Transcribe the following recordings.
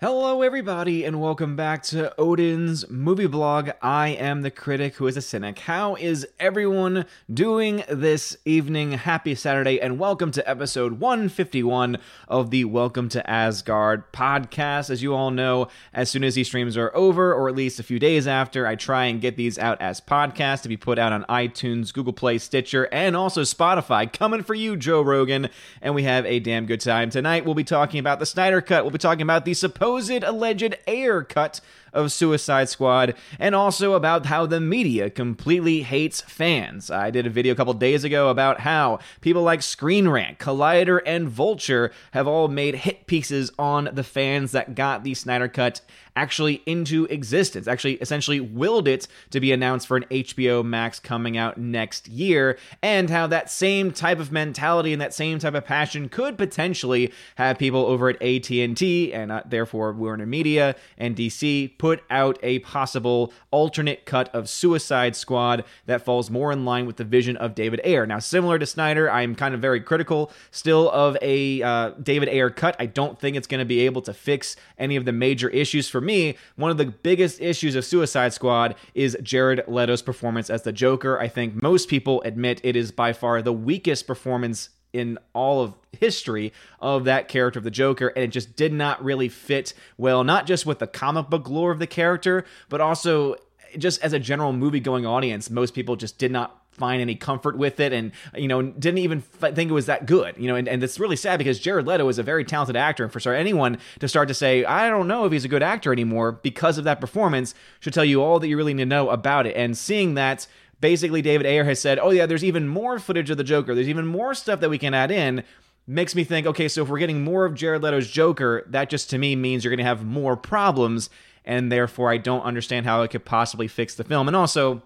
Hello, everybody, and welcome back to Odin's movie blog. I am the critic who is a cynic. How is everyone doing this evening? Happy Saturday, and welcome to episode 151 of the Welcome to Asgard podcast. As you all know, as soon as these streams are over, or at least a few days after, I try and get these out as podcasts to be put out on iTunes, Google Play, Stitcher, and also Spotify. Coming for you, Joe Rogan, and we have a damn good time tonight. We'll be talking about the Snyder Cut. We'll be talking about the supposed alleged Ayer cut of Suicide Squad, and also about how the media completely hates fans. I did a video a couple days ago about how people like Screen Rant, Collider, and Vulture have all made hit pieces on the fans that got the Snyder Cut actually into existence, actually essentially willed it to be announced for an HBO Max coming out next year, and how that same type of mentality and that same type of passion could potentially have people over at AT&T and uh, therefore Warner Media and DC put out a possible alternate cut of Suicide Squad that falls more in line with the vision of David Ayer. Now, similar to Snyder, I'm kind of very critical still of a uh, David Ayer cut. I don't think it's going to be able to fix any of the major issues for me. One of the biggest issues of Suicide Squad is Jared Leto's performance as the Joker. I think most people admit it is by far the weakest performance in all of history of that character of the Joker, and it just did not really fit well, not just with the comic book lore of the character, but also just as a general movie going audience. Most people just did not find any comfort with it and you know didn't even think it was that good you know and, and it's really sad because jared leto is a very talented actor and for sure anyone to start to say i don't know if he's a good actor anymore because of that performance should tell you all that you really need to know about it and seeing that basically David Ayer has said, "Oh yeah, there's even more footage of the Joker. There's even more stuff that we can add in." Makes me think, okay, so if we're getting more of Jared Leto's Joker, that just to me means you're going to have more problems, and therefore I don't understand how it could possibly fix the film. And also,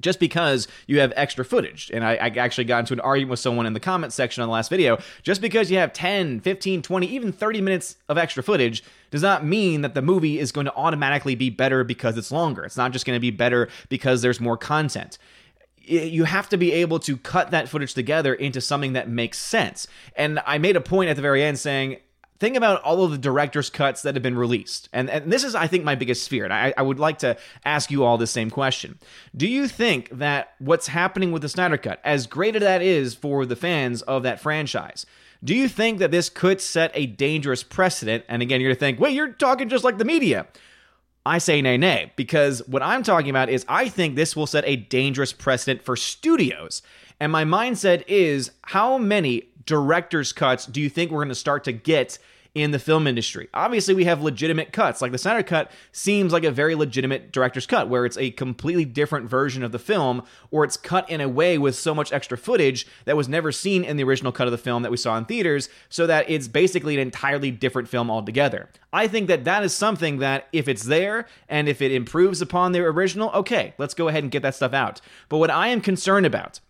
just because you have extra footage. And I, I, actually got into an argument with someone in the comment section on the last video. Just because you have 10, 15, 20, even 30 minutes of extra footage does not mean that the movie is going to automatically be better because it's longer. It's not just going to be better because there's more content you have to be able to cut that footage together into something that makes sense. And I made a point at the very end saying, think about all of the director's cuts that have been released. And, and this is, I think, my biggest fear. And I, I would like to ask you all the same question. Do you think that what's happening with the Snyder Cut, as great as that is for the fans of that franchise, do you think that this could set a dangerous precedent? And again, you're going to think, wait, you're talking just like the media. I say nay, nay, because what I'm talking about is I think this will set a dangerous precedent for studios. And my mindset is how many director's cuts do you think we're going to start to get in the film industry. Obviously, we have legitimate cuts. Like the Snyder Cut seems like a very legitimate director's cut, where it's a completely different version of the film, or it's cut in a way with so much extra footage that was never seen in the original cut of the film that we saw in theaters, so that it's basically an entirely different film altogether. I think that that is something that if it's there and if it improves upon the original, okay, let's go ahead and get that stuff out. But what I am concerned about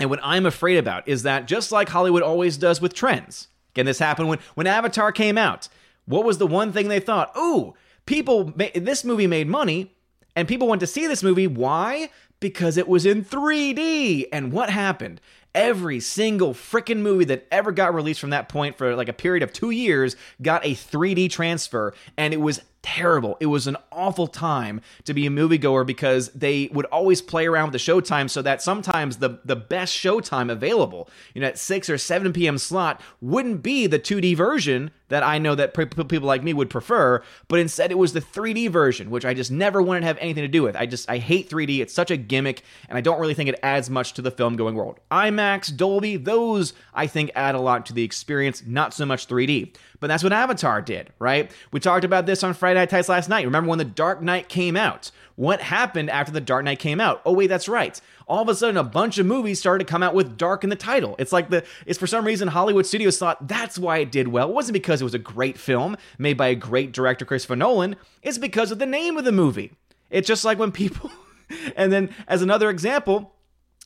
and what I'm afraid about is that just like Hollywood always does with trends, again, this happened when, when Avatar came out. What was the one thing they thought? Oh, people, this movie made money, and people went to see this movie. Why? Because it was in 3D. And what happened? Every single freaking movie that ever got released from that point for like a period of two years got a 3D transfer, and it was terrible. It was an awful time to be a moviegoer because they would always play around with the showtime so that sometimes the, the best showtime available, you know, at 6 or 7 p.m. slot wouldn't be the 2D version that I know that people like me would prefer, but instead it was the 3D version, which I just never wanted to have anything to do with. I just I hate 3D. It's such a gimmick, and I don't really think it adds much to the film going world. IMAX, Dolby, those I think add a lot to the experience, not so much 3D. But that's what Avatar did, right? We talked about this on Friday Night Tights last night. Remember when The Dark Knight came out? What happened after The Dark Knight came out? Oh, wait, that's right. All of a sudden, a bunch of movies started to come out with dark in the title. It's like the, it's for some reason Hollywood studios thought that's why it did well. It wasn't because it was a great film made by a great director, Christopher Nolan. It's because of the name of the movie. It's just like when people, and then as another example,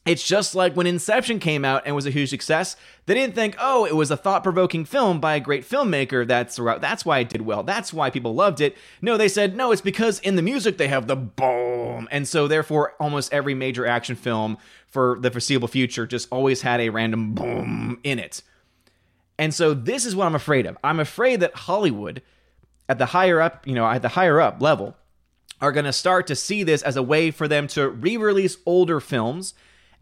it's just like when Inception came out and was a huge success. They didn't think, oh, it was a thought provoking film by a great filmmaker. That's, that's why it did well. That's why people loved it. No, they said, no, it's because in the music they have the boom. And so, therefore, almost every major action film for the foreseeable future just always had a random boom in it. And so, this is what I'm afraid of. I'm afraid that Hollywood at the higher up, you know, at the higher up level, are going to start to see this as a way for them to re-release older films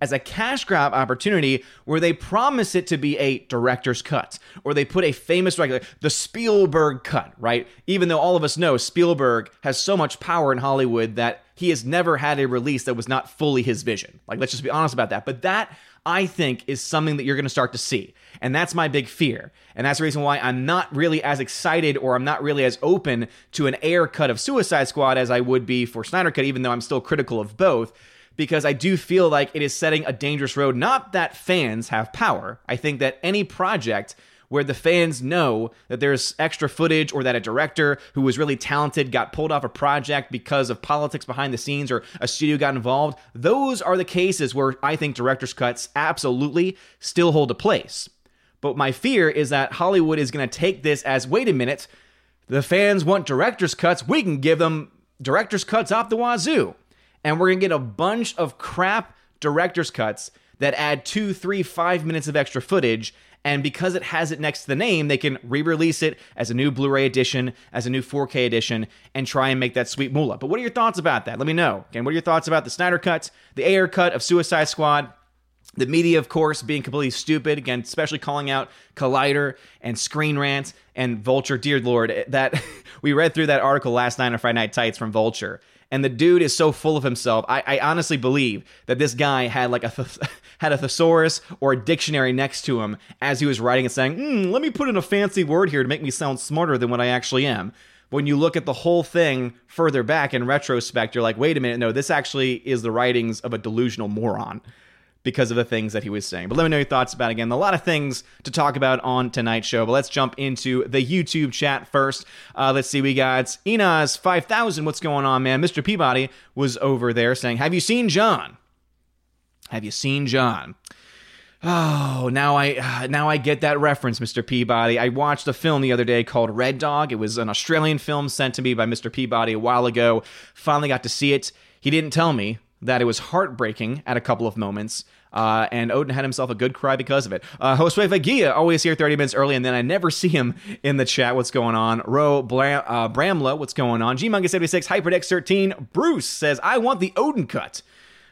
as a cash grab opportunity where they promise it to be a director's cut or they put a famous director, the Spielberg cut, right? Even though all of us know Spielberg has so much power in Hollywood that he has never had a release that was not fully his vision. Like, let's just be honest about that. But that, I think, is something that you're going to start to see. And that's my big fear. And that's the reason why I'm not really as excited or I'm not really as open to an Ayer cut of Suicide Squad as I would be for Snyder Cut, even though I'm still critical of both because I do feel like it is setting a dangerous road. Not that fans have power. I think that any project where the fans know that there's extra footage or that a director who was really talented got pulled off a project because of politics behind the scenes or a studio got involved, those are the cases where I think director's cuts absolutely still hold a place. But my fear is that Hollywood is going to take this as wait a minute, the fans want director's cuts, we can give them director's cuts off the wazoo and we're gonna get a bunch of crap director's cuts that add two, three, five minutes of extra footage. And because it has it next to the name, they can re release it as a new Blu ray edition, as a new 4K edition, and try and make that sweet moolah. But what are your thoughts about that? Let me know. Again, what are your thoughts about the Snyder Cut, the Ayer cut of Suicide Squad? The media, of course, being completely stupid, again, especially calling out Collider and Screen Rant and Vulture. Dear Lord, that we read through that article last night on Friday Night Tights from Vulture and the dude is so full of himself. I, I honestly believe that this guy had like a th- had a thesaurus or a dictionary next to him as he was writing and saying, mm, "Let me put in a fancy word here to make me sound smarter than what I actually am." When you look at the whole thing further back in retrospect, you're like, "Wait a minute, no, this actually is the writings of a delusional moron." Because of the things that he was saying. But let me know your thoughts about again. A lot of things to talk about on tonight's show, but let's jump into the YouTube chat first. Uh, let's see, we got Enas five thousand. What's going on, man? Mr. Peabody was over there saying, "Have you seen John? Have you seen John?" Oh, now I now I get that reference, Mr. Peabody. I watched a film the other day called Red Dog. It was an Australian film sent to me by Mr. Peabody a while ago. Finally got to see it. He didn't tell me that it was heartbreaking at a couple of moments. Uh, and Odin had himself a good cry because of it. Uh, Josue Vagia, always here 30 minutes early, and then I never see him in the chat. What's going on? Ro uh, Bramla, what's going on? Gmungus76, HyperDex13, Bruce says, I want the Odin cut.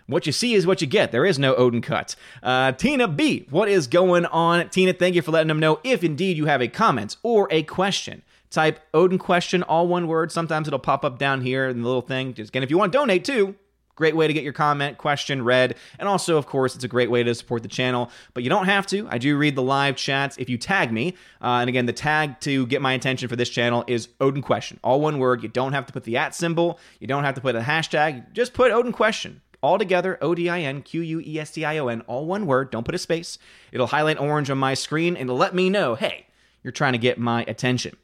What you see is what you get. There is no Odin cut. Uh, Tina B, what is going on? Tina, thank you for letting them know if indeed you have a comment or a question. Type Odin question, all one word. Sometimes it'll pop up down here in the little thing. Just again, if you want to donate too, Great way to get your comment, question read. And also, of course, it's a great way to support the channel. But you don't have to. I do read the live chats if you tag me. Uh, and again, the tag to get my attention for this channel is Odin Question. All one word. You don't have to put the at symbol. You don't have to put a hashtag. Just put Odin Question all together O D I N Q U E S T I O N, all one word. Don't put a space. It'll highlight orange on my screen and it'll let me know, hey, you're trying to get my attention.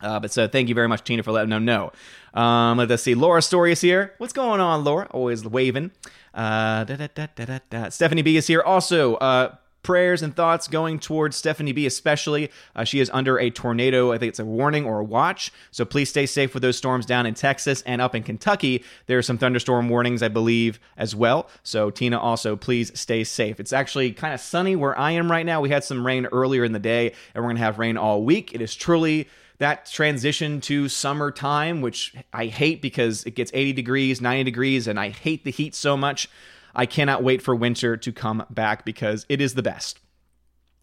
Uh, but so thank you very much, Tina, for letting them know. Um, let's see. Laura Story is here. What's going on, Laura? Always waving. Uh, da, da, da, Stephanie B is here. Also, uh, prayers and thoughts going towards Stephanie B, especially. Uh, she is under a tornado. I think it's a warning or a watch. So please stay safe with those storms down in Texas and up in Kentucky. There are some thunderstorm warnings, I believe, as well. So, Tina, also, please stay safe. It's actually kind of sunny where I am right now. We had some rain earlier in the day, and we're going to have rain all week. It is truly that transition to summertime, which I hate because it gets 80 degrees, 90 degrees, and I hate the heat so much. I cannot wait for winter to come back because it is the best.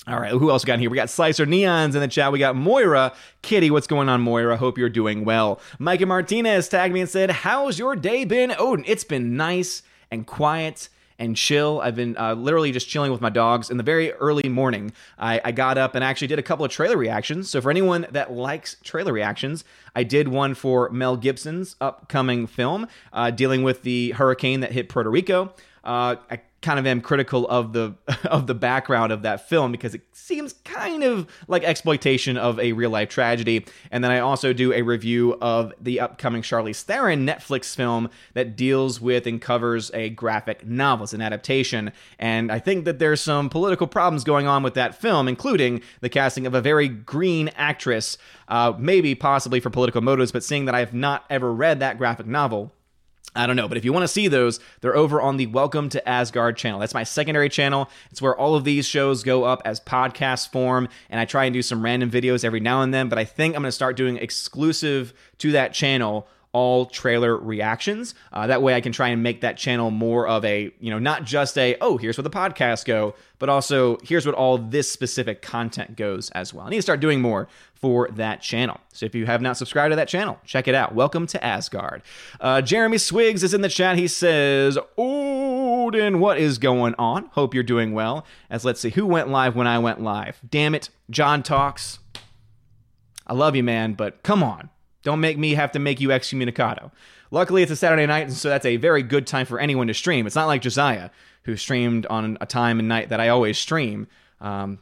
All right, who else got here? We got Slicer Neons in the chat. We got Moira. Kitty, what's going on, Moira? Hope you're doing well. Micah Martinez tagged me and said, How's your day been, Odin? It's been nice and quiet and chill. I've been uh, literally just chilling with my dogs. In the very early morning, I, I got up and actually did a couple of trailer reactions. So for anyone that likes trailer reactions, I did one for Mel Gibson's upcoming film uh, dealing with the hurricane that hit Puerto Rico. Uh, I kind of am critical of the of the background of that film because it seems kind of like exploitation of a real life tragedy. And then I also do a review of the upcoming Charlize Theron Netflix film that deals with and covers a graphic novel. It's an adaptation, and I think that there's some political problems going on with that film, including the casting of a very green actress, uh, maybe possibly for political motives. But seeing that I have not ever read that graphic novel. I don't know, but if you want to see those, they're over on the Welcome to Asgard channel. That's my secondary channel. It's where all of these shows go up as podcast form, and I try and do some random videos every now and then. But I think I'm going to start doing exclusive to that channel all trailer reactions. Uh, that way I can try and make that channel more of a, you know, not just a, oh, here's where the podcasts go, but also here's what all this specific content goes as well. I need to start doing more for that channel. So if you have not subscribed to that channel, check it out. Welcome to Asgard. Uh, Jeremy Swigs is in the chat. He says, Odin, what is going on? Hope you're doing well. As let's see, who went live when I went live? Damn it, John Talks. I love you, man, but come on. Don't make me have to make you excommunicado. Luckily, it's a Saturday night, and so that's a very good time for anyone to stream. It's not like Josiah, who streamed on a time and night that I always stream. Um,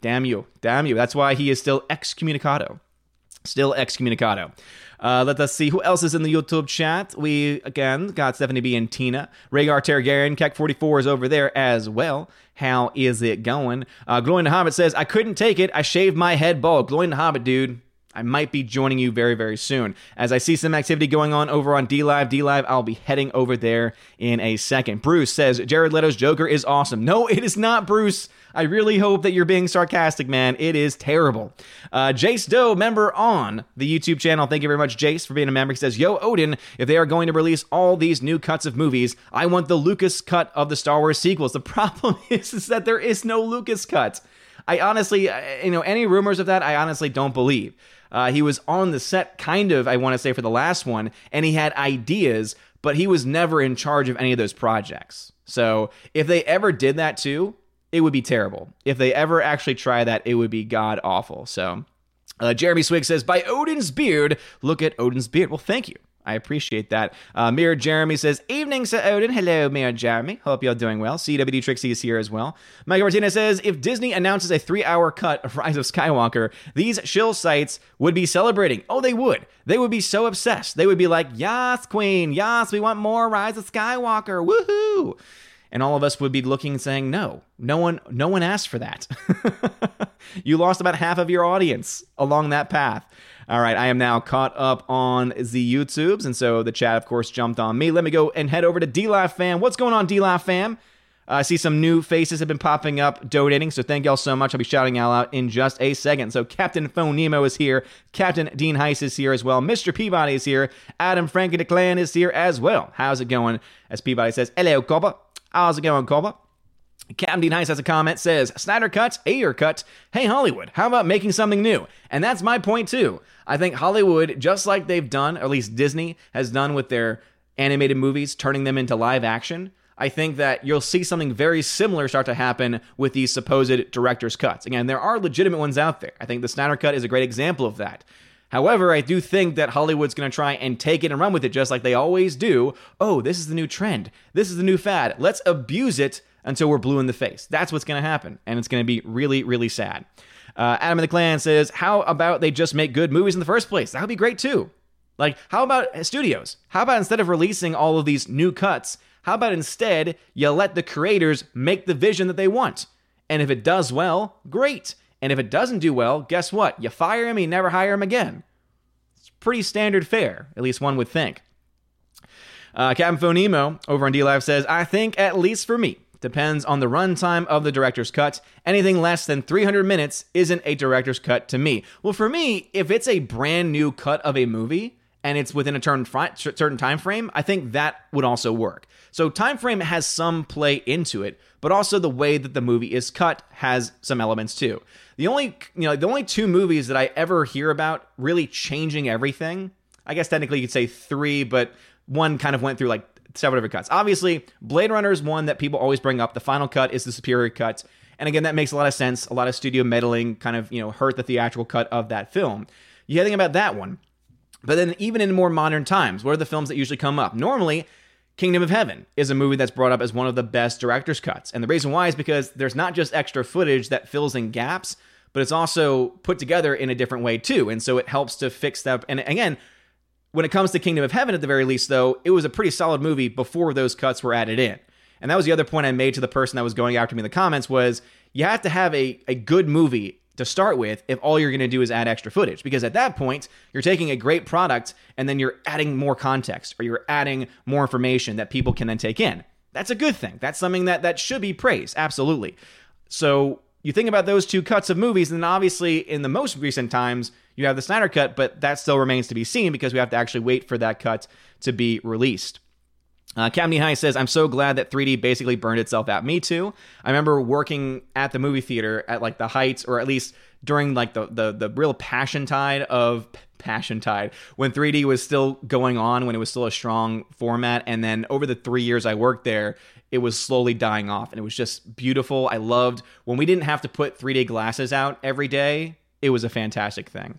damn you. Damn you. That's why he is still excommunicado. Still excommunicado. Uh, let us see who else is in the YouTube chat. We again got Stephanie B and Tina. Rhaegar Targaryen, Keck44 is over there as well. How is it going? Uh, Glowing the Hobbit says, I couldn't take it. I shaved my head bald. Glowing the Hobbit, dude. I might be joining you very, very soon. As I see some activity going on over on DLive, DLive, I'll be heading over there in a second. Bruce says Jared Leto's Joker is awesome. No, it is not, Bruce. I really hope that you're being sarcastic, man. It is terrible. Uh, Jace Doe, member on the YouTube channel. Thank you very much, Jace, for being a member. He says, Yo, Odin, if they are going to release all these new cuts of movies, I want the Lucas cut of the Star Wars sequels. The problem is, is that there is no Lucas cut. I honestly, uh, you know, any rumors of that, I honestly don't believe. Uh, he was on the set, kind of, I want to say, for the last one, and he had ideas, but he was never in charge of any of those projects. So if they ever did that too, it would be terrible. If they ever actually try that, it would be god awful. So uh, Jeremy Swig says, By Odin's beard, look at Odin's beard. Well, thank you. I appreciate that. Uh, Mirror Jeremy says, Evening, Sir Odin. Hello, Mayor Jeremy. Hope you're doing well. CWD Trixie is here as well. Michael Martinez says, If Disney announces a three hour cut of Rise of Skywalker, these shill sites would be celebrating. Oh, they would. They would be so obsessed. They would be like, Yas, Queen. Yas, we want more Rise of Skywalker. Woohoo. And all of us would be looking and saying, No, no one, no one asked for that. you lost about half of your audience along that path. All right, I am now caught up on the YouTubes, and so the chat, of course, jumped on me. Let me go and head over to DLive fam. What's going on, DLive fam? Uh, I see some new faces have been popping up donating, so thank y'all so much. I'll be shouting y'all out in just a second. So Captain Phone Nemo is here, Captain Dean Heiss is here as well, Mr. Peabody is here, Adam Frankie DeClan is here as well. How's it going? As Peabody says, hello, Copper. How's it going, Copper? Captain Dean Heiss has a comment, says, Snyder cuts, Ayer cut. Hey, Hollywood, how about making something new? And that's my point, too. I think Hollywood, just like they've done, or at least Disney has done with their animated movies, turning them into live action, I think that you'll see something very similar start to happen with these supposed director's cuts. Again, there are legitimate ones out there. I think the Snyder Cut is a great example of that. However, I do think that Hollywood's going to try and take it and run with it just like they always do. Oh, this is the new trend. This is the new fad. Let's abuse it until we're blue in the face. That's what's going to happen. And it's going to be really, really sad. Uh, Adam of the Clan says, How about they just make good movies in the first place? That would be great too. Like, how about studios? How about instead of releasing all of these new cuts, how about instead you let the creators make the vision that they want? And if it does well, great. And if it doesn't do well, guess what? You fire him, you never hire him again. It's pretty standard fare, at least one would think. Uh, Captain Phonemo over on DLive says, I think, at least for me, depends on the runtime of the director's cut. Anything less than 300 minutes isn't a director's cut to me. Well, for me, if it's a brand new cut of a movie and it's within a certain time frame, I think that would also work. So time frame has some play into it, but also the way that the movie is cut has some elements too. The only you know the only two movies that I ever hear about really changing everything, I guess technically you could say three, but one kind of went through like several different cuts. Obviously, Blade Runner is one that people always bring up. The final cut is the superior cut. And again, that makes a lot of sense. A lot of studio meddling kind of, you know, hurt the theatrical cut of that film. You think about that one. But then even in more modern times, what are the films that usually come up? Normally, Kingdom of Heaven is a movie that's brought up as one of the best director's cuts. And the reason why is because there's not just extra footage that fills in gaps, but it's also put together in a different way too. And so it helps to fix that. And again, when it comes to Kingdom of Heaven, at the very least, though, it was a pretty solid movie before those cuts were added in. And that was the other point I made to the person that was going after me in the comments was you have to have a, a good movie to start with if all you're going to do is add extra footage. Because at that point you're taking a great product and then you're adding more context or you're adding more information that people can then take in. That's a good thing. That's something that that should be praised. Absolutely. So you think about those two cuts of movies and then obviously in the most recent times you have the Snyder cut but that still remains to be seen because we have to actually wait for that cut to be released uh, High says, I'm so glad that 3D basically burned itself out. Me too. I remember working at the movie theater at like the heights, or at least during like the, the, the real passion tide of passion tide when 3D was still going on, when it was still a strong format. And then over the three years I worked there, it was slowly dying off and it was just beautiful. I loved when we didn't have to put 3D glasses out every day. It was a fantastic thing.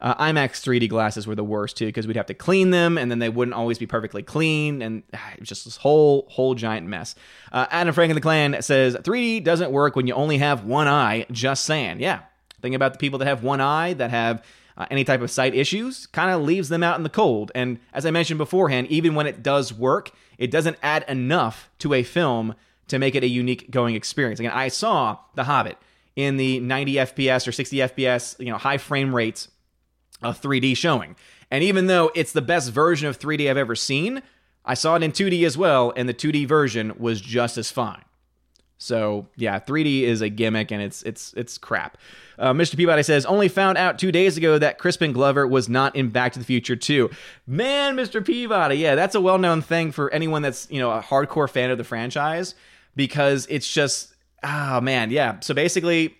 Uh, IMAX 3D glasses were the worst too because we'd have to clean them and then they wouldn't always be perfectly clean and ah, it was just this whole whole giant mess. Uh, Adam Frank in the Clan says 3D doesn't work when you only have one eye. Just saying, yeah. Think about the people that have one eye that have uh, any type of sight issues, kind of leaves them out in the cold. And as I mentioned beforehand, even when it does work, it doesn't add enough to a film to make it a unique going experience. Again, I saw The Hobbit in the 90 FPS or 60 FPS, you know, high frame rates a 3D showing. And even though it's the best version of 3D I've ever seen, I saw it in 2D as well, and the 2D version was just as fine. So yeah, 3D is a gimmick and it's it's it's crap. Uh, Mr. Peabody says only found out two days ago that Crispin Glover was not in Back to the Future 2. Man, Mr. Peabody, yeah, that's a well known thing for anyone that's you know a hardcore fan of the franchise because it's just oh man, yeah. So basically,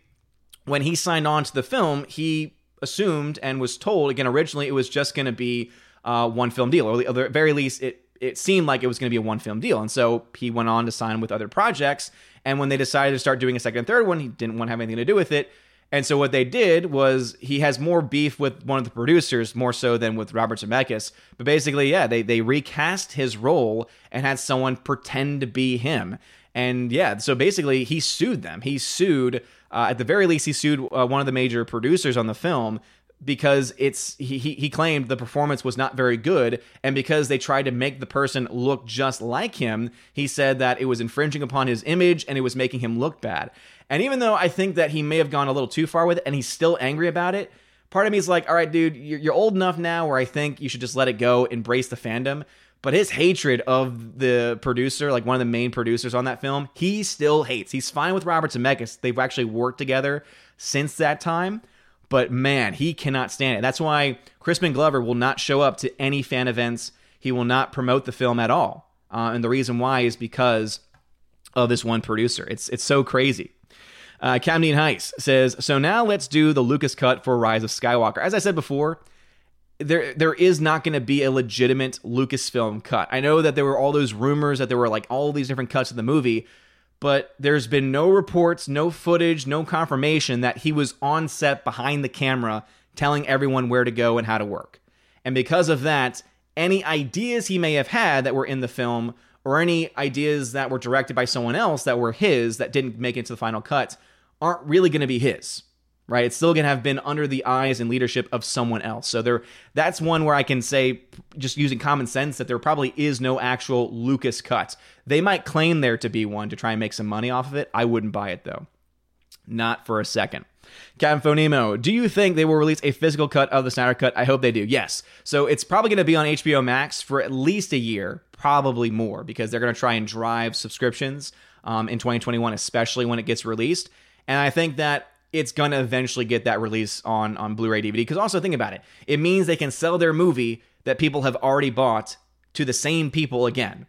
when he signed on to the film, he assumed and was told again originally it was just going to be uh, one film deal, or at the very least it it seemed like it was going to be a one film deal. And so he went on to sign with other projects. And when they decided to start doing a second and third one, he didn't want to have anything to do with it. And so what they did was he has more beef with one of the producers more so than with Robert Zemeckis. But basically, yeah, they they recast his role and had someone pretend to be him. And yeah, so basically he sued them. He sued uh, at the very least, he sued uh, one of the major producers on the film because it's he, he claimed the performance was not very good. And because they tried to make the person look just like him he said that it was infringing upon his image and it was making him look bad. And even though i think that he may have gone a little too far with it and he's still angry about it part of me is like all right dude you're, you're old enough now where i think you should just let it go embrace the fandom but his hatred of the producer, like one of the main producers on that film, he still hates. He's fine with Robert Zemeckis. They've actually worked together since that time. But man, he cannot stand it. That's why Crispin Glover will not show up to any fan events. He will not promote the film at all. Uh, and the reason why is because of this one producer. It's it's so crazy. Uh, Camden Heiss says, so now let's do the Lucas cut for Rise of Skywalker. As I said before, there there is not going to be a legitimate Lucasfilm cut. I know that there were all those rumors that there were like all these different cuts of the movie, but there's been no reports, no footage, no confirmation that he was on set behind the camera telling everyone where to go and how to work. And because of that, any ideas he may have had that were in the film or any ideas that were directed by someone else that were his that didn't make it to the final cut aren't really going to be his right? It's still going to have been under the eyes and leadership of someone else. So there, that's one where I can say, just using common sense, that there probably is no actual Lucas cut. They might claim there to be one to try and make some money off of it. I wouldn't buy it though, not for a second. Captain Phonemo, do you think they will release a physical cut of the Snyder Cut? I hope they do. Yes. So it's probably going to be on HBO Max for at least a year, probably more, because they're going to try and drive subscriptions um, in 2021, especially when it gets released. And I think that it's going to eventually get that release on on Blu-ray DVD because also think about it. It means they can sell their movie that people have already bought to the same people again.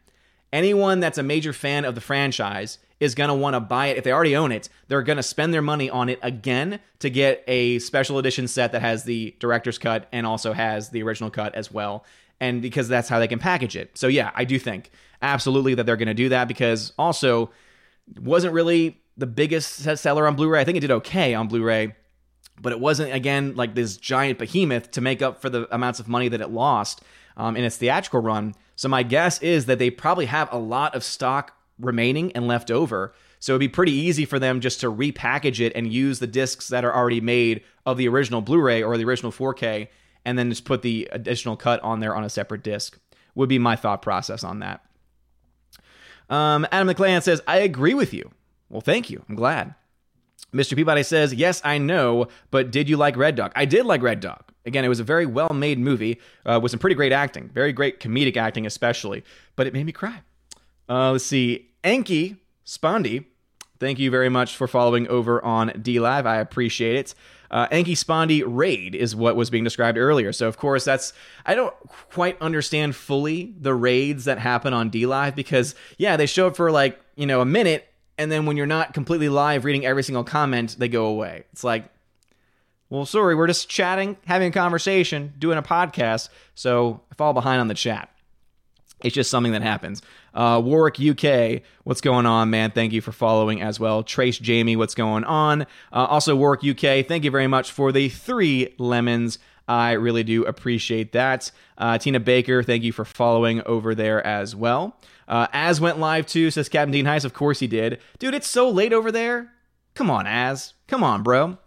Anyone that's a major fan of the franchise is going to want to buy it if they already own it. They're going to spend their money on it again to get a special edition set that has the director's cut and also has the original cut as well. And because that's how they can package it. So yeah, I do think absolutely that they're going to do that because also wasn't really the biggest seller on Blu-ray. I think it did okay on Blu-ray, but it wasn't again like this giant behemoth to make up for the amounts of money that it lost um, in its theatrical run. So my guess is that they probably have a lot of stock remaining and left over. So it'd be pretty easy for them just to repackage it and use the discs that are already made of the original Blu-ray or the original 4K, and then just put the additional cut on there on a separate disc. Would be my thought process on that. Um, Adam McClan says, "I agree with you. Well, thank you. I'm glad. Mr. Peabody says, Yes, I know, but did you like Red Dog? I did like Red Dog. Again, it was a very well made movie uh, with some pretty great acting, very great comedic acting, especially, but it made me cry. Uh, let's see. Enki Spondy, thank you very much for following over on D Live. I appreciate it. Uh, Enki Spondy raid is what was being described earlier. So, of course, that's, I don't quite understand fully the raids that happen on D Live because, yeah, they show up for like, you know, a minute and then when you're not completely live reading every single comment, they go away. It's like, well, sorry, we're just chatting, having a conversation, doing a podcast, so I fall behind on the chat. It's just something that happens. Uh, Warwick UK, what's going on, man? Thank you for following as well. Trace Jamie, what's going on? Uh, also, Warwick UK, thank you very much for the three lemons. I really do appreciate that. Uh, Tina Baker, thank you for following over there as well. Uh, Az went live too, says Captain Dean Heiss. Of course he did. Dude, it's so late over there. Come on, Az. Come on, bro.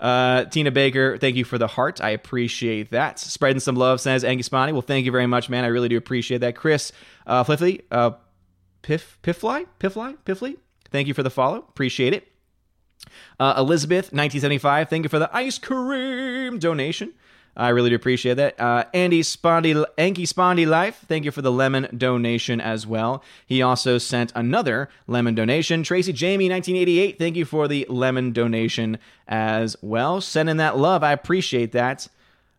Uh, Tina Baker, thank you for the heart. I appreciate that. Spreading some love, says Angus Spani. Well, thank you very much, man. I really do appreciate that. Chris uh, Fliffly, uh, Piff, Piffly, Piffly, Piffly. Thank you for the follow. Appreciate it. Uh, Elizabeth, 1975. Thank you for the ice cream donation. I really do appreciate that. Uh, Andy Spondy, Anki Spondy Life, thank you for the lemon donation as well. He also sent another lemon donation. Tracy Jamie, 1988, thank you for the lemon donation as well. Sending that love, I appreciate that.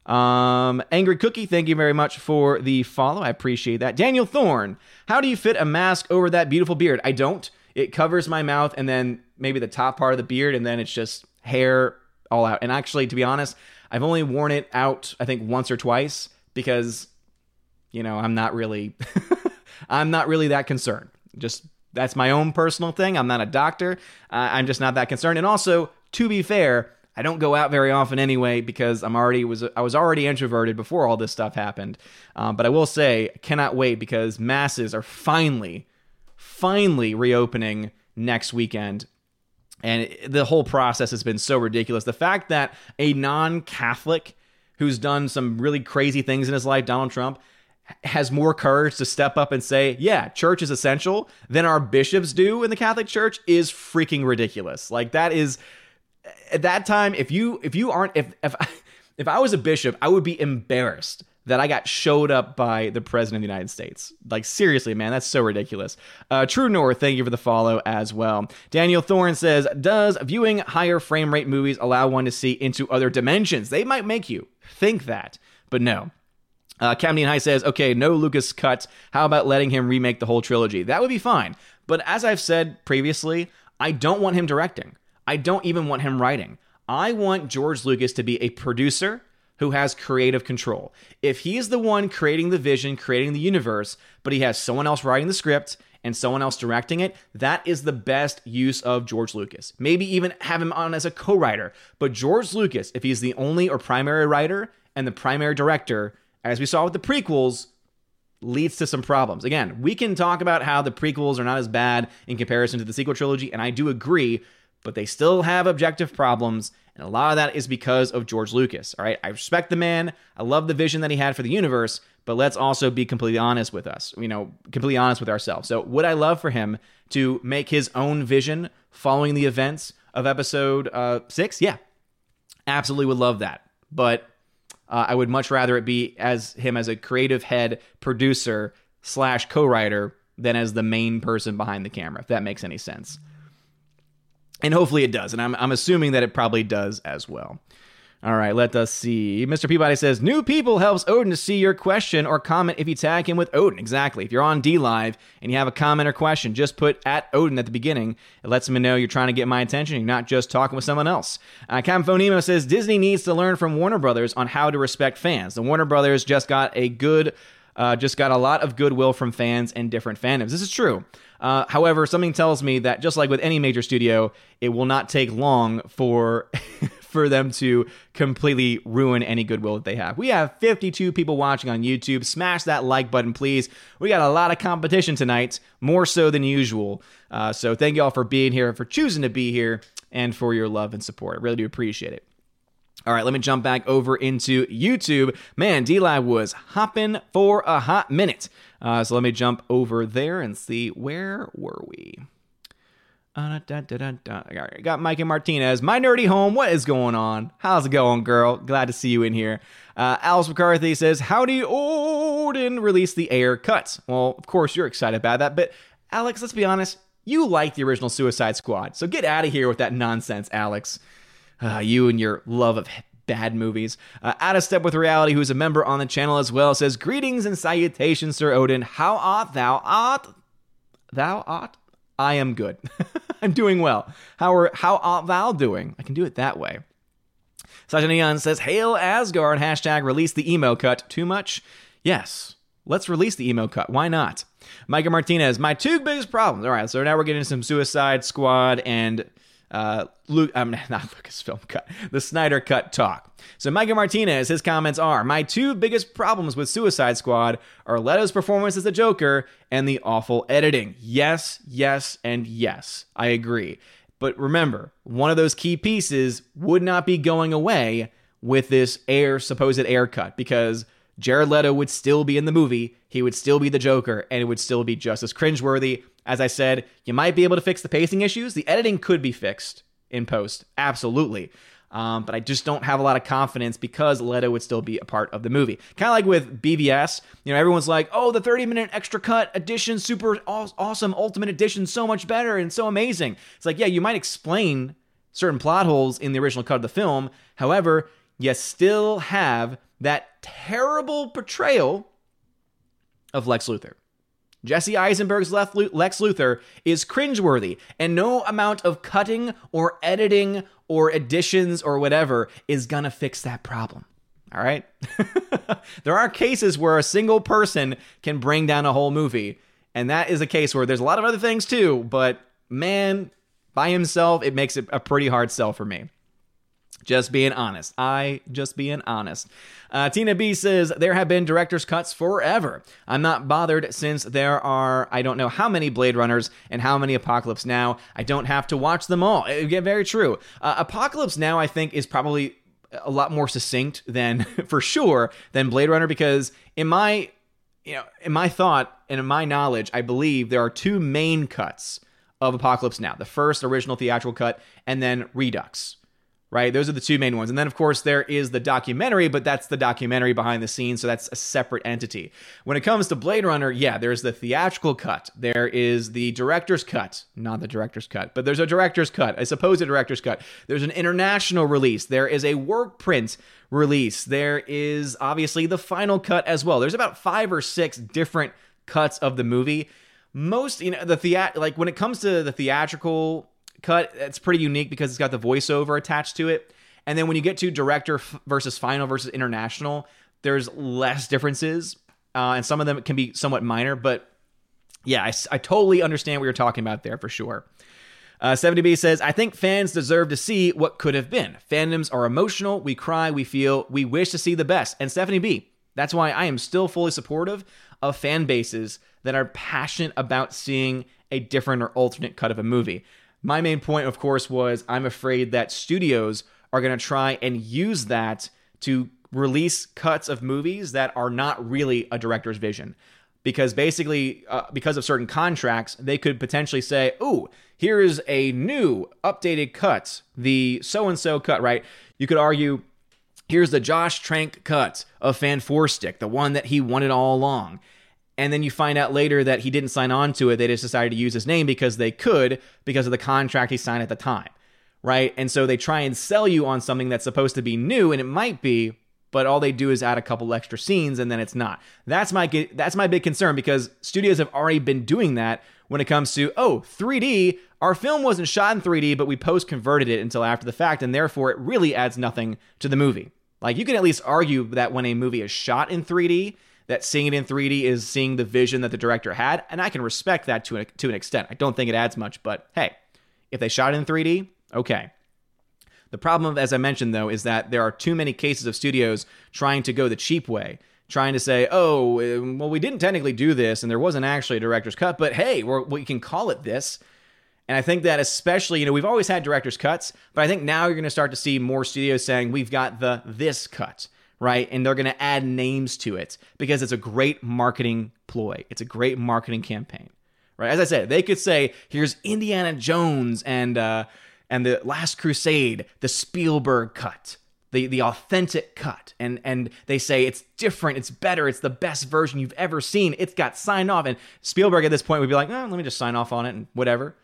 Um, Angry Cookie, thank you very much for the follow. I appreciate that. Daniel Thorne, how do you fit a mask over that beautiful beard? I don't. It covers my mouth and then maybe the top part of the beard, and then it's just hair all out. And actually, to be honest, I've only worn it out, I think, once or twice because, you know, I'm not really, I'm not really that concerned. Just that's my own personal thing. I'm not a doctor. Uh, I'm just not that concerned. And also, to be fair, I don't go out very often anyway because I'm already was I was already introverted before all this stuff happened. Um, but I will say, cannot wait because masses are finally, finally reopening next weekend and the whole process has been so ridiculous. The fact that a non Catholic who's done some really crazy things in his life, Donald Trump, has more courage to step up and say, yeah, church is essential than our bishops do in the Catholic Church is freaking ridiculous. Like that is at that time if you if you aren't if if if I was a bishop, I would be embarrassed that I got showed up by the president of the United States. Like seriously, man, that's so ridiculous. Uh, True North, thank you for the follow as well. Daniel Thorne says, "Does viewing higher frame rate movies allow one to see into other dimensions? They might make you think that, but no." Uh, Camden High says, "Okay, no Lucas cut. How about letting him remake the whole trilogy? That would be fine." But as I've said previously, I don't want him directing. I don't even want him writing. I want George Lucas to be a producer who has creative control. If he is the one creating the vision, creating the universe, but he has someone else writing the script and someone else directing it, that is the best use of George Lucas. Maybe even have him on as a co writer. But George Lucas, if he's the only or primary writer and the primary director, as we saw with the prequels, leads to some problems. Again, we can talk about how the prequels are not as bad in comparison to the sequel trilogy, and I do agree, but they still have objective problems and a lot of that is because of George Lucas. All right. I respect the man. I love the vision that he had for the universe, but let's also be completely honest with us, you know, completely honest with ourselves. So, would I love for him to make his own vision following the events of episode uh, six? Yeah. Absolutely would love that. But uh, I would much rather it be as him as a creative head producer slash co-writer than as the main person behind the camera, if that makes any sense. And hopefully it does. And I'm, I'm assuming that it probably does as well. All right, let us see. Mr. Peabody says, New people helps Odin to see your question or comment if you tag him with Odin. Exactly. If you're on D Live and you have a comment or question, just put at Odin at the beginning. It lets me know you're trying to get my attention. You're not just talking with someone else. Uh, Camphonemo says, Disney needs to learn from Warner Brothers on how to respect fans. The Warner Brothers just got a good, uh, just got a lot of goodwill from fans and different fandoms. This is true. Uh, however, something tells me that just like with any major studio, it will not take long for for them to completely ruin any goodwill that they have. We have 52 people watching on YouTube. Smash that like button, please. We got a lot of competition tonight, more so than usual. Uh, so thank you all for being here, for choosing to be here, and for your love and support. I really do appreciate it. All right, let me jump back over into YouTube. Man, DLive was hopping for a hot minute. Uh, so let me jump over there and see where were we. Uh, da, da, da. I got Mike and Martinez. My nerdy home. What is going on? How's it going, girl? Glad to see you in here. Uh, Alice McCarthy says, "Howdy, Odin released the Ayer cuts." Well, of course you're excited about that, but Alex, let's be honest. You like the original Suicide Squad, so get out of here with that nonsense, Alex. Uh, you and your love of bad movies. Uh, out of step with reality, who's a member on the channel as well, says, "Greetings and salutations, Sir Odin. How art thou? Art thou art?" I am good. I'm doing well. How are how art thou doing? I can do it that way. Sasha Neon says, Hail Asgard, hashtag release the emo cut. Too much? Yes. Let's release the emo cut. Why not? Micah Martinez, my two biggest problems. All right, so now we're getting some Suicide Squad and uh, Luke, um, not Lucasfilm cut, the Snyder cut talk. So Micah Martinez, his comments are: My two biggest problems with Suicide Squad are Leto's performance as the Joker and the awful editing. Yes, yes, and yes, I agree. But remember, one of those key pieces would not be going away with this Ayer supposed Ayer cut because Jared Leto would still be in the movie, he would still be the Joker, and it would still be just as cringeworthy. As I said, you might be able to fix the pacing issues. The editing could be fixed in post, absolutely. Um, but I just don't have a lot of confidence because Leto would still be a part of the movie. Kind of like with BVS, you know, everyone's like, "Oh, the 30-minute extra cut edition, super awesome, ultimate edition, so much better and so amazing." It's like, yeah, you might explain certain plot holes in the original cut of the film. However, you still have that terrible portrayal of Lex Luthor. Jesse Eisenberg's Lex Luthor is cringeworthy, and no amount of cutting or editing or additions or whatever is gonna fix that problem. All right? there are cases where a single person can bring down a whole movie, and that is a case where there's a lot of other things too, but man, by himself, it makes it a pretty hard sell for me. Just being honest. I just being honest. Uh, Tina B says, There have been director's cuts forever. I'm not bothered since there are, I don't know how many Blade Runners and how many Apocalypse Now. I don't have to watch them all. Again, very true. Uh, Apocalypse Now, I think, is probably a lot more succinct than, for sure, than Blade Runner because in my, you know, in my thought and in my knowledge, I believe there are two main cuts of Apocalypse Now. The first original theatrical cut and then Redux right? Those are the two main ones. And then, of course, there is the documentary, but that's the documentary behind the scenes, so that's a separate entity. When it comes to Blade Runner, yeah, there's the theatrical cut, there is the director's cut, not the director's cut, but there's a director's cut, I suppose a director's cut. There's an international release, there is a work print release, there is obviously the final cut as well. There's about five or six different cuts of the movie. Most, you know, the theat like when it comes to the theatrical cut, it's pretty unique because it's got the voiceover attached to it. And then when you get to director versus final versus international, there's less differences, uh, and some of them can be somewhat minor. But yeah, I, I totally understand what you're talking about there for sure. Uh, 70B says, I think fans deserve to see what could have been. Fandoms are emotional. We cry, we feel, we wish to see the best. And Stephanie B, that's why I am still fully supportive of fan bases that are passionate about seeing a different or alternate cut of a movie. My main point, of course, was I'm afraid that studios are going to try and use that to release cuts of movies that are not really a director's vision. Because basically, uh, because of certain contracts, they could potentially say, oh, here is a new updated cut, the so and so cut, right? You could argue, here's the Josh Trank cut of Fan Four Stick, the one that he wanted all along and then you find out later that he didn't sign on to it. They just decided to use his name because they could, because of the contract he signed at the time, right? And so they try and sell you on something that's supposed to be new, and it might be, but all they do is add a couple extra scenes, and then it's not. That's my that's my big concern because studios have already been doing that when it comes to oh 3D. Our film wasn't shot in 3D, but we post converted it until after the fact, and therefore it really adds nothing to the movie. Like you can at least argue that when a movie is shot in 3D that seeing it in 3D is seeing the vision that the director had, and I can respect that to an, to an extent. I don't think it adds much, but hey, if they shot it in 3D, okay. The problem, as I mentioned, though, is that there are too many cases of studios trying to go the cheap way, trying to say, oh, um, well, we didn't technically do this, and there wasn't actually a director's cut, but hey, we can call it this. And I think that especially, you know, we've always had director's cuts, but I think now you're going to start to see more studios saying we've got the this cut right? And they're going to add names to it because it's a great marketing ploy. It's a great marketing campaign, right? As I said, they could say, "Here's Indiana Jones and uh, and the Last Crusade, the Spielberg cut." The, the authentic cut and and they say it's different it's better it's the best version you've ever seen it's got signed off and spielberg at this point would be like oh, let me just sign off on it and whatever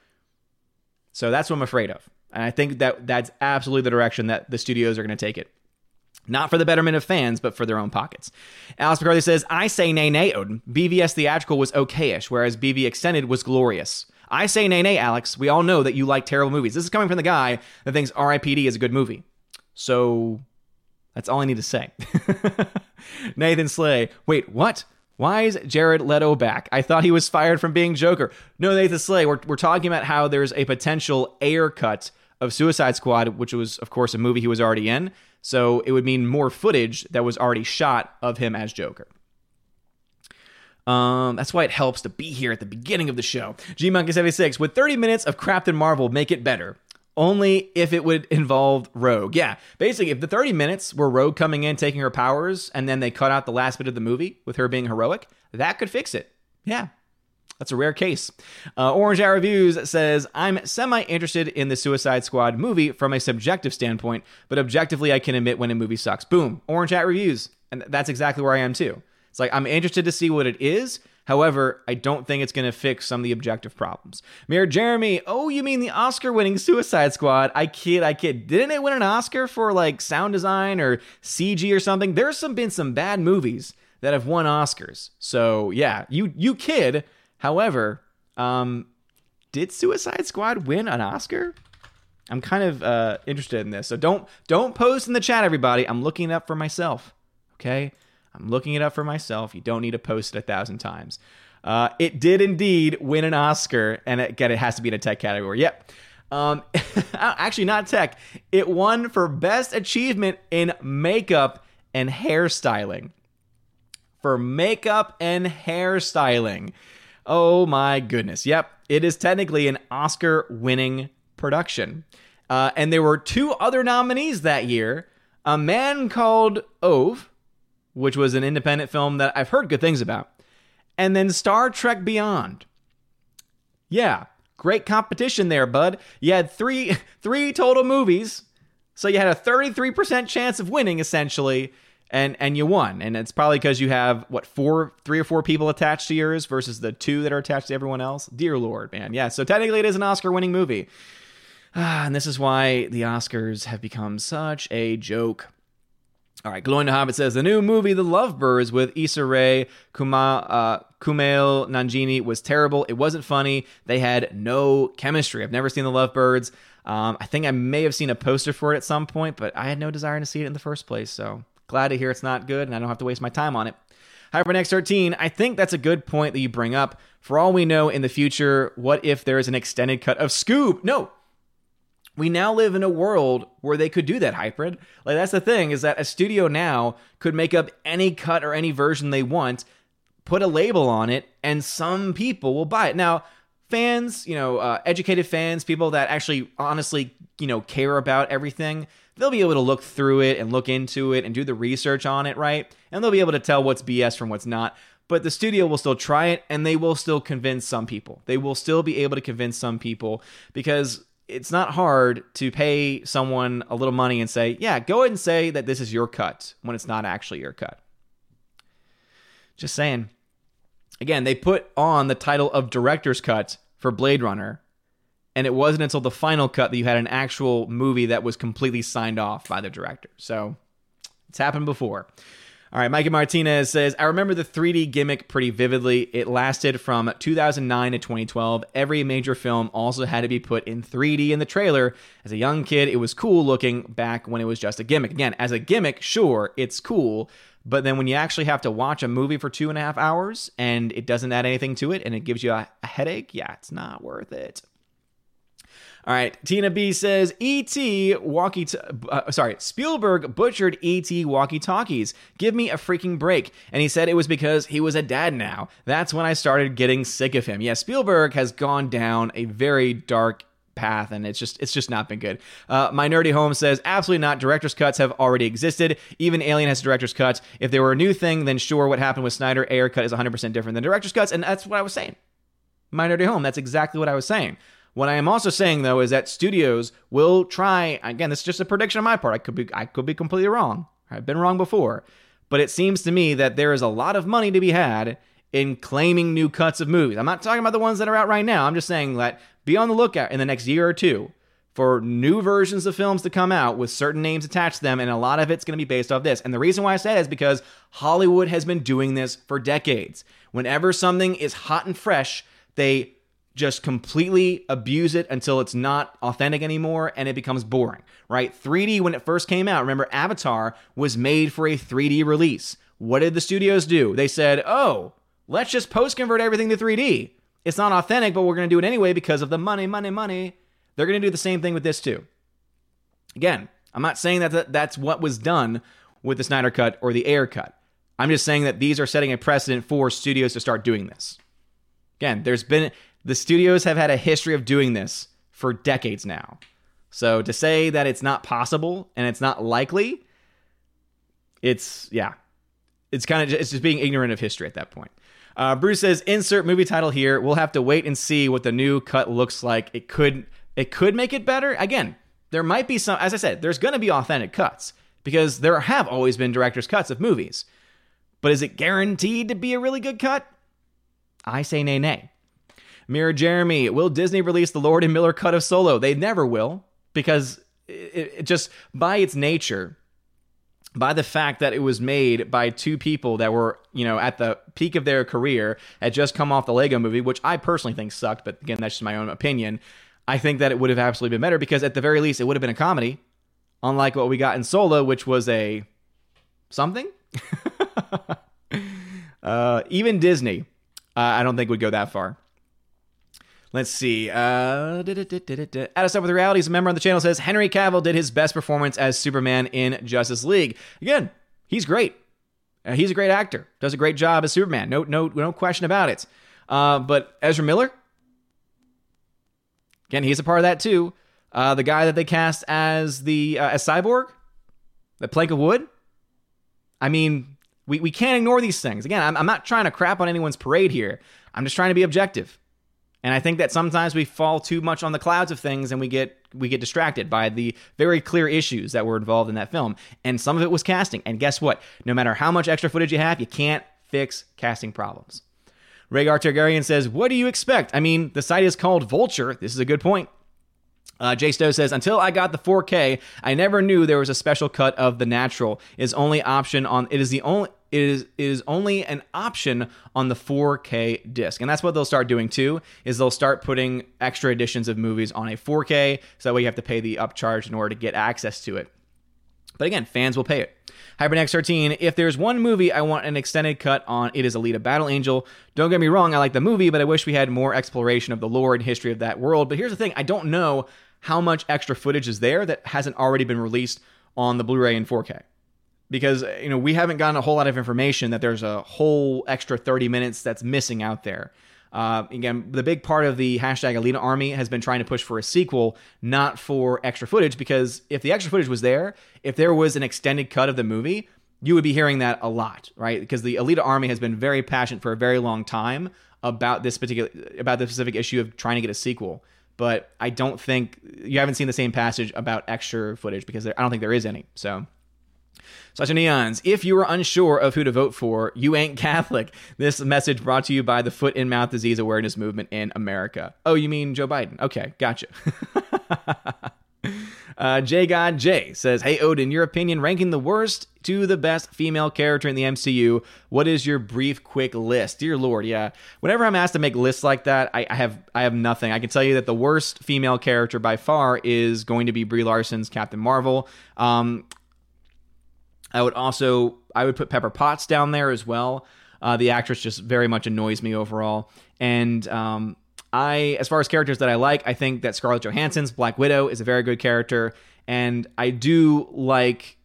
so that's what i'm afraid of and i think that that's absolutely the direction that the studios are going to take it not for the betterment of fans, but for their own pockets. Alice McCarthy says, I say nay nay, Odin. BVS theatrical was okayish, whereas BV extended was glorious. I say nay nay, Alex. We all know that you like terrible movies. This is coming from the guy that thinks RIPD is a good movie. So that's all I need to say. Nathan Slay, wait, what? Why is Jared Leto back? I thought he was fired from being Joker. No, Nathan Slay, we're, we're talking about how there's a potential Ayer cut of Suicide Squad, which was, of course, a movie he was already in. So it would mean more footage that was already shot of him as Joker. Um, that's why it helps to be here at the beginning of the show. G Monkey 76 would 30 minutes of Captain Marvel make it better? Only if it would involve Rogue. Yeah, basically, if the 30 minutes were Rogue coming in, taking her powers, and then they cut out the last bit of the movie with her being heroic, that could fix it. Yeah, that's a rare case. Uh, Orange Eye Reviews says, I'm semi interested in the Suicide Squad movie from a subjective standpoint, but objectively, I can admit when a movie sucks. Boom. Orange Eye Reviews. And that's exactly where I am too. It's like, I'm interested to see what it is. However, I don't think it's going to fix some of the objective problems. Mayor Jeremy, oh, you mean the Oscar winning Suicide Squad? I kid, I kid. Didn't it win an Oscar for like sound design or CG or something? There's some been some bad movies that have won Oscars. So yeah, you you kid. However, um, did Suicide Squad win an Oscar? I'm kind of uh, interested in this. So don't don't post in the chat, everybody. I'm looking it up for myself. Okay, I'm looking it up for myself. You don't need to post it a thousand times. Uh, it did indeed win an Oscar, and again, it has to be in a tech category. Yep. Um, actually, not tech. It won for best achievement in makeup and hairstyling. For makeup and hairstyling. Oh my goodness. Yep, it is technically an Oscar winning production. Uh, and there were two other nominees that year A Man Called Ove, which was an independent film that I've heard good things about, and then Star Trek Beyond. Yeah, great competition there, bud. You had three three total movies, so you had a 33% chance of winning essentially and and you won and it's probably because you have what four three or four people attached to yours versus the two that are attached to everyone else dear lord man yeah so technically it is an oscar winning movie ah, and this is why the oscars have become such a joke all right, Glowing to Hobbit says the new movie The Lovebirds with Issa Rae, Kuma, uh, Kumail Nanjiani was terrible. It wasn't funny. They had no chemistry. I've never seen The Lovebirds. Um, I think I may have seen a poster for it at some point, but I had no desire to see it in the first place. So Glad to hear it's not good and I don't have to waste my time on it. HyperNext 13, I think that's a good point that you bring up. For all we know in the future, what if there is an extended cut of Scoob? No. We now live in a world where they could do that hybrid. Like that's the thing is that a studio now could make up any cut or any version they want, put a label on it, and some people will buy it. Now, fans, you know, uh, educated fans, people that actually honestly, you know, care about everything, they'll be able to look through it and look into it and do the research on it, right? And they'll be able to tell what's BS from what's not. But the studio will still try it and they will still convince some people. They will still be able to convince some people because it's not hard to pay someone a little money and say, yeah, go ahead and say that this is your cut when it's not actually your cut. Just saying. Again, they put on the title of director's cut for Blade Runner and it wasn't until the final cut that you had an actual movie that was completely signed off by the director. So it's happened before. All right, Mikey Martinez says, I remember the 3D gimmick pretty vividly. It lasted from 2009 to 2012. Every major film also had to be put in 3D in the trailer. As a young kid, it was cool looking back when it was just a gimmick. Again, as a gimmick, sure, it's cool. But then when you actually have to watch a movie for two and a half hours and it doesn't add anything to it and it gives you a, a headache, yeah, it's not worth it. All right, Tina B says E.T. walkie. T- uh, sorry, Spielberg butchered E.T. walkie talkies. Give me a freaking break. And he said it was because he was a dad now. That's when I started getting sick of him. Yeah, Spielberg has gone down a very dark path and it's just it's just not been good uh, my nerdy home says absolutely not director's cuts have already existed even alien has director's cuts if there were a new thing then sure what happened with snyder Ayer cut is 100% different than director's cuts and that's what i was saying My Dirty Home. That's exactly what I was saying. What I am also saying though is that studios will try again, this is just a prediction on my part. I could be I could be completely wrong. I've been wrong before. But it seems to me that there is a lot of money to be had in claiming new cuts of movies. I'm not talking about the ones that are out right now. I'm just saying that be on the lookout in the next year or two for new versions of films to come out with certain names attached to them, and a lot of it's going to be based off this. And the reason why I say that is because Hollywood has been doing this for decades. Whenever something is hot and fresh, they just completely abuse it until it's not authentic anymore and it becomes boring, right? 3D, when it first came out, remember, Avatar was made for a 3D release. What did the studios do? They said, oh, let's just post convert everything to 3D. It's not authentic, but we're going to do it anyway because of the money, money, money. They're going to do the same thing with this too. Again, I'm not saying that that's what was done with the Snyder Cut or the Ayer Cut. I'm just saying that these are setting a precedent for studios to start doing this. Again, there's been the studios have had a history of doing this for decades now. So to say that it's not possible and it's not likely, it's yeah, it's kind of it's just being ignorant of history at that point. Uh, Bruce says, "Insert movie title here. We'll have to wait and see what the new cut looks like. It could it could make it better. Again, there might be some. As I said, there's going to be authentic cuts because there have always been director's cuts of movies. But is it guaranteed to be a really good cut? I say nay, nay. Mirror Jeremy, will Disney release the Lord and Miller cut of Solo? They never will because it, it just by its nature, by the fact that it was made by two people that were, you know, at the peak of their career, had just come off the Lego movie, which I personally think sucked, but again, that's just my own opinion. I think that it would have absolutely been better because at the very least it would have been a comedy, unlike what we got in Solo, which was a something. uh, even Disney, uh, I don't think would go that far. Let's see. Uh, us up with realities. A member on the channel says Henry Cavill did his best performance as Superman in Justice League. Again, he's great. Uh, he's a great actor. Does a great job as Superman. No, no, no question about it. Uh, but Ezra Miller, again, he's a part of that too. Uh, the guy that they cast as the uh, as Cyborg, the plank of wood. I mean, we, we can't ignore these things. Again, I'm, I'm not trying to crap on anyone's parade here. I'm just trying to be objective. And I think that sometimes we fall too much on the clouds of things and we get we get distracted by the very clear issues that were involved in that film. And some of it was casting. And guess what? No matter how much extra footage you have, you can't fix casting problems. Rhaegar Targaryen says, What do you expect? I mean, the site is called Vulture. This is a good point. Uh, Jay Stowe says, until I got the 4K, I never knew there was a special cut of the natural. Is only option on it is the only it is it is only an option on the 4K disc, and that's what they'll start doing too. Is they'll start putting extra editions of movies on a 4K, so that way you have to pay the upcharge in order to get access to it. But again, fans will pay it. Hypernex 13, if there's one movie I want an extended cut on, it is Alita Battle Angel. Don't get me wrong, I like the movie, but I wish we had more exploration of the lore and history of that world. But here's the thing I don't know how much extra footage is there that hasn't already been released on the Blu-ray and 4K. Because you know we haven't gotten a whole lot of information that there's a whole extra 30 minutes that's missing out there. Uh, again, the big part of the hashtag Alita Army has been trying to push for a sequel, not for extra footage. Because if the extra footage was there, if there was an extended cut of the movie, you would be hearing that a lot, right? Because the Alita Army has been very passionate for a very long time about this particular about the specific issue of trying to get a sequel but I don't think you haven't seen the same passage about extra footage because there, I don't think there is any. So. Sasha Neons, if you are unsure of who to vote for, you ain't Catholic. This message brought to you by the Foot and Mouth Disease Awareness Movement in America. Oh, you mean Joe Biden? Okay, gotcha. Uh, J God J says, Hey Odin, your opinion ranking the worst to the best female character in the MCU. What is your brief, quick list? Dear Lord, yeah. Whenever I'm asked to make lists like that, I, I have I have nothing. I can tell you that the worst female character by far is going to be Brie Larson's Captain Marvel. Um, I would also I would put Pepper Potts down there as well. Uh, the actress just very much annoys me overall, and um, I, as far as characters that I like, I think that Scarlett Johansson's Black Widow is a very good character, and I do like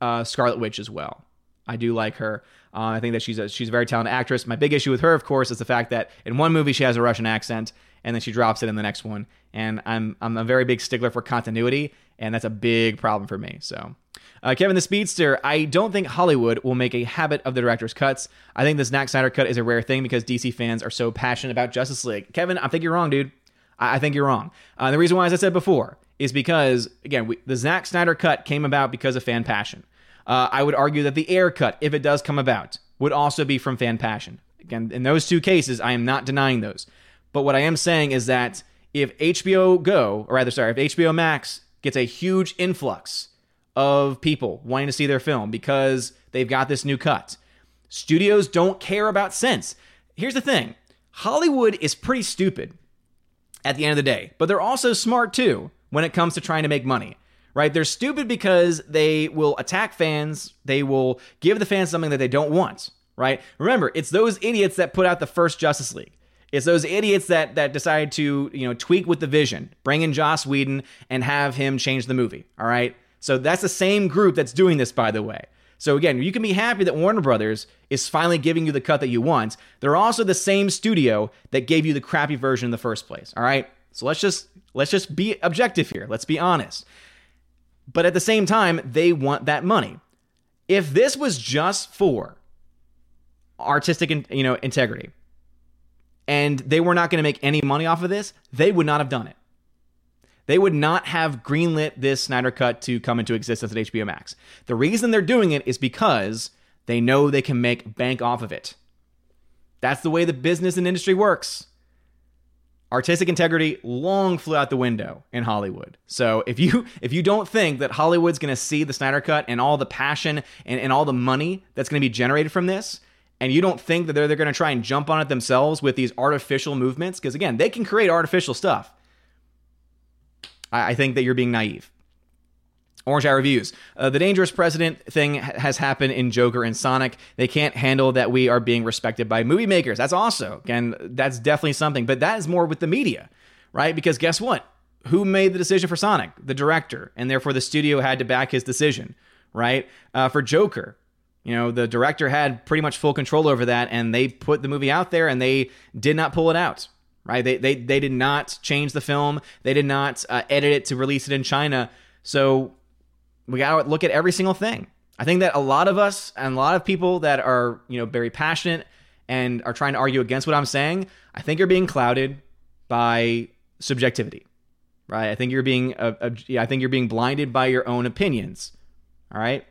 uh, Scarlet Witch as well. I do like her. Uh, I think that she's a she's a very talented actress. My big issue with her, of course, is the fact that in one movie she has a Russian accent, and then she drops it in the next one. And I'm I'm a very big stickler for continuity, and that's a big problem for me. So Uh, Kevin the Speedster, I don't think Hollywood will make a habit of the director's cuts. I think the Zack Snyder cut is a rare thing because DC fans are so passionate about Justice League. Kevin, I think you're wrong, dude. I, I think you're wrong. Uh, the reason why, as I said before, is because, again, we, the Zack Snyder cut came about because of fan passion. Uh, I would argue that the Ayer cut, if it does come about, would also be from fan passion. Again, in those two cases, I am not denying those. But what I am saying is that if HBO Go, or rather, sorry, if HBO Max gets a huge influx of people wanting to see their film because they've got this new cut. Studios don't care about sense. Here's the thing Hollywood is pretty stupid at the end of the day, but they're also smart too when it comes to trying to make money. Right? They're stupid because they will attack fans, they will give the fans something that they don't want. Right? Remember, it's those idiots that put out the first Justice League. It's those idiots that that decide to, you know, tweak with the vision, bring in Joss Whedon and have him change the movie. All right? So that's the same group that's doing this, by the way. So again, you can be happy that Warner Brothers is finally giving you the cut that you want. They're also the same studio that gave you the crappy version in the first place. All right? So let's just let's just be objective here. Let's be honest. But at the same time, they want that money. If this was just for artistic, you know, integrity, and they were not going to make any money off of this, they would not have done it. They would not have greenlit this Snyder Cut to come into existence at HBO Max. The reason they're doing it is because they know they can make bank off of it. That's the way the business and industry works. Artistic integrity long flew out the window in Hollywood. So if you if you don't think that Hollywood's gonna see the Snyder Cut and all the passion and, and all the money that's gonna be generated from this, and you don't think that they're, they're gonna try and jump on it themselves with these artificial movements, because again, they can create artificial stuff. I, I think that you're being naive. Orange Eye Reviews. Uh, the dangerous president thing has happened in Joker and Sonic. They can't handle that we are being respected by movie makers. That's also, again, that's definitely something. But that is more with the media, right? Because guess what? Who made the decision for Sonic? The director. And therefore the studio had to back his decision, right? Uh, for Joker, you know, the director had pretty much full control over that. And they put the movie out there and they did not pull it out, right? They, they, they did not change the film. They did not uh, edit it to release it in China. So we got to look at every single thing. I think that a lot of us and a lot of people that are, you know, very passionate and are trying to argue against what I'm saying, I think you're being clouded by subjectivity. Right? I think you're being uh, uh, I think you're being blinded by your own opinions. All right?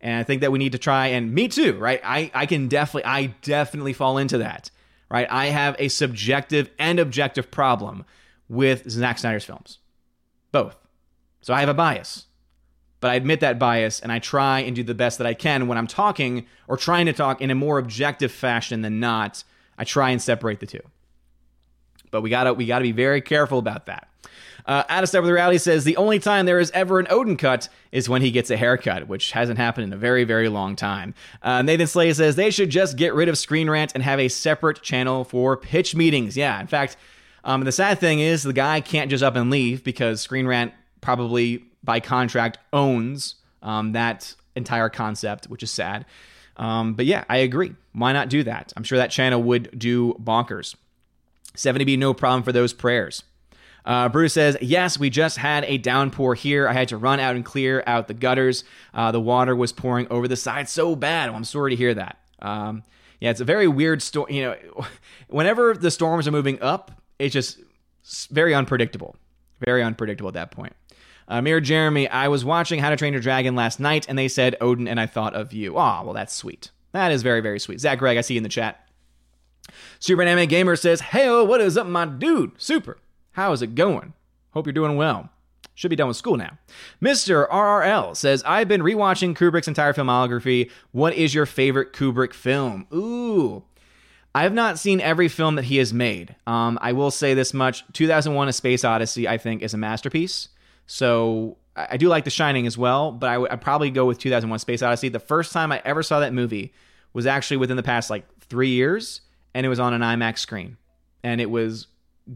And I think that we need to try and me too, right? I I can definitely I definitely fall into that right? I have a subjective and objective problem with Zack Snyder's films, both. So I have a bias, but I admit that bias and I try and do the best that I can when I'm talking or trying to talk in a more objective fashion than not. I try and separate the two. But we gotta we gotta be very careful about that. Uh, Out of Step with Reality says the only time there is ever an Odin cut is when he gets a haircut, which hasn't happened in a very, very long time. Uh, Nathan Slay says they should just get rid of Screen Rant and have a separate channel for pitch meetings. Yeah, in fact, um, the sad thing is the guy can't just up and leave because Screen Rant probably by contract owns um, that entire concept, which is sad. Um, but yeah, I agree. Why not do that? I'm sure that channel would do bonkers. 70B, no problem for those prayers. Uh, Bruce says, Yes, we just had a downpour here. I had to run out and clear out the gutters. Uh, the water was pouring over the side so bad. Well, I'm sorry to hear that. Um, yeah, it's a very weird story. You know, whenever the storms are moving up, it's just very unpredictable. Very unpredictable at that point. Uh, Mirror Jeremy, I was watching How to Train Your Dragon last night, and they said Odin, and I thought of you. Ah, well, that's sweet. That is very, very sweet. Zach Greg, I see you in the chat. Super Anime Gamer says, Hey, what is up, my dude? Super. How is it going? Hope you're doing well. Should be done with school now. Mr. RRL says, I've been rewatching Kubrick's entire filmography. What is your favorite Kubrick film? Ooh. I have not seen every film that he has made. Um, I will say this much 2001 A Space Odyssey, I think, is a masterpiece. So I do like The Shining as well, but I would probably go with 2001 Space Odyssey. The first time I ever saw that movie was actually within the past like three years, and it was on an IMAX screen. And it was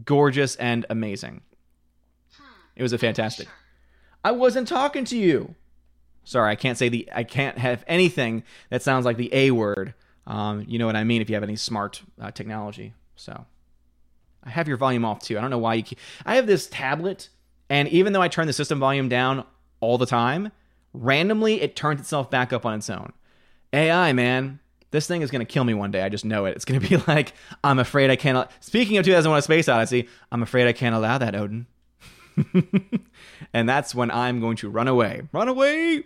gorgeous and amazing. It was a fantastic. I wasn't talking to you. Sorry, I can't say the. I can't have anything that sounds like the A word. Um, you know what I mean if you have any smart uh, technology. So, I have your volume off too. I don't know why you. Keep, I have this tablet, and even though I turn the system volume down all the time, randomly it turns itself back up on its own. AI, man, this thing is going to kill me one day. I just know it. It's going to be like, I'm afraid I can't. Speaking of 2001 A Space Odyssey, I'm afraid I can't allow that, Odin. and that's when I'm going to run away. Run away!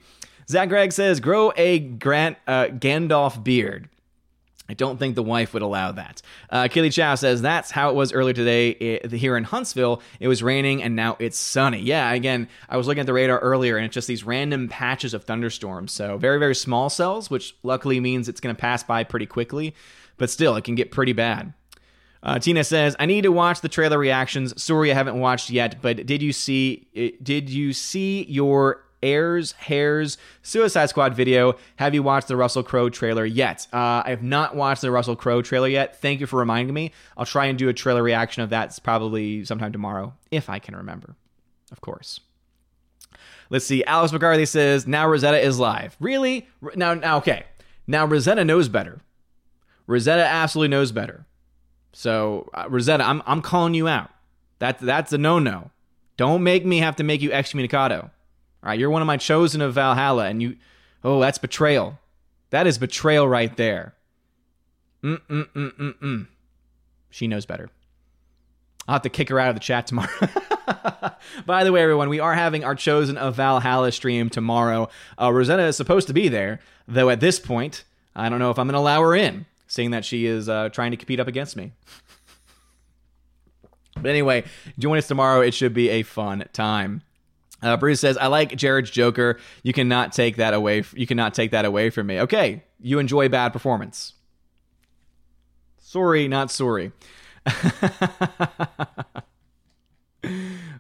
Zach Gregg says, grow a Grant uh, Gandalf beard. I don't think the wife would allow that. Uh, Kelly Chow says that's how it was earlier today it, here in Huntsville. It was raining and now it's sunny. Yeah, again, I was looking at the radar earlier and it's just these random patches of thunderstorms. So very, very small cells, which luckily means it's going to pass by pretty quickly, but still, it can get pretty bad. Uh, Tina says, "I need to watch the trailer reactions. Sorry, I haven't watched yet. But did you see? Did you see your Airs Hairs Suicide Squad video. Have you watched the Russell Crowe trailer yet? Uh, I have not watched the Russell Crowe trailer yet. Thank you for reminding me. I'll try and do a trailer reaction of that probably sometime tomorrow, if I can remember, of course. Let's see. Alice McCarthy says, now Rosetta is live. Really? Now, now, okay. Now Rosetta knows better. Rosetta absolutely knows better. So, uh, Rosetta, I'm, I'm calling you out. That, that's a no no. Don't make me have to make you excommunicado. You're one of my chosen of Valhalla, and you, oh, that's betrayal. That is betrayal right there. Mm mm mm mm mm. She knows better. I'll have to kick her out of the chat tomorrow. By the way, everyone, we are having our chosen of Valhalla stream tomorrow. Uh, Rosetta is supposed to be there, though at this point, I don't know if I'm going to allow her in, seeing that she is uh, trying to compete up against me. but anyway, join us tomorrow. It should be a fun time. Uh, Bruce says, "I like Jared's Joker. You cannot take that away. You cannot take that away from me. Okay, you enjoy bad performance. Sorry, not sorry."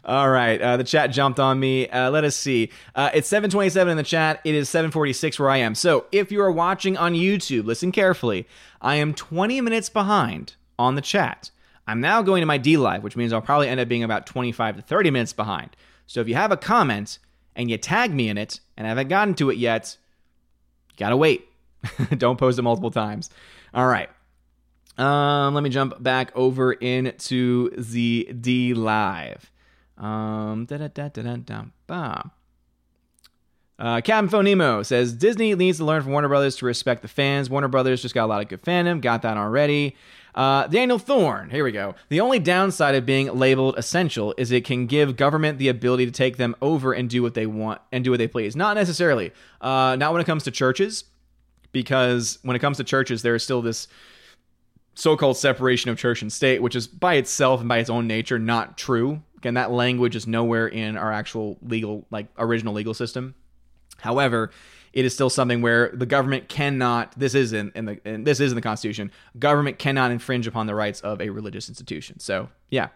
All right, uh, the chat jumped on me. Uh, let us see. Uh, it's 7:27 in the chat. It is 7:46 where I am. So if you are watching on YouTube, listen carefully. I am 20 minutes behind on the chat. I'm now going to my DLive, which means I'll probably end up being about 25 to 30 minutes behind. So if you have a comment and you tag me in it and I haven't gotten to it yet, gotta wait. Don't post it multiple times. All right. Um, let me jump back over into the DLive. Um, da da da da da da. Uh, Captain Phonemo says Disney needs to learn from Warner Brothers to respect the fans. Warner Brothers just got a lot of good fandom, got that already. Uh, Daniel Thorne, here we go. The only downside of being labeled essential is it can give government the ability to take them over and do what they want and do what they please. Not necessarily. Uh, not when it comes to churches, because when it comes to churches, there is still this so-called separation of church and state, which is by itself and by its own nature not true. Again, that language is nowhere in our actual legal, like original legal system. However, it is still something where the government cannot. This is in, in the in, this is in the Constitution. Government cannot infringe upon the rights of a religious institution. So yeah,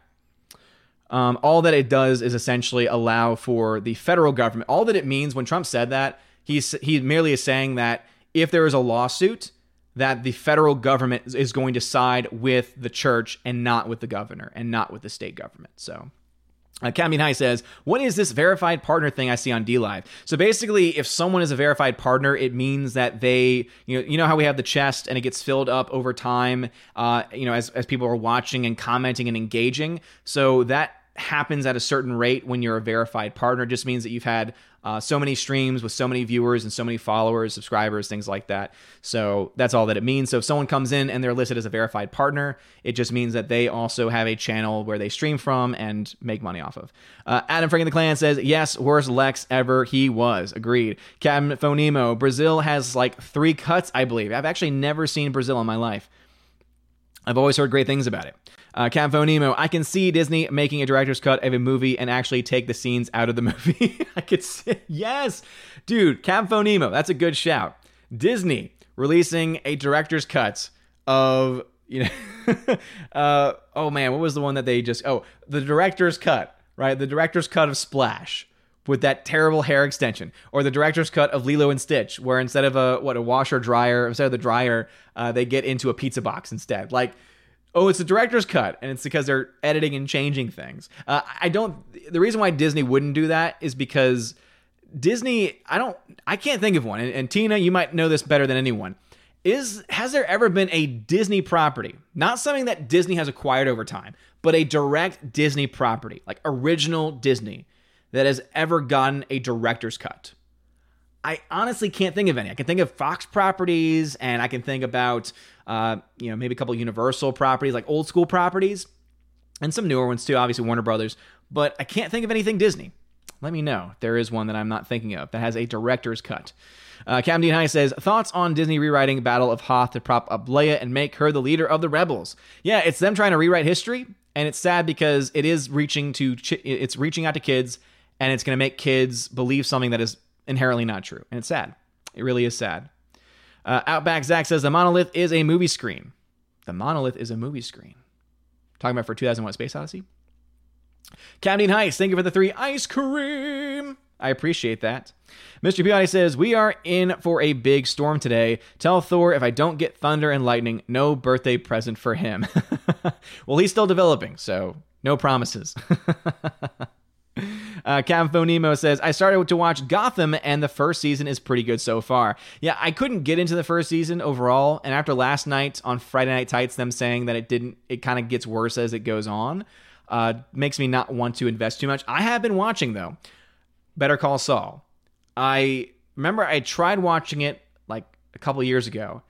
um, all that it does is essentially allow for the federal government. All that it means when Trump said that he's he merely is saying that if there is a lawsuit, that the federal government is going to side with the church and not with the governor and not with the state government. So uh, High says, "What is this verified partner thing I see on DLive?" So basically, if someone is a verified partner, it means that they, you know, you know how we have the chest and it gets filled up over time, uh, you know, as as people are watching and commenting and engaging. So that happens at a certain rate when you're a verified partner. It just means that you've had uh, so many streams with so many viewers and so many followers, subscribers, things like that. So that's all that it means. So if someone comes in and they're listed as a verified partner, it just means that they also have a channel where they stream from and make money off of. Uh, Adam Frank the Clan says, yes, worst Lex ever he was. Agreed. Captain Phonemo, Brazil has like three cuts, I believe. I've actually never seen Brazil in my life. I've always heard great things about it. Uh, Campo Nemo, I can see Disney making a director's cut of a movie and actually take the scenes out of the movie. I could see, yes, dude, Campo Nemo, that's a good shout. Disney releasing a director's cut of, you know, uh, oh man, what was the one that they just, oh, the director's cut, right? The director's cut of Splash with that terrible hair extension, or the director's cut of Lilo and Stitch, where instead of a what a washer dryer, instead of the dryer, uh, they get into a pizza box instead. Like oh, it's a director's cut, and it's because they're editing and changing things. Uh, I don't. The reason why Disney wouldn't do that is because Disney. I don't. I can't think of one. And, and Tina, you might know this better than anyone. Is has there ever been a Disney property, not something that Disney has acquired over time, but a direct Disney property, like original Disney, that has ever gotten a director's cut? I honestly can't think of any. I can think of Fox properties, and I can think about uh, you know maybe a couple Universal properties, like old school properties, and some newer ones too. Obviously Warner Brothers, but I can't think of anything Disney. Let me know if there is one that I'm not thinking of that has a director's cut. Uh, Cam High says thoughts on Disney rewriting Battle of Hoth to prop up Leia and make her the leader of the rebels. Yeah, it's them trying to rewrite history, and it's sad because it is reaching to it's reaching out to kids, and it's going to make kids believe something that is inherently not true, and it's sad. It really is sad. Uh, Outback Zach says the monolith is a movie screen. The monolith is a movie screen. Talking about for 2001 Space Odyssey. Captain Heights, thank you for the three ice cream. I appreciate that. Mr. Peabody says, We are in for a big storm today. Tell Thor if I don't get thunder and lightning, no birthday present for him. well, he's still developing, so no promises. Uh, Nemo says, I started to watch Gotham, and the first season is pretty good so far. Yeah, I couldn't get into the first season overall, and after last night on Friday Night Tights, them saying that it didn't, it kind of gets worse as it goes on, uh, makes me not want to invest too much. I have been watching, though, Better Call Saul. I remember I tried watching it like a couple years ago,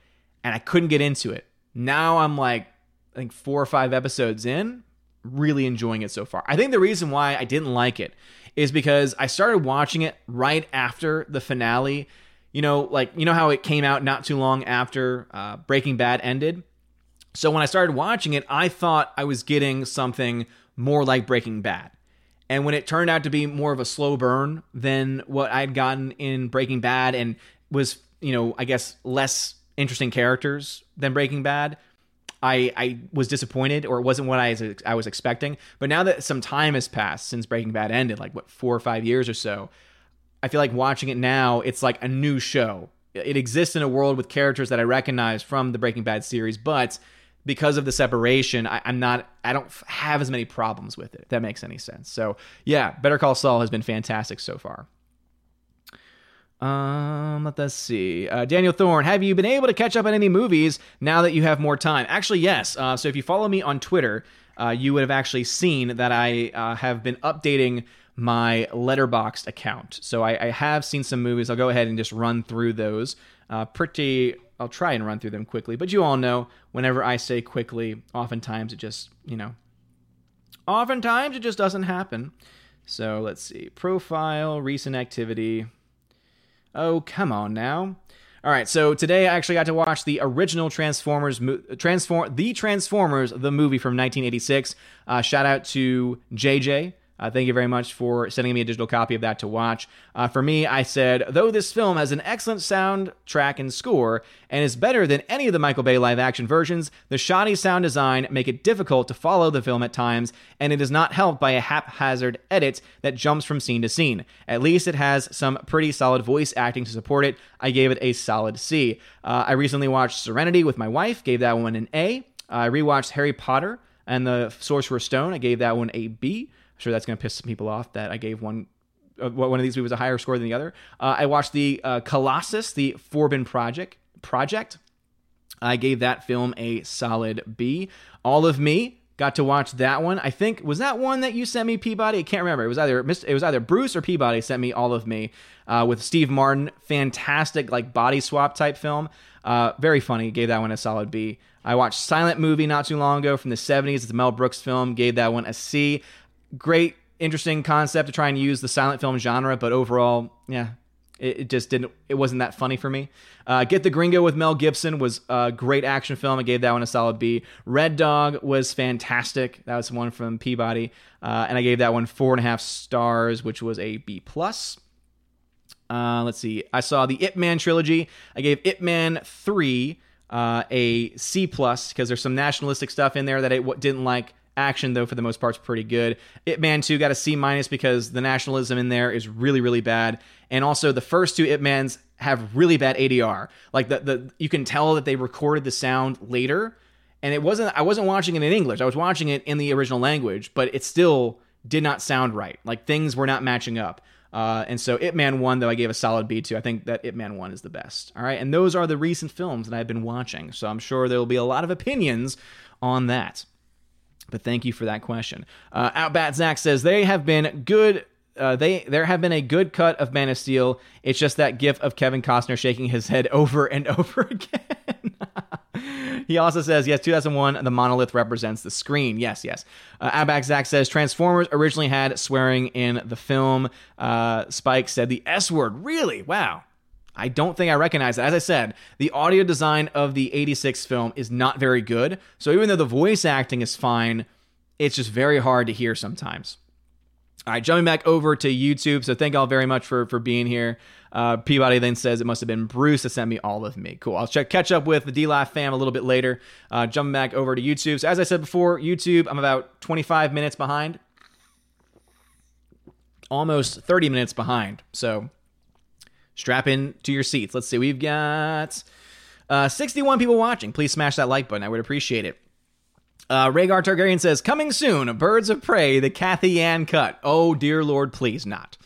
and I couldn't get into it. Now I'm like, I think four or five episodes in, really enjoying it so far. I think the reason why I didn't like it is because I started watching it right after the finale. You know, like, you know how it came out not too long after uh, Breaking Bad ended? So when I started watching it, I thought I was getting something more like Breaking Bad. And when it turned out to be more of a slow burn than what I had gotten in Breaking Bad and was, you know, I guess less interesting characters than Breaking Bad, I, I was disappointed or it wasn't what I was, I was expecting. But now that some time has passed since Breaking Bad ended, like what, four or five years or so, I feel like watching it now, it's like a new show. It exists in a world with characters that I recognize from the Breaking Bad series, but because of the separation, I, am not, I don't have as many problems with it, that makes any sense. So, yeah, Better Call Saul has been fantastic so far. Um, let us see. Uh, Daniel Thorne, have you been able to catch up on any movies now that you have more time? Actually, yes. Uh, so if you follow me on Twitter, uh, you would have actually seen that I uh, have been updating my Letterboxd account. So I, I, have seen some movies. I'll go ahead and just run through those. Uh, pretty. I'll try and run through them quickly. But you all know, whenever I say quickly, oftentimes it just, you know, oftentimes it just doesn't happen. So let's see. Profile, recent activity. Oh, come on now. All right, so today I actually got to watch the original Transformers, Transform, the Transformers, the movie from 1986. Uh, shout out to JJ uh, thank you very much for sending me a digital copy of that to watch. Uh, for me, I said, though this film has an excellent soundtrack and score and is better than any of the Michael Bay live action versions, the shoddy sound design make it difficult to follow the film at times, and it is not helped by a haphazard edit that jumps from scene to scene. At least it has some pretty solid voice acting to support it. I gave it a solid C. Uh, I recently watched Serenity with my wife, gave that one an A. I rewatched Harry Potter and the Sorcerer's Stone. I gave that one a B sure that's going to piss some people off that I gave one uh, one of these movies a higher score than the other. Uh, I watched the uh, Colossus, the Forbin Project. Project. I gave that film a solid B. All of Me got to watch that one. I think was that one that you sent me Peabody. I can't remember. It was either it was either Bruce or Peabody sent me All of Me uh, with Steve Martin. Fantastic like body swap type film. Uh, very funny. Gave that one a solid B. I watched Silent Movie not too long ago from the 70s. It's a Mel Brooks film. Gave that one a C great, interesting concept to try and use the silent film genre, but overall, yeah, it, just didn't. It wasn't that funny for me. Uh, Get the Gringo with Mel Gibson was a great action film. I gave that one a solid B. Red Dog was fantastic. That was one from Peabody, uh, and I gave that one four and a half stars, which was a B plus. Uh, let's see. I saw the Ip Man trilogy. I gave Ip Man three uh, a C plus because there's some nationalistic stuff in there that I w- didn't like. Action, though, for the most part, is pretty good. Ip Man 2 got a C minus because the nationalism in there is really, really bad. And also, the first two Ip Mans have really bad ADR. Like the the you can tell that they recorded the sound later, and it wasn't. I wasn't watching it in English. I was watching it in the original language, but it still did not sound right. Like things were not matching up. Uh, and so Ip Man 1, though, I gave a solid B to. I think that Ip Man 1 is the best. All right. And those are the recent films that I've been watching. So I'm sure there will be a lot of opinions on that. But thank you for that question. Uh, Outback Zach says they have been good. uh, they there have been a good cut of Man of Steel. It's just that gif of Kevin Costner shaking his head over and over again. he also says, yes, 2001, the monolith represents the screen. Yes, yes. Uh, Abak Zach says, Transformers originally had swearing in the film. Uh, Spike said the S word. Really? Wow. I don't think I recognize it. As I said, the audio design of the 86 film is not very good. So even though the voice acting is fine, it's just very hard to hear sometimes. All right, jumping back over to YouTube. So thank y'all very much for for being here. Uh, Peabody then says it must have been Bruce that sent me all of me. Cool. I'll check catch up with the DLive fam a little bit later. Uh, jumping back over to YouTube. So as I said before, YouTube, I'm about 25 minutes behind, almost 30 minutes behind. So strap in to your seats. Let's see. We've got uh, 61 people watching. Please smash that like button. I would appreciate it. Uh, Rhaegar Targaryen says, "Coming soon, Birds of Prey, the Cathy Yan cut." Oh dear Lord, please not.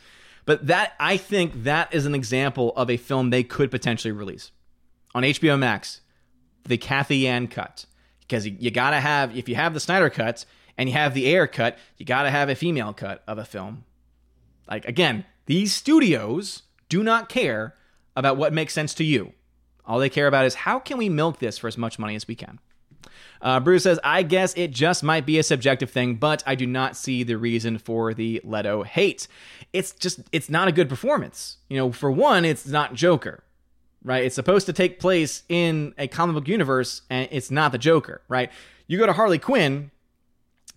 But that I think that is an example of a film they could potentially release on HBO Max, the Cathy Yan cut, because you, you gotta have if you have the Snyder cut and you have the Ayer cut, you gotta have a female cut of a film. Like again, these studios do not care about what makes sense to you. All they care about is how can we milk this for as much money as we can. Uh, Bruce says, I guess it just might be a subjective thing, but I do not see the reason for the Leto hate. It's just, it's not a good performance. You know, for one, it's not Joker, right? It's supposed to take place in a comic book universe, and it's not the Joker, right? You go to Harley Quinn,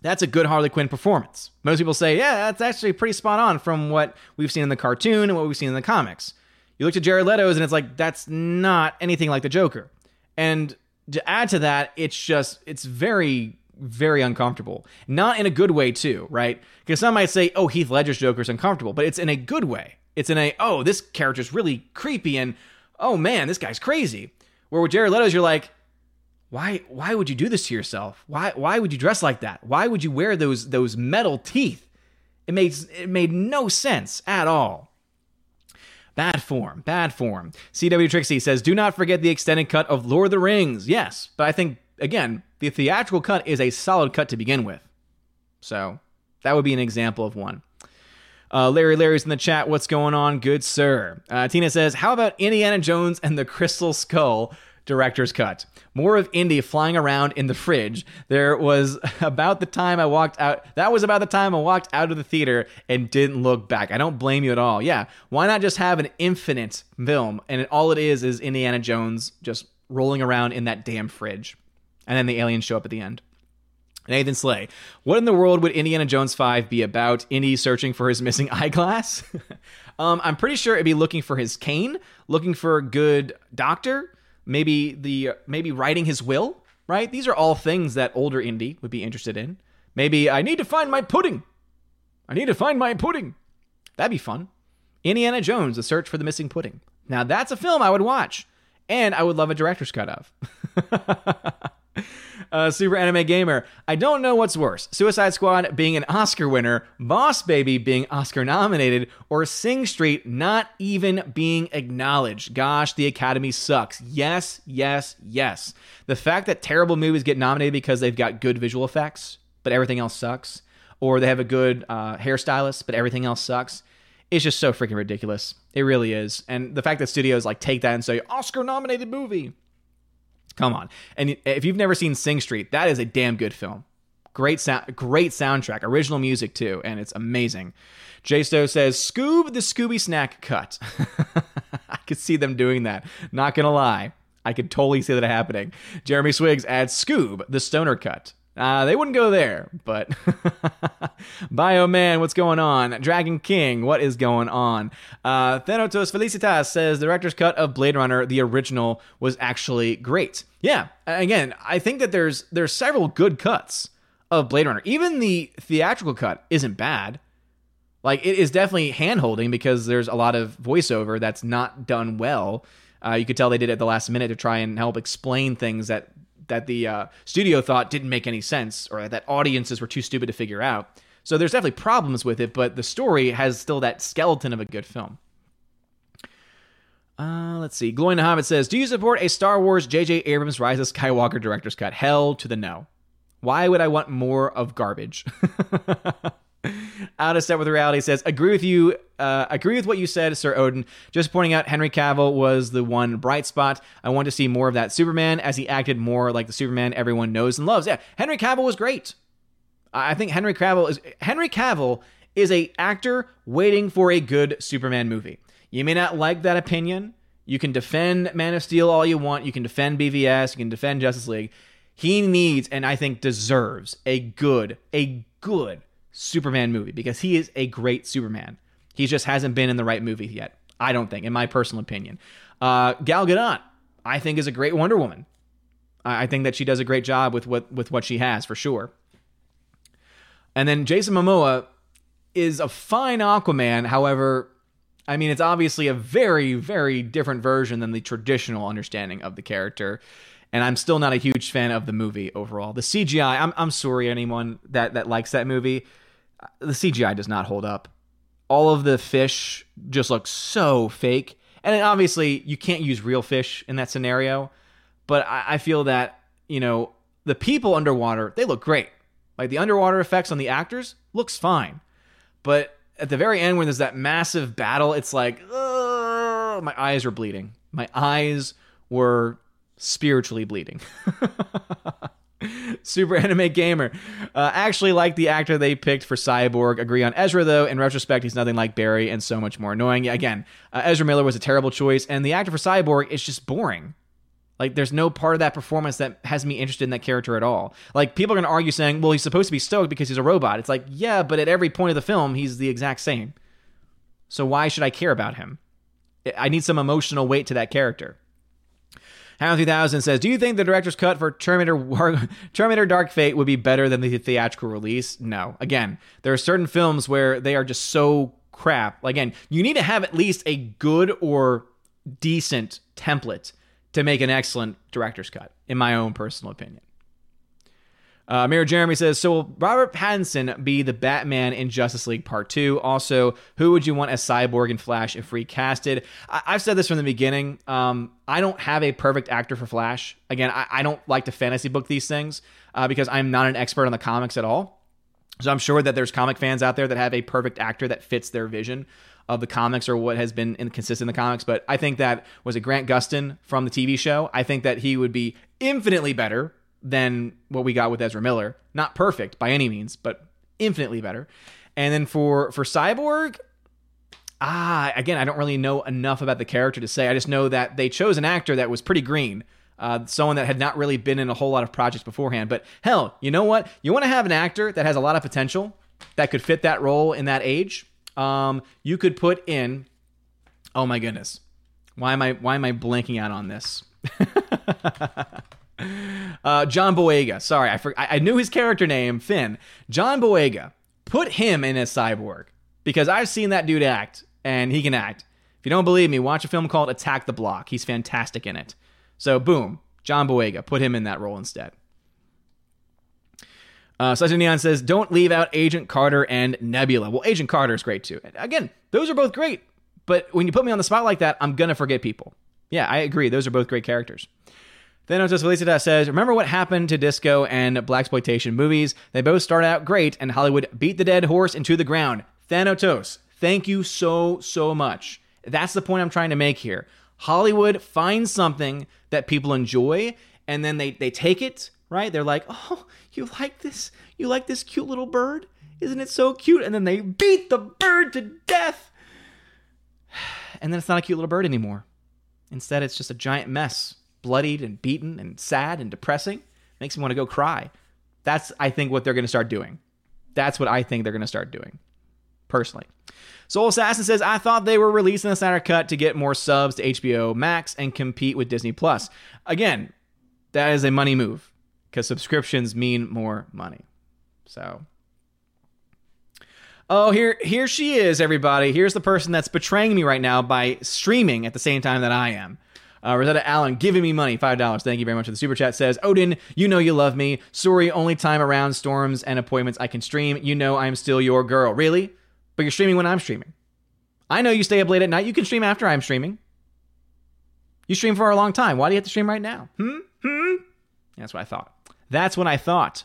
that's a good Harley Quinn performance. Most people say, yeah, that's actually pretty spot on from what we've seen in the cartoon and what we've seen in the comics. You look at Jared Leto's, and it's like, that's not anything like the Joker. And to add to that, it's just it's very very uncomfortable. Not in a good way too, right? Because some might say, "Oh, Heath Ledger's Joker is uncomfortable," but it's in a good way. It's in a, "Oh, this character's really creepy," and "Oh man, this guy's crazy." Where with Jared Leto's, you're like, "Why? Why would you do this to yourself? Why? Why would you dress like that? Why would you wear those those metal teeth?" It made it made no sense at all. Bad form, bad form. CW Trixie says, do not forget the extended cut of Lord of the Rings. Yes, but I think, again, the theatrical cut is a solid cut to begin with. So that would be an example of one. Uh, Larry Larry's in the chat. What's going on? Good, sir. Uh, Tina says, How about Indiana Jones and the Crystal Skull? Director's cut. More of Indy flying around in the fridge. There was about the time I walked out. That was about the time I walked out of the theater and didn't look back. I don't blame you at all. Yeah, why not just have an infinite film and all it is is Indiana Jones just rolling around in that damn fridge, and then the aliens show up at the end. Nathan Slay, what in the world would Indiana Jones 5 be about? Indy searching for his missing eyeglass? um, I'm pretty sure it'd be looking for his cane, looking for a good doctor, maybe the maybe writing his will, right? These are all things that older Indy would be interested in. Maybe I need to find my pudding. I need to find my pudding. That'd be fun. Indiana Jones: The Search for the Missing Pudding. Now that's a film I would watch, and I would love a director's cut of. uh, Super Anime Gamer. I don't know what's worse Suicide Squad being an Oscar winner, Boss Baby being Oscar nominated, or Sing Street not even being acknowledged. Gosh, the Academy sucks. Yes, yes, yes. The fact that terrible movies get nominated because they've got good visual effects, but everything else sucks, or they have a good uh, hairstylist, but everything else sucks. It's just so freaking ridiculous. It really is. And the fact that studios like take that and say Oscar nominated movie Come on. And if you've never seen Sing Street, that is a damn good film. Great sound, great soundtrack, original music too, and it's amazing. J Stowe says, "Scoob the Scooby Snack cut." I could see them doing that. Not gonna lie, I could totally see that happening. Jeremy Swiggs adds Scoob the Stoner cut. Uh, they wouldn't go there, but Bio Man, what's going on? Dragon King, what is going on? Uh, Thanatos Felicitas says the director's cut of Blade Runner, the original, was actually great. Yeah, again, I think that there's there's several good cuts of Blade Runner. Even the theatrical cut isn't bad. Like it is definitely hand holding because there's a lot of voiceover that's not done well. Uh, you could tell they did it at the last minute to try and help explain things that that the uh, studio thought didn't make any sense or that audiences were too stupid to figure out. So there's definitely problems with it, but the story has still that skeleton of a good film. Uh, let's see. Glowing Hobbit says, "Do you support a Star Wars J.J. Abrams Rise of Skywalker director's cut? Hell to the no. Why would I want more of garbage?" out of step with reality says agree with you uh, agree with what you said sir odin. Just pointing out henry cavill was the one bright spot. I want to see more of that superman as he acted more like the superman everyone knows and loves. Yeah henry cavill was great. I think henry cavill is henry cavill is a actor waiting for a good superman movie. You may not like that opinion. You can defend man of steel all you want. You can defend bvs you can defend justice league. He needs and i think deserves a good a good Superman movie because he is a great Superman. He just hasn't been in the right movie yet. I don't think, in my personal opinion. Uh, Gal Gadot, I think, is a great Wonder Woman. I think that she does a great job with what with what she has for sure. And then Jason Momoa is a fine Aquaman. However, I mean, it's obviously a very, very different version than the traditional understanding of the character and I'm still not a huge fan of the movie overall. The CGI, I'm I'm sorry anyone that that likes that movie the CGI does not hold up. All of the fish just look so fake. And obviously, you can't use real fish in that scenario. But I, I feel that, you know, the people underwater, they look great. Like the underwater effects on the actors looks fine. But at the very end, when there's that massive battle, it's like, my eyes are bleeding. My eyes were spiritually bleeding. Super Anime Gamer. Uh, actually like the actor they picked for Cyborg. Agree on Ezra, though. In retrospect, he's nothing like Barry and so much more annoying. Again, uh, Ezra Miller was a terrible choice, and the actor for Cyborg is just boring. Like, there's no part of that performance that has me interested in that character at all. Like, people are going to argue saying, well, he's supposed to be stoked because he's a robot. It's like, yeah, but at every point of the film, he's the exact same. So why should I care about him? I need some emotional weight to that character. Hound 3000 says, Do you think the director's cut for Terminator, Terminator Dark Fate would be better than the theatrical release? No. Again, there are certain films where they are just so crap. Again, you need to have at least a good or decent template to make an excellent director's cut, in my own personal opinion. Uh, Mayor Jeremy says, so will Robert Pattinson be the Batman in Justice League Part 2? Also, who would you want as Cyborg and Flash if recasted? I- have said this from the beginning. Um, I don't have a perfect actor for Flash. Again, I, I don't like to fantasy book these things uh, because I'm not an expert on the comics at all. So I'm sure that there's comic fans out there that have a perfect actor that fits their vision of the comics or what has been consistent in the comics. But I think that was a Grant Gustin from the TV show. I think that he would be infinitely better than what we got with Ezra Miller. Not perfect by any means, but infinitely better. And then for for Cyborg, ah, again, I don't really know enough about the character to say. I just know that they chose an actor that was pretty green. Uh, someone that had not really been in a whole lot of projects beforehand. But hell, you know what? You want to have an actor that has a lot of potential that could fit that role in that age. Um, you could put in. Oh my goodness, why am I why am I blanking out on this? Uh, John Boyega. Sorry, I, for, I, I knew his character name, Finn. John Boyega. Put him in as Cyborg because I've seen that dude act, and he can act. If you don't believe me, watch a film called Attack the Block. He's fantastic in it. So, boom, John Boyega. Put him in that role instead. Uh, Sergeant Neon says, don't leave out Agent Carter and Nebula. Well, Agent Carter is great too. Again, those are both great. But when you put me on the spot like that, I'm to forget people. Yeah, I agree. Those are both great characters. Thanatos Felicita says, Remember what happened to disco and blaxploitation movies? They both started out great, and Hollywood beat the dead horse into the ground. Thanatos, thank you so, so much. That's the point I'm trying to make here. Hollywood finds something that people enjoy, and then they, they take it, right? They're like, oh, you like this? You like this cute little bird? Isn't it so cute? And then they beat the bird to death. And then it's not a cute little bird anymore. Instead, it's just a giant mess bloodied and beaten and sad and depressing. Makes me want to go cry. That's, I think, what they're going to start doing. That's what I think they're going to start doing, personally. Soul Assassin says, I thought they were releasing the Snyder Cut to get more subs to HBO Max and compete with Disney Plus. Again, that is a money move because subscriptions mean more money. So. Oh, here, here she is, everybody. Here's the person that's betraying me right now by streaming at the same time that I am. Uh, Rosetta Allen giving me money, $5. Thank you very much for the super chat. Says, Odin, you know you love me. Sorry, only time around storms and appointments I can stream. You know I'm still your girl. Really? But you're streaming when I'm streaming. I know you stay up late at night. You can stream after I'm streaming. You stream for a long time. Why do you have to stream right now? Hmm? Hmm? That's what I thought. That's what I thought.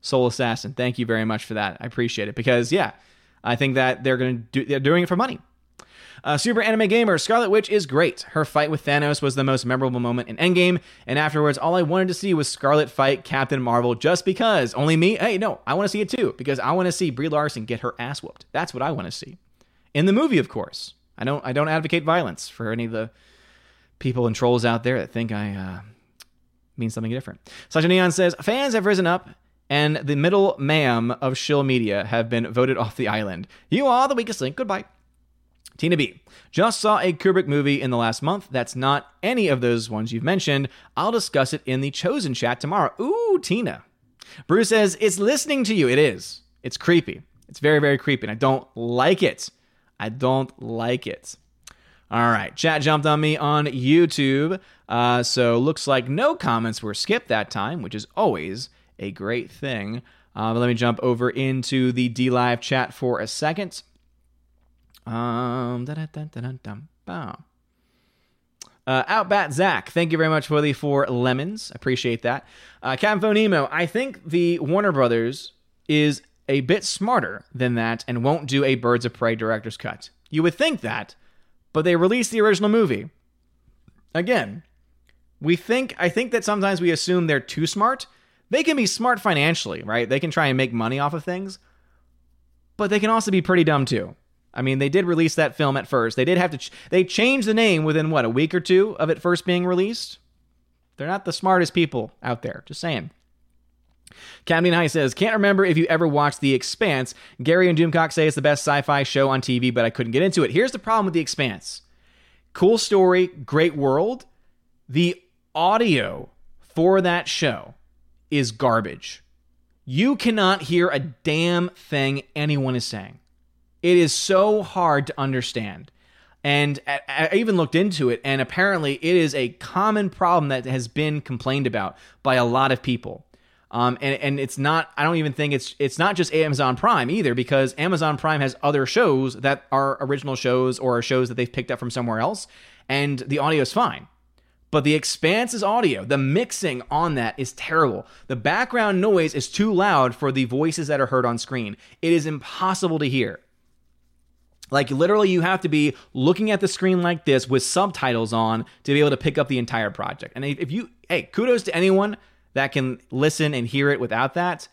Soul Assassin. Thank you very much for that. I appreciate it because yeah, I think that they're going to do they're doing it for money. Uh, Super Anime Gamer, Scarlet Witch is great. Her fight with Thanos was the most memorable moment in Endgame, and afterwards, all I wanted to see was Scarlet fight Captain Marvel just because. Only me? Hey, no, I want to see it too, because I want to see Brie Larson get her ass whooped. That's what I want to see. In the movie, of course. I don't I don't advocate violence for any of the people and trolls out there that think I uh, mean something different. Sasha Neon says fans have risen up and the middle ma'am of shill media have been voted off the island. You are the weakest link. Goodbye. Tina B. Just saw a Kubrick movie in the last month. That's not any of those ones you've mentioned. I'll discuss it in the chosen chat tomorrow. Ooh, Tina. Bruce says, It's listening to you. It is. It's creepy. It's very, very creepy. And I don't like it. I don't like it. All right, chat jumped on me on YouTube. Uh, so looks like no comments were skipped that time, which is always a great thing. Uh, but let me jump over into the DLive chat for a second. Um, uh, Outback Zach, thank you very much for the four lemons. Appreciate that. Uh, Captain Nemo, I think the Warner Brothers is a bit smarter than that and won't do a Birds of Prey director's cut. You would think that, but they released the original movie. Again, we think I think that sometimes we assume they're too smart. They can be smart financially, right? They can try and make money off of things, but they can also be pretty dumb too. I mean, they did release that film at first. They did have to ch- they changed the name within what, a week or two of it first being released? They're not the smartest people out there, just saying. Camden High says, Can't remember if you ever watched The Expanse. Gary and Doomcock say it's the best sci fi show on TV, but I couldn't get into it. Here's the problem with The Expanse cool story, great world. The audio for that show is garbage. You cannot hear a damn thing anyone is saying. It is so hard to understand. And I even looked into it, and apparently it is a common problem that has been complained about by a lot of people. Um, and, and it's not I don't even think it's it's not just Amazon Prime either because Amazon Prime has other shows that are original shows or shows that they've picked up from somewhere else and the audio is fine. But the Expanse's audio, the mixing on that is terrible. The background noise is too loud for the voices that are heard on screen. It is impossible to hear. Like literally, you have to be looking at the screen like this with subtitles on to be able to pick up the entire project. And if you, hey, kudos to anyone that can listen and hear it without that.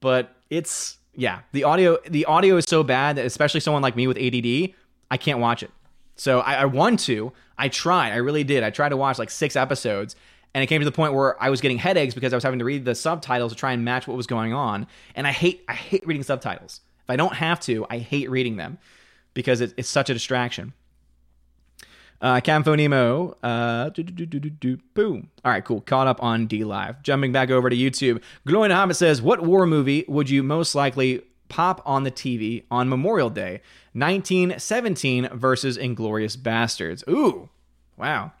But it's yeah, the audio the audio is so bad that especially someone like me with ADD, I can't watch it. So I, I want to. I tried. I really did. I tried to watch like six episodes, and it came to the point where I was getting headaches because I was having to read the subtitles to try and match what was going on. And I hate I hate reading subtitles. If I don't have to, I hate reading them because it, it's such a distraction. Uh, Camfo Nemo. Uh, boom. All right, cool. Caught up on DLive. Jumping back over to YouTube. Glowing Hobbit says, What war movie would you most likely pop on the TV on Memorial Day? 1917 versus Inglourious Basterds. Ooh, wow.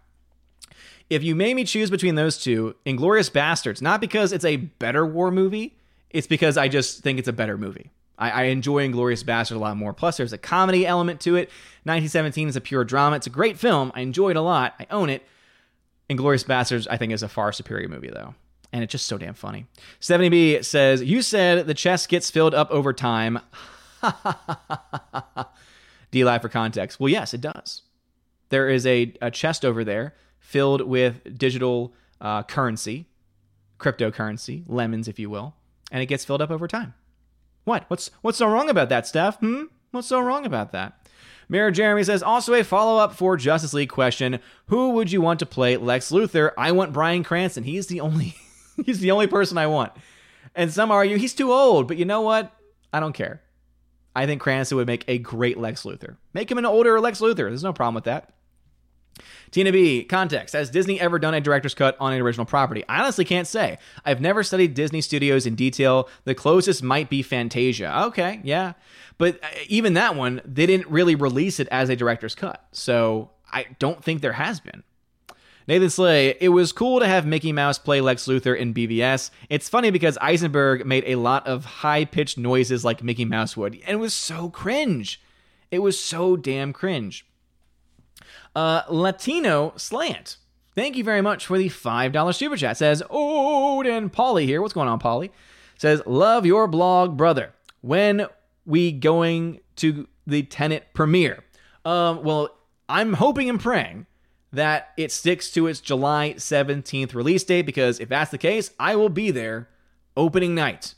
If you made me choose between those two, Inglourious Basterds, not because it's a better war movie, it's because I just think it's a better movie. I, I enjoy Inglourious Basterd a lot more. Plus, there's a comedy element to it. 1917 is a pure drama. It's a great film. I enjoy it a lot. I own it. Inglourious Basterds, I think, is a far superior movie, though. And it's just so damn funny. 70B says, You said the chest gets filled up over time. DLive for context. Well, yes, it does. There is a, a chest over there filled with digital uh, currency, cryptocurrency, lemons, if you will, and it gets filled up over time. What? What's what's so wrong about that, Steph? Hmm? What's so wrong about that? Mayor Jeremy says also a follow up for Justice League question: Who would you want to play Lex Luthor? I want Bryan Cranston. He's the only he's the only person I want. And some argue he's too old, but you know what? I don't care. I think Cranston would make a great Lex Luthor. Make him an older Lex Luthor. There's no problem with that. Tina B, context. Has Disney ever done a director's cut on an original property? I honestly can't say. I've never studied Disney studios in detail. The closest might be Fantasia. Okay, yeah. But uh, even that one, they didn't really release it as a director's cut. So I don't think there has been. Nathan Slay, it was cool to have Mickey Mouse play Lex Luthor in BVS. It's funny because Eisenberg made a lot of high pitched noises like Mickey Mouse would, and it was so cringe. It was so damn cringe. Uh, Latino Slant. Thank you very much for the $5 super chat. Says, Odin Polly here. What's going on, Polly? says, Love your blog, brother. When we going to the Tenet premiere? Um, well, I'm hoping and praying that it sticks to its July 17th release date because if that's the case, I will be there opening night.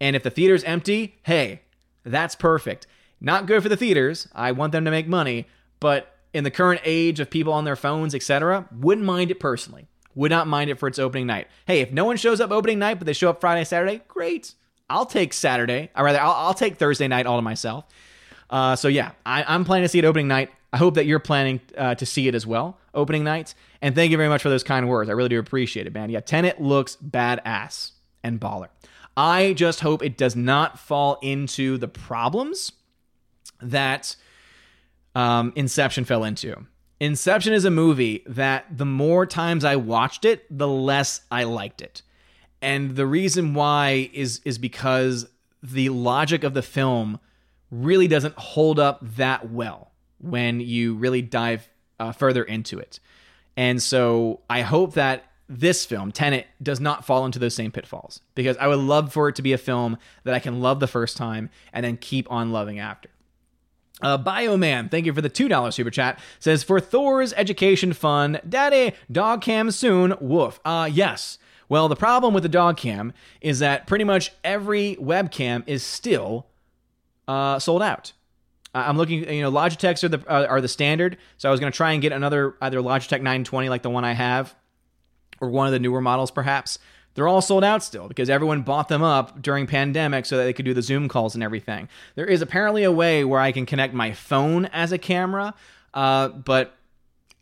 And if the theater's empty, hey, that's perfect. Not good for the theaters. I want them to make money, but in the current age of people on their phones, etc., wouldn't mind it personally. Would not mind it for its opening night. Hey, if no one shows up opening night, but they show up Friday, Saturday, great. I'll take Saturday. Or rather, I'll, I'll take Thursday night all to myself. Uh, so yeah, I, am planning to see it opening night. I hope that you're planning uh, to see it as well, opening night. And thank you very much for those kind words. I really do appreciate it, man. Yeah, Tenet looks badass and baller. I just hope it does not fall into the problems that um, Inception fell into. Inception is a movie that the more times I watched it, the less I liked it. And the reason why is is because the logic of the film really doesn't hold up that well when you really dive uh, further into it. And so I hope that this film, Tenet, does not fall into those same pitfalls because I would love for it to be a film that I can love the first time and then keep on loving after. Uh, Bioman, thank you for the $2 super chat. Says, for Thor's education fund, daddy, dog cam soon, woof. Uh, yes. Well, the problem with the dog cam is that pretty much every webcam is still uh, sold out. I'm looking, you know, Logitechs are the uh, are the standard. So I was going to try and get another either Logitech 920 like the one I have, or one of the newer models perhaps. They're all sold out still because everyone bought them up during pandemic so that they could do the Zoom calls and everything. There is apparently a way where I can connect my phone as a camera, uh, but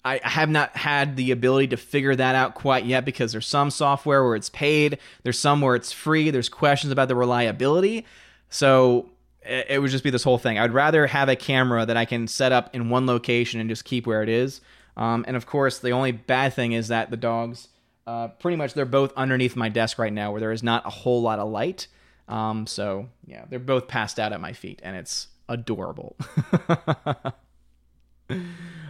I have not had the ability to figure that out quite yet because there's some software where it's paid, there's some where it's free, there's questions about the reliability. So it would just be this whole thing. I'd rather have a camera that I can set up in one location and just keep where it is. Um, and of course, the only bad thing is that the dogs, uh, pretty much, they're both underneath my desk right now, where there is not a whole lot of light. Um, so yeah, they're both passed out at my feet, and it's adorable.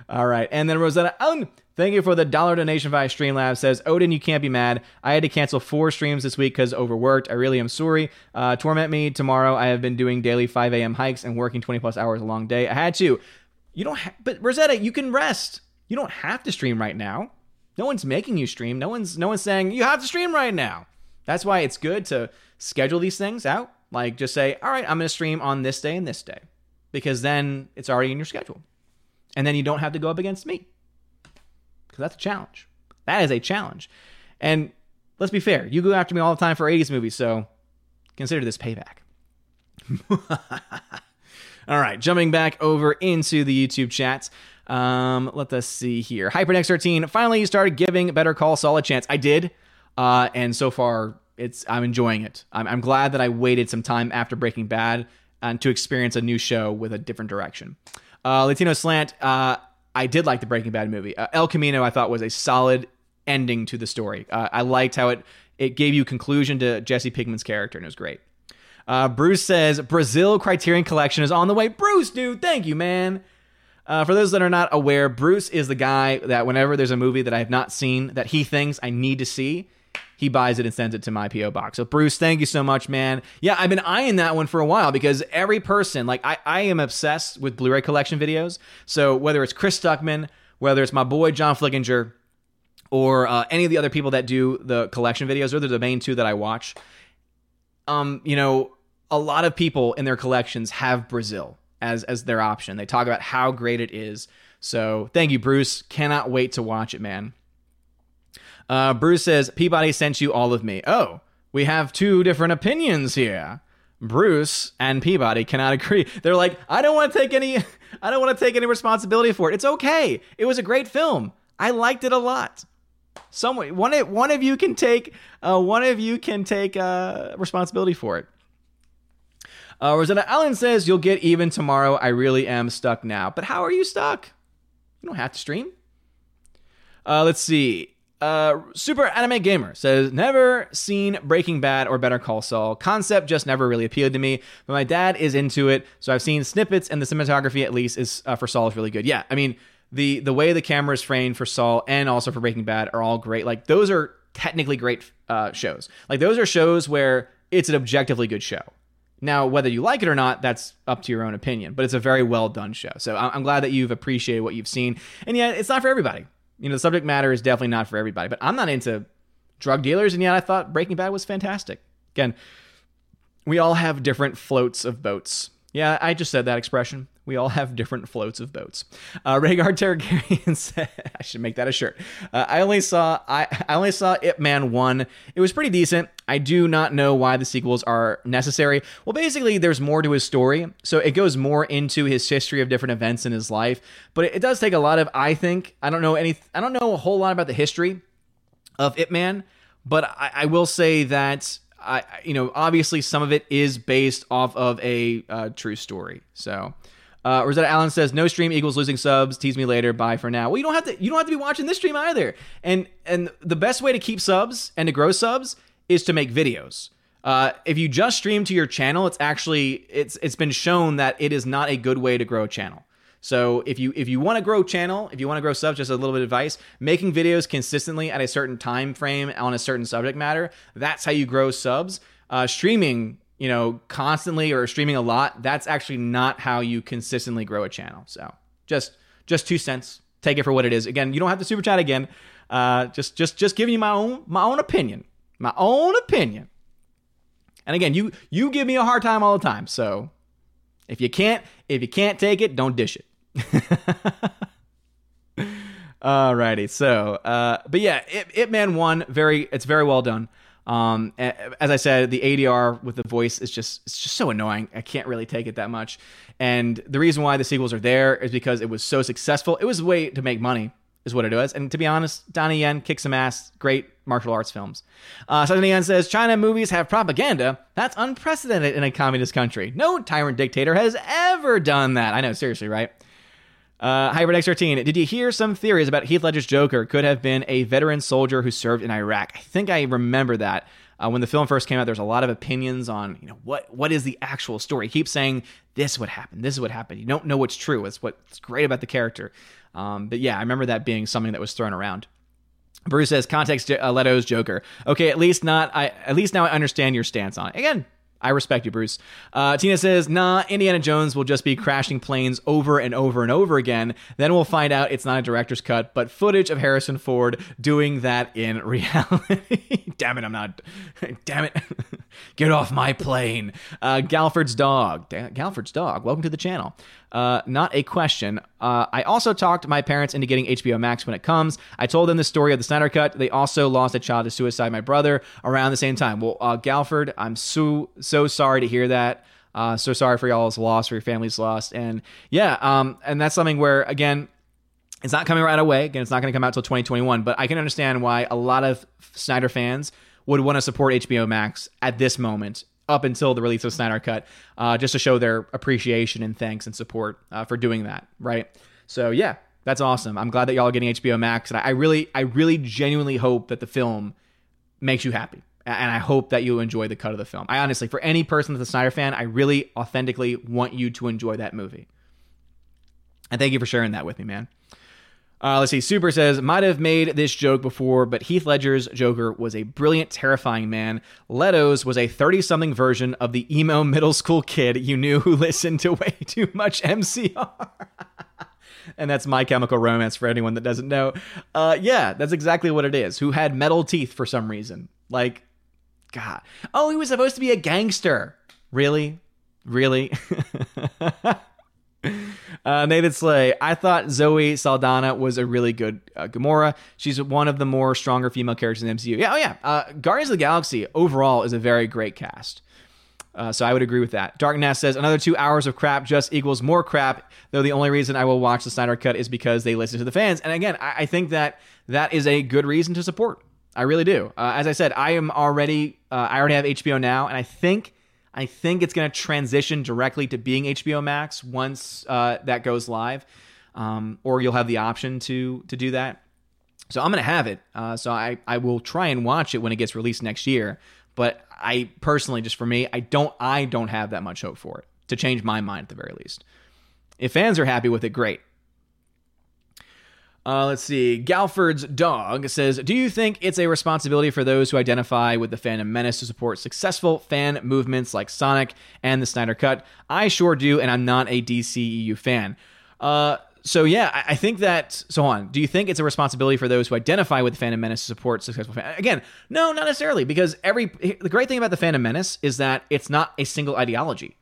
All right. And then Rosetta Allen, thank you for the dollar donation via Streamlabs. Says, Odin, you can't be mad. I had to cancel four streams this week because overworked. I really am sorry. Uh, torment me tomorrow. I have been doing daily 5 a.m. hikes and working 20 plus hours a long day. I had to. You don't ha- but Rosetta, you can rest. You don't have to stream right now. No one's making you stream. No one's no one's saying you have to stream right now. That's why it's good to schedule these things out. Like just say, all right, I'm going to stream on this day and this day, because then it's already in your schedule and then you don't have to go up against me because that's a challenge. That is a challenge. And let's be fair, you go after me all the time for 80s movies, so consider this payback. all right, jumping back over into the YouTube chats. Um, let us see here. HyperNext13, finally you started giving Better Call Saul a chance. I did, uh, and so far it's I'm enjoying it. I'm, I'm glad that I waited some time after Breaking Bad and to experience a new show with a different direction. Uh, Latino Slant, uh, I did like the Breaking Bad movie. Uh, El Camino, I thought was a solid ending to the story. Uh, I liked how it it gave you conclusion to Jesse Pinkman's character, and it was great. Uh, Bruce says Brazil Criterion Collection is on the way. Bruce, dude, thank you, man. Uh, for those that are not aware, Bruce is the guy that whenever there's a movie that I have not seen that he thinks I need to see, he buys it and sends it to my PO box. So Bruce, thank you so much, man. Yeah, I've been eyeing that one for a while because every person, like I, I am obsessed with Blu-ray collection videos. So whether it's Chris Stuckman, whether it's my boy John Flickinger, or uh, any of the other people that do the collection videos, they're the main two that I watch. Um, you know, a lot of people in their collections have Brazil as as their option. They talk about how great it is. So thank you, Bruce. Cannot wait to watch it, man. Uh, Bruce says, Peabody sent you all of me. Oh, we have two different opinions here. Bruce and Peabody cannot agree. They're like, I don't want to take any I don't want to take any responsibility for it. It's okay. It was a great film. I liked it a lot. Someone one one of you can take uh, one of you can take uh, responsibility for it. Uh, Rosanna Allen says you'll get even tomorrow. I really am stuck now. But how are you stuck? You don't have to stream. Uh, let's see. Uh, Super Anime Gamer says, never seen Breaking Bad or Better Call Saul. Concept just never really appealed to me, but my dad is into it, so I've seen snippets, and the cinematography, at least, is uh, for Saul is really good. Yeah, I mean, the the way the camera is framed for Saul and also for Breaking Bad are all great. Like those are technically great uh, shows. Like those are shows where it's an objectively good show. Now, whether you like it or not, that's up to your own opinion, but it's a very well done show. So I'm glad that you've appreciated what you've seen. And yet, it's not for everybody. You know, the subject matter is definitely not for everybody, but I'm not into drug dealers, and yet I thought Breaking Bad was fantastic. Again, we all have different floats of boats. Yeah, I just said that expression. We all have different floats of boats. Uh, Rhaegar Targaryen said, "I should make that a shirt." Uh, I only saw I, I only saw Ip Man one. It was pretty decent. I do not know why the sequels are necessary. Well, basically, there's more to his story, so it goes more into his history of different events in his life. But it, it does take a lot of. I think I don't know any. I don't know a whole lot about the history of Ip Man, but I, I will say that I, you know, obviously some of it is based off of a uh, true story. So, uh, Rosetta Allen says, "No stream equals losing subs. Tease me later. Bye for now." Well, you don't have to. You don't have to be watching this stream either. And and the best way to keep subs and to grow subs is to make videos. Uh, if you just stream to your channel, it's actually it's it's been shown that it is not a good way to grow a channel. So if you if you want to grow channel, if you want to grow subs, just a little bit of advice: making videos consistently at a certain time frame on a certain subject matter. That's how you grow subs. Uh, streaming, you know, constantly or streaming a lot. That's actually not how you consistently grow a channel. So just just two cents. Take it for what it is. Again, you don't have to super chat again. Uh, just just just giving you my own my own opinion, my own opinion. And again, you you give me a hard time all the time. So if you can't if you can't take it, don't dish it. Alrighty, so uh, but yeah, it, Ip Man one very it's very well done. Um, as I said, the ADR with the voice is just it's just so annoying. I can't really take it that much. And the reason why the sequels are there is because it was so successful. It was a way to make money, is what it was. And to be honest, Donnie Yen kicks some ass. Great martial arts films. Uh, Donnie Yen says China movies have propaganda. That's unprecedented in a communist country. No tyrant dictator has ever done that. I know, seriously, right? Uh, Hybrid X13, did you hear some theories about Heath Ledger's Joker could have been a veteran soldier who served in Iraq? I think I remember that. Uh, when the film first came out, there's a lot of opinions on, you know, what what is the actual story. He keeps saying this would happen, this is what happened. You don't know what's true. It's what's great about the character. Um, but yeah, I remember that being something that was thrown around. Bruce says context uh, Leto's Joker. Okay, at least not. I at least now I understand your stance on it. Again, I respect you, Bruce. Uh, Tina says, nah, Indiana Jones will just be crashing planes over and over and over again. Then we'll find out it's not a director's cut, but footage of Harrison Ford doing that in reality. Damn it, I'm not. Damn it. Get off my plane. Uh, Galford's dog. Galford's dog. Welcome to the channel. Uh, not a question. Uh, I also talked my parents into getting HBO Max when it comes. I told them the story of the Snyder Cut. They also lost a child to suicide, my brother, around the same time. Well, uh, Galford, I'm so so sorry to hear that. Uh, so sorry for y'all's loss, for your family's loss, and yeah, um, and that's something where again, it's not coming right away. Again, it's not going to come out till 2021. But I can understand why a lot of Snyder fans would want to support HBO Max at this moment up until the release of Snyder Cut, uh, just to show their appreciation and thanks and support uh, for doing that, right? So yeah, that's awesome. I'm glad that y'all are getting HBO Max, and I really, I really genuinely hope that the film makes you happy, and I hope that you enjoy the cut of the film. I honestly, for any person that's a Snyder fan, I really authentically want you to enjoy that movie. And thank you for sharing that with me, man. Uh, let's see. Super says, might have made this joke before, but Heath Ledger's Joker was a brilliant, terrifying man. Leto's was a 30 something version of the emo middle school kid you knew who listened to way too much MCR. and that's My Chemical Romance for anyone that doesn't know. Uh, yeah, that's exactly what it is. Who had metal teeth for some reason. Like, God. Oh, he was supposed to be a gangster. Really? Really? Uh, Slay, I thought Zoe Saldana was a really good uh, Gamora. She's one of the more stronger female characters in the MCU. Yeah, oh yeah. Uh, Guardians of the Galaxy overall is a very great cast. Uh, so I would agree with that. Darkness says another two hours of crap just equals more crap. Though the only reason I will watch the Snyder Cut is because they listen to the fans. And again, I, I think that that is a good reason to support. I really do. Uh, as I said, I am already uh, I already have HBO now, and I think I think it's going to transition directly to being HBO Max once uh, that goes live, um, or you'll have the option to to do that. So I'm going to have it. Uh, so I I will try and watch it when it gets released next year. But I personally, just for me, I don't I don't have that much hope for it to change my mind at the very least. If fans are happy with it, great. Uh, let's see. Galford's dog says, "Do you think it's a responsibility for those who identify with the Fandom Menace to support successful fan movements like Sonic and the Snyder Cut? I sure do, and I'm not a DCEU fan." Uh, so yeah, I, I think that. So on. Do you think it's a responsibility for those who identify with the Fandom Menace to support successful fan? Again, no, not necessarily, because every the great thing about the Fandom Menace is that it's not a single ideology.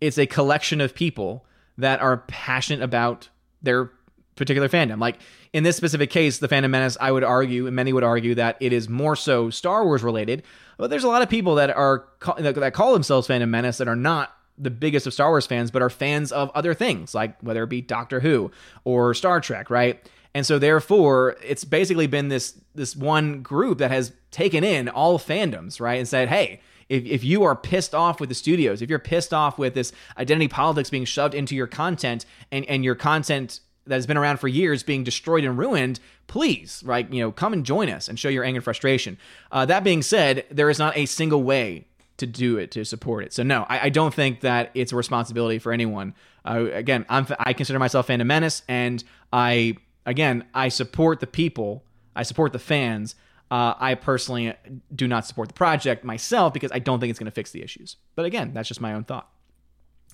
It's a collection of people that are passionate about their particular fandom. Like in this specific case, the Fandom Menace, I would argue, and many would argue that it is more so Star Wars related. But there's a lot of people that are that call themselves Fandom Menace that are not the biggest of Star Wars fans, but are fans of other things, like whether it be Doctor Who or Star Trek, right? And so therefore, it's basically been this this one group that has taken in all fandoms, right? And said, hey, if, if you are pissed off with the studios, if you're pissed off with this identity politics being shoved into your content and, and your content that has been around for years being destroyed and ruined, please, right, you know, come and join us and show your anger and frustration. Uh, that being said, there is not a single way to do it to support it. So no, I, I don't think that it's a responsibility for anyone. Uh, again, I'm I consider myself Fandom Menace, and I again I support the people, I support the fans. Uh, I personally do not support the project myself because I don't think it's going to fix the issues. But again, that's just my own thought.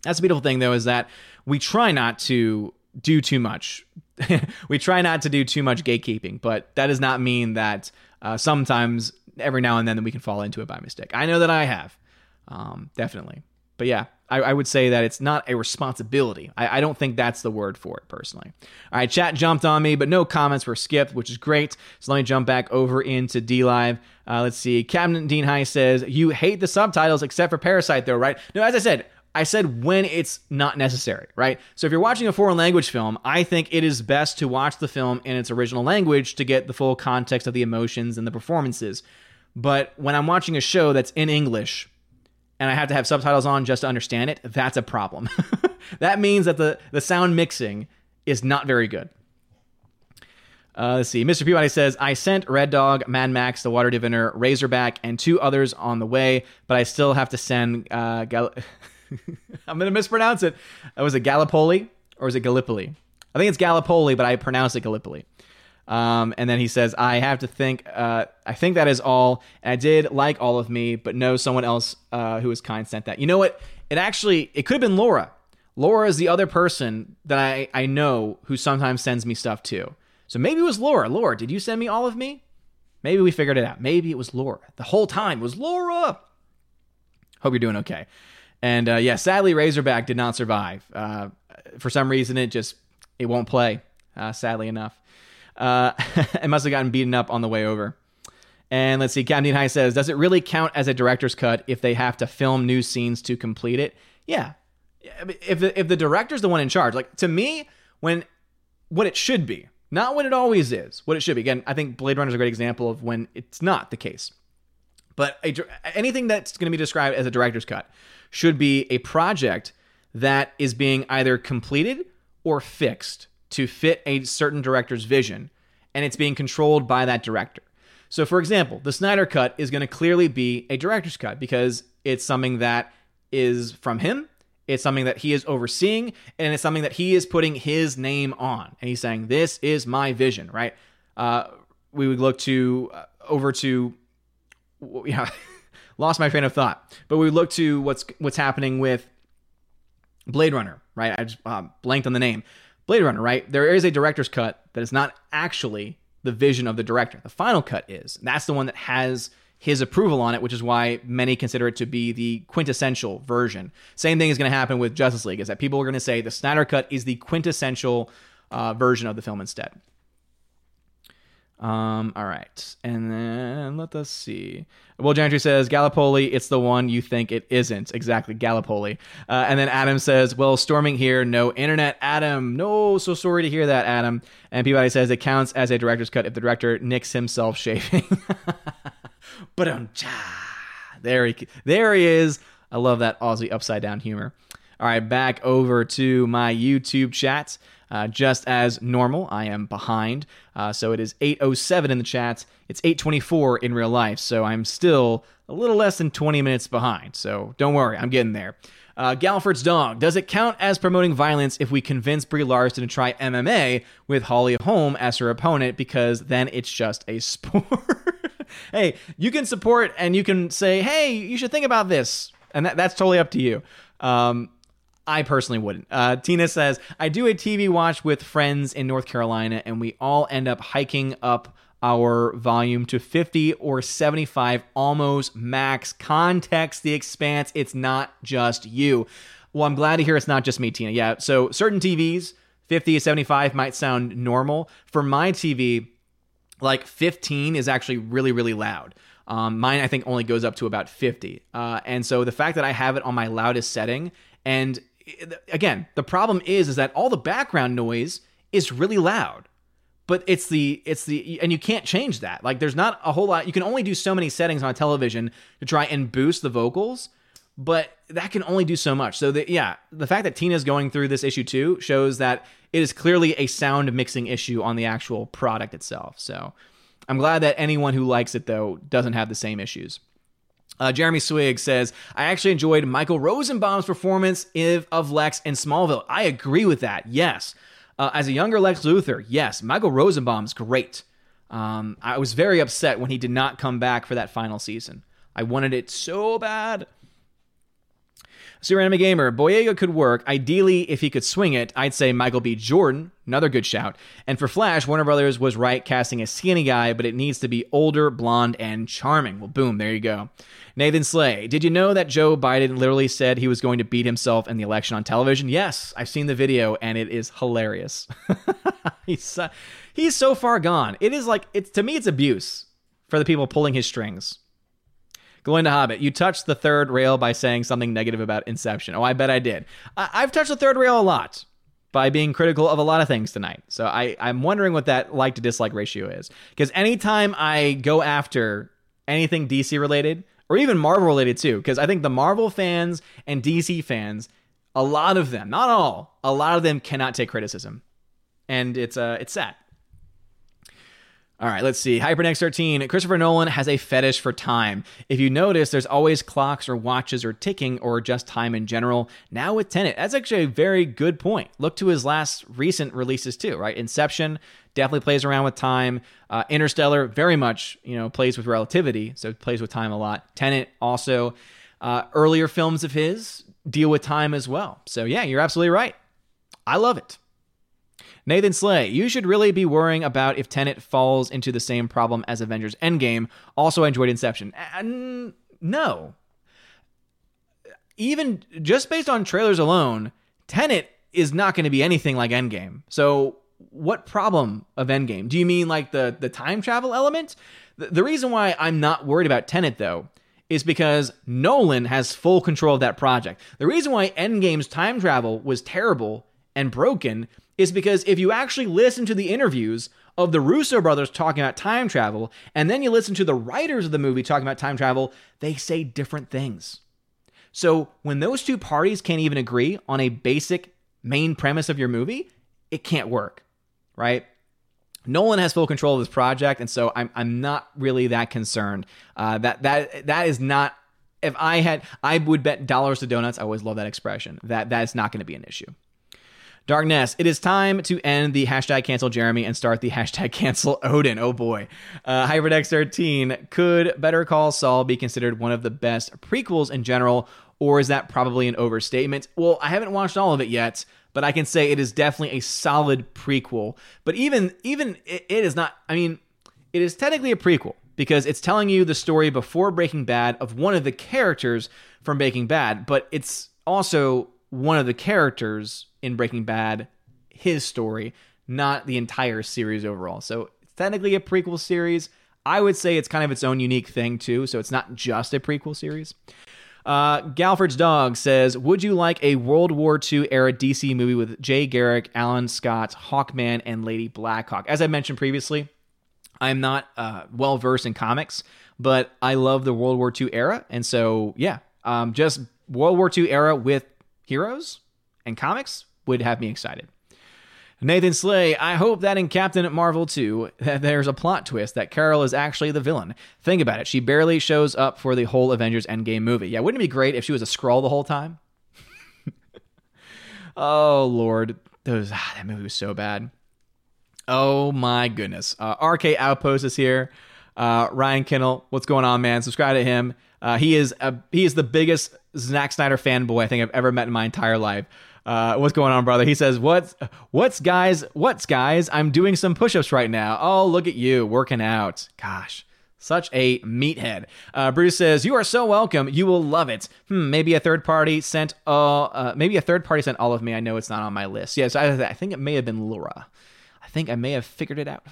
That's the beautiful thing, though, is that we try not to do too much. we try not to do too much gatekeeping, but that does not mean that uh, sometimes, every now and then, that we can fall into it by mistake. I know that I have, um, definitely. But yeah, I, I, would say that it's not a responsibility. I, I, don't think that's the word for it personally. All right, chat jumped on me, but no comments were skipped, which is great. So let me jump back over into DLive. Uh, let's see. Captain Dean High says, You hate the subtitles except for Parasite, though, right? No, as I said, I said when it's not necessary, right? So if you're watching a foreign language film, I think it is best to watch the film in its original language to get the full context of the emotions and the performances. But when I'm watching a show that's in English and I have to have subtitles on just to understand it, that's a problem. that means that the, the sound mixing is not very good. Uh, let's see. Mr. Peabody says, I sent Red Dog, Mad Max, The Water Diviner, Razorback, and two others on the way, but I still have to send uh, Gal- I'm going to mispronounce it. Uh, was it Gallipoli or is it Gallipoli? I think it's Gallipoli, but I pronounce it Gallipoli. Um, and then he says, I have to think, uh, I think that is all. And I did like all of me, but no, someone else uh, who was kind sent that. You know what? It actually, it could have been Laura. Laura is the other person that I, I know who sometimes sends me stuff too. So maybe it was Laura. Laura, did you send me all of me? Maybe we figured it out. Maybe it was Laura. The whole time was Laura. Hope you're doing okay. And uh, yeah, sadly, Razorback did not survive. Uh, for some reason, it just it won't play. Uh, sadly enough, uh, it must have gotten beaten up on the way over. And let's see, Captain High says, does it really count as a director's cut if they have to film new scenes to complete it? Yeah. If the, if the director's the one in charge, like to me, when what it should be, not what it always is, what it should be. Again, I think Blade Runner is a great example of when it's not the case. But a, anything that's going to be described as a director's cut should be a project that is being either completed or fixed to fit a certain director's vision, and it's being controlled by that director. So, for example, the Snyder Cut is going to clearly be a director's cut because it's something that is from him, it's something that he is overseeing, and it's something that he is putting his name on. And he's saying, This is my vision, right? Uh, we would look to uh, over to, yeah. lost my train of thought. But we look to what's what's happening with Blade Runner, right? I just uh, blanked on the name. Blade Runner, right? There is a director's cut that is not actually the vision of the director. The final cut is. That's the one that has his approval on it, which is why many consider it to be the quintessential version. Same thing is going to happen with Justice League, is that people are going to say the Snyder cut is the quintessential uh, version of the film instead. Um, all right. And then let us see. Well, Gentry says, Gallipoli, it's the one you think it isn't. Exactly, Gallipoli. Uh, and then Adam says, Well, storming here, no internet. Adam, no, so sorry to hear that, Adam. And Peabody says, It counts as a director's cut if the director nicks himself shaving. but um, there he, there he is. I love that Aussie upside down humor. All right, back over to my YouTube chat. Uh, just as normal, I am behind. Uh, so it is 8:07 in the chat. It's 8:24 in real life. So I'm still a little less than 20 minutes behind. So don't worry, I'm getting there. Uh, Galford's dog. Does it count as promoting violence if we convince Brie Larson to try MMA with Holly Holm as her opponent? Because then it's just a sport. hey, you can support and you can say, hey, you should think about this. And that, that's totally up to you. Um, I personally wouldn't. Uh, Tina says, I do a TV watch with friends in North Carolina, and we all end up hiking up our volume to 50 or 75, almost max. Context the expanse. It's not just you. Well, I'm glad to hear it's not just me, Tina. Yeah, so certain TVs, 50 to 75 might sound normal. For my TV, like 15 is actually really, really loud. Um, mine, I think, only goes up to about 50. Uh, and so the fact that I have it on my loudest setting, and again, the problem is, is that all the background noise is really loud but it's the it's the and you can't change that. Like there's not a whole lot you can only do so many settings on a television to try and boost the vocals but that can only do so much. So the, yeah the fact that tina's going through this issue too shows that it is clearly a sound mixing issue on the actual product itself. So i'm glad that anyone who likes it though doesn't have the same issues uh, Jeremy Swig says, I actually enjoyed Michael Rosenbaum's performance of Lex in Smallville. I agree with that, yes. Uh, as a younger Lex Luthor, yes, Michael Rosenbaum's great. Um, I was very upset when he did not come back for that final season. I wanted it so bad. Super Anime Gamer, Boyega could work. Ideally, if he could swing it, I'd say Michael B. Jordan, another good shout. And for Flash, Warner Brothers was right casting a skinny guy, but it needs to be older, blonde, and charming. Well, boom, there you go. Nathan Slay, did you know that Joe Biden literally said he was going to beat himself in the election on television? Yes, I've seen the video, and it is hilarious. he's, uh, he's so far gone. It is like, it's to me, it's abuse for the people pulling his strings. Glowing Hobbit, you touched the third rail by saying something negative about Inception. Oh, I bet I did. I- have touched the third rail a lot by being critical of a lot of things tonight. So I- I'm wondering what that like to dislike ratio is. Because anytime I go after anything DC related, or even Marvel related too, because I think the Marvel fans and DC fans, a lot of them, not all, a lot of them cannot take criticism. And it's uh it's sad. All right, let's see. Hypernext 13. Christopher Nolan has a fetish for time. If you notice, there's always clocks or watches or ticking or just time in general. Now with Tenet, that's actually a very good point. Look to his last recent releases too, right? Inception definitely plays around with time. Uh, Interstellar very much, you know, plays with relativity, so plays with time a lot. Tenet also. Uh, earlier films of his deal with time as well. So yeah, you're absolutely right. I love it. Nathan Slay, you should really be worrying about if Tenet falls into the same problem as Avengers Endgame. Also, I enjoyed Inception. And no. Even just based on trailers alone, Tenet is not going to be anything like Endgame. So, what problem of Endgame? Do you mean like the the time travel element? The, the reason why I'm not worried about Tenet though is because Nolan has full control of that project. The reason why Endgame's time travel was terrible and broken is because if you actually listen to the interviews of the Russo brothers talking about time travel, and then you listen to the writers of the movie talking about time travel, they say different things. So when those two parties can't even agree on a basic main premise of your movie, it can't work, right? Nolan has full control of this project, and so I'm I'm not really that concerned. Uh, that that that is not. If I had, I would bet dollars to donuts. I always love that expression. That that is not going to be an issue. Darkness, it is time to end the hashtag cancel Jeremy and start the hashtag cancel Odin. Oh boy. Uh, HyperX 13, could Better Call Saul be considered one of the best prequels in general, or is that probably an overstatement? Well, I haven't watched all of it yet, but I can say it is definitely a solid prequel. But even even it, it is not, I mean, it is technically a prequel because it's telling you the story before Breaking Bad of one of the characters from Breaking Bad, but it's also one of the characters in Breaking Bad, his story, not the entire series overall. So technically a prequel series. I would say it's kind of its own unique thing too. So it's not just a prequel series. Uh, Galford's dog says, "Would you like a World War II era DC movie with Jay Garrick, Alan Scott, Hawkman, and Lady Blackhawk?" As I mentioned previously, I'm not uh, well versed in comics, but I love the World War II era, and so yeah, um, just World War II era with heroes and comics would have me excited. Nathan Slay, I hope that in Captain Marvel 2, that there's a plot twist that Carol is actually the villain. Think about it. She barely shows up for the whole Avengers Endgame movie. Yeah, wouldn't it be great if she was a Skrull the whole time? oh, Lord. Those, ah, that movie was so bad. Oh, my goodness. Uh, RK Outpost is here. Uh, Ryan Kinnell, what's going on, man? Subscribe to him. Uh, he is a, he is the biggest Zack Snyder fanboy I think I've ever met in my entire life. Uh, what's going on, brother? He says, "What's what's guys? What's guys? I'm doing some push-ups right now. Oh, look at you working out. Gosh." Such a meathead. Uh, Bruce says, "You are so welcome. You will love it. Hmm, maybe a third party sent all. Uh, maybe a third party sent all of me. I know it's not on my list. Yes, I, I think it may have been Laura. Think I may have figured it out.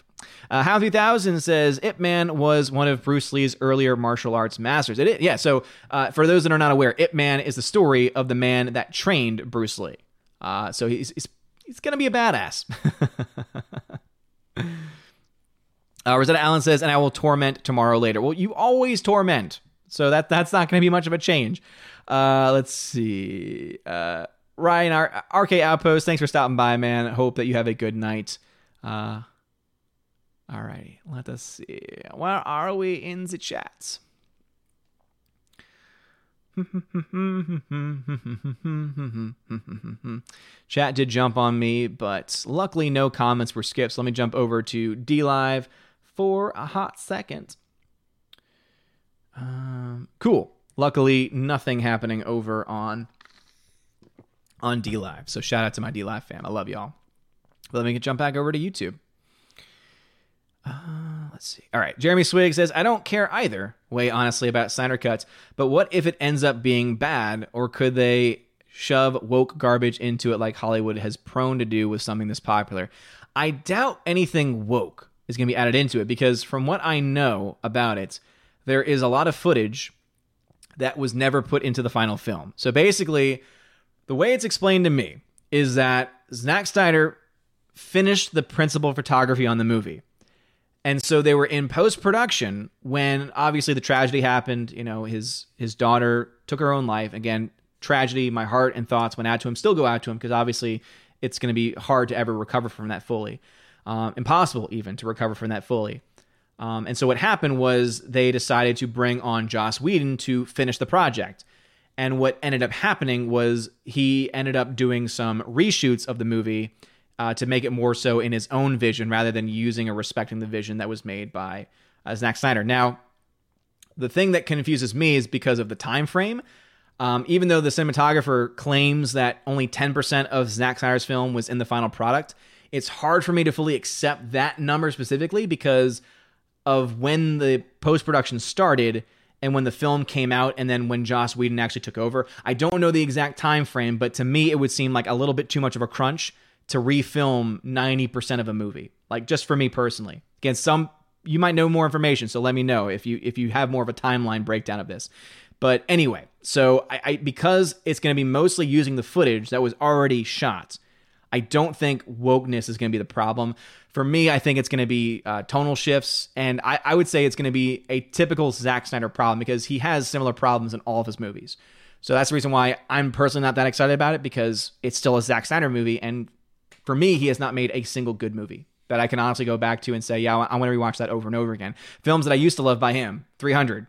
Uh, Hound 3000 says Ip Man was one of Bruce Lee's earlier martial arts masters. It is, yeah. So uh, for those that are not aware, Ip Man is the story of the man that trained Bruce Lee. Uh, so he's he's, he's gonna be a badass. uh, Rosetta Allen says, "And I will torment tomorrow later." Well, you always torment, so that that's not going to be much of a change. Uh, let's see. Uh, Ryan, our RK Outpost, thanks for stopping by, man. Hope that you have a good night. Uh, all right, let us see. Where are we in the chats? Chat did jump on me, but luckily no comments were skipped. So let me jump over to DLive for a hot second. Um, cool. Luckily, nothing happening over on on DLive. So shout out to my DLive fam. I love y'all. But let me jump back over to YouTube. Uh, let's see. All right. Jeremy Swig says, I don't care either way, honestly, about Snyder Cuts, but what if it ends up being bad? Or could they shove woke garbage into it like Hollywood has prone to do with something this popular? I doubt anything woke is going to be added into it because from what I know about it, there is a lot of footage that was never put into the final film. So basically, the way it's explained to me is that Zack Snyder finished the principal photography on the movie and so they were in post production when obviously the tragedy happened. You know, his his daughter took her own life. Again, tragedy. My heart and thoughts went out to him. Still go out to him because obviously it's going to be hard to ever recover from that fully. Um, impossible even to recover from that fully. Um, and so what happened was they decided to bring on Joss Whedon to finish the project. And what ended up happening was he ended up doing some reshoots of the movie uh, to make it more so in his own vision rather than using or respecting the vision that was made by uh, Zack Snyder. Now, the thing that confuses me is because of the time frame. Um, even though the cinematographer claims that only 10% of Zack Snyder's film was in the final product, it's hard for me to fully accept that number specifically because of when the post production started and when the film came out and then when Joss Whedon actually took over. I don't know the exact time frame, but to me it would seem like a little bit too much of a crunch to refilm 90% of a movie. Like just for me personally. Again, some you might know more information, so let me know if you if you have more of a timeline breakdown of this. But anyway, so I, I because it's going to be mostly using the footage that was already shot. I don't think wokeness is going to be the problem. For me, I think it's going to be uh, tonal shifts, and I, I would say it's going to be a typical Zack Snyder problem because he has similar problems in all of his movies. So that's the reason why I'm personally not that excited about it because it's still a Zack Snyder movie, and for me, he has not made a single good movie that I can honestly go back to and say, yeah, I want to rewatch that over and over again. Films that I used to love by him, 300,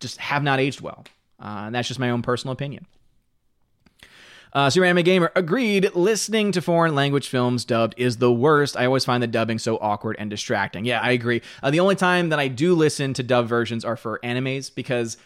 just have not aged well. Uh, and that's just my own personal opinion. Uh, Super Anime Gamer agreed. Listening to foreign language films dubbed is the worst. I always find the dubbing so awkward and distracting. Yeah, I agree. Uh, the only time that I do listen to dub versions are for animes because